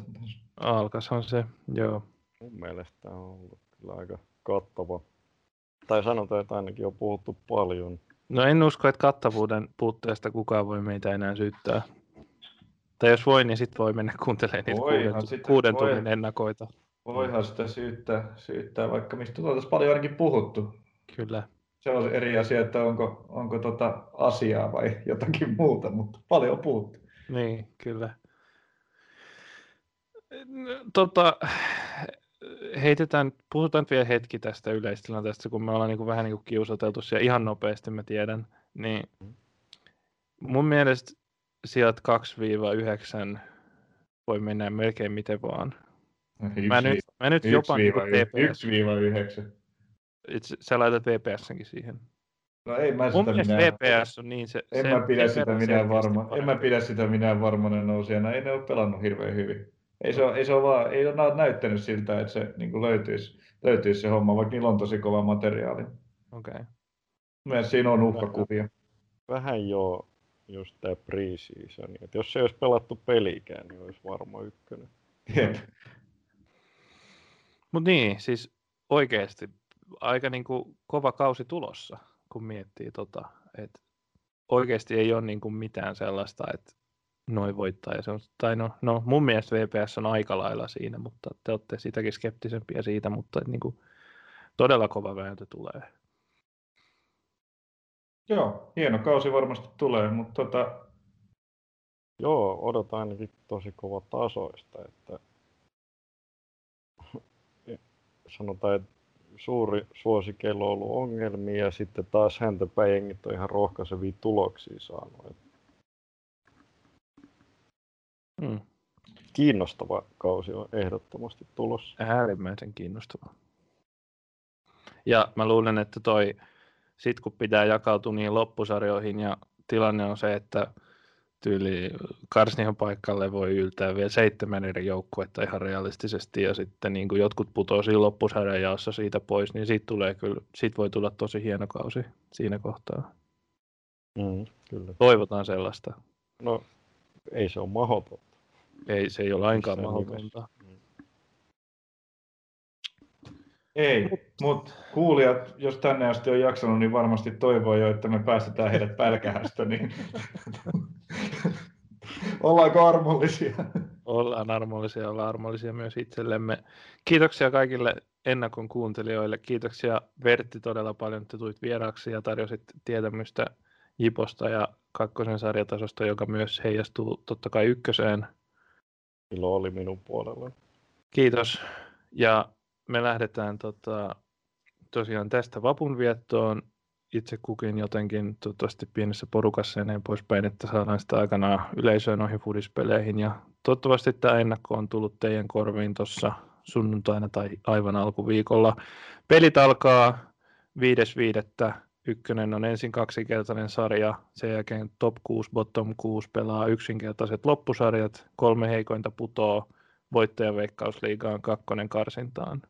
Alkashan se, joo. Mun mielestä on ollut kyllä aika kattava. Tai sanotaan, että ainakin on puhuttu paljon. No en usko, että kattavuuden puutteesta kukaan voi meitä enää syyttää. Tai jos voi, niin sitten voi mennä kuuntelemaan niitä kuuden, sitä, kuuden tunnin ennakoita. Voihan sitä syyttää, syyttää vaikka mistä on paljon ainakin puhuttu. Kyllä. Se on eri asia, että onko, onko tota asiaa vai jotakin muuta, mutta paljon puhuttu. Niin, kyllä. Tota, heitetään, puhutaan vielä hetki tästä yleistilanteesta, kun me ollaan niin kuin vähän niin kuin kiusateltu siellä ihan nopeasti, mä tiedän. Niin mun mielestä sieltä 2-9 voi mennä melkein miten vaan. mä nyt, mä nyt jopa niin 1-9. Itse, sä laitat VPSnkin siihen. No ei mä sitä Mun minä... VPS on niin se... En se, mä pidä sitä minä varma, en mä pidä sitä minä varmana nousijana. Ei ne ole pelannut hirveän hyvin. Ei se ole, ei se ole vaan, ei ole näyttänyt siltä, että se niin löytyisi, löytyisi se homma, vaikka niillä on tosi kova materiaali. Okei. Okay. Mielestäni siinä on uhkakuvia. Vähän jo just tämä preseason. Että jos se olisi pelattu pelikään, niin olisi varmaan ykkönen. Jep. Mut niin, siis oikeasti aika niin kuin kova kausi tulossa, kun miettii tota, että oikeasti ei ole niin kuin mitään sellaista, että noin voittaa. Ja se on, tai no, no, mun mielestä VPS on aika lailla siinä, mutta te olette sitäkin skeptisempiä siitä, mutta niin kuin, todella kova vääntö tulee. Joo, hieno kausi varmasti tulee, mutta tota... Joo, odotan ainakin tosi kova tasoista, että sanotaan, että suuri suosikeilla on ollut ongelmia ja sitten taas häntä päijengit on ihan rohkaisevia tuloksia saanut. Hmm. Kiinnostava kausi on ehdottomasti tulossa. Äärimmäisen kiinnostava. Ja mä luulen, että toi, sit kun pitää jakautua niin loppusarjoihin ja tilanne on se, että tyyli Karsnihan paikalle voi yltää vielä seitsemän eri joukkuetta ihan realistisesti ja sitten niin kuin jotkut putoaa siinä loppusarjan jaossa siitä pois, niin siitä, tulee kyllä, siitä voi tulla tosi hieno kausi siinä kohtaa. Mm, kyllä. Toivotaan sellaista. No, ei se ole mahdotonta. Ei, se ei ole lainkaan mahdotonta. Ei, mutta kuulijat, jos tänne asti on jaksanut, niin varmasti toivoo jo, että me päästetään heidät pälkähästä, niin ollaanko armollisia? Ollaan armollisia, ollaan armollisia myös itsellemme. Kiitoksia kaikille ennakon kuuntelijoille. Kiitoksia Vertti todella paljon, että tulit vieraaksi ja tarjosit tietämystä Jiposta ja kakkosen sarjatasosta, joka myös heijastuu totta kai ykköseen. Ilo oli minun puolella. Kiitos. Ja me lähdetään tota, tosiaan tästä vapunviettoon itse kukin jotenkin toivottavasti pienessä porukassa ja näin poispäin, että saadaan sitä aikanaan yleisöön noihin fudispeleihin. Ja toivottavasti tämä ennakko on tullut teidän korviin tuossa sunnuntaina tai aivan alkuviikolla. Pelit alkaa 5.5. Ykkönen on ensin kaksikertainen sarja, sen jälkeen top 6, bottom 6 pelaa yksinkertaiset loppusarjat, kolme heikointa putoo voittajaveikkausliigaan kakkonen karsintaan.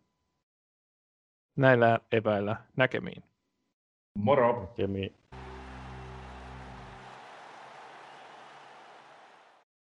Näillä eväillä näkemiin. Moro! Kemi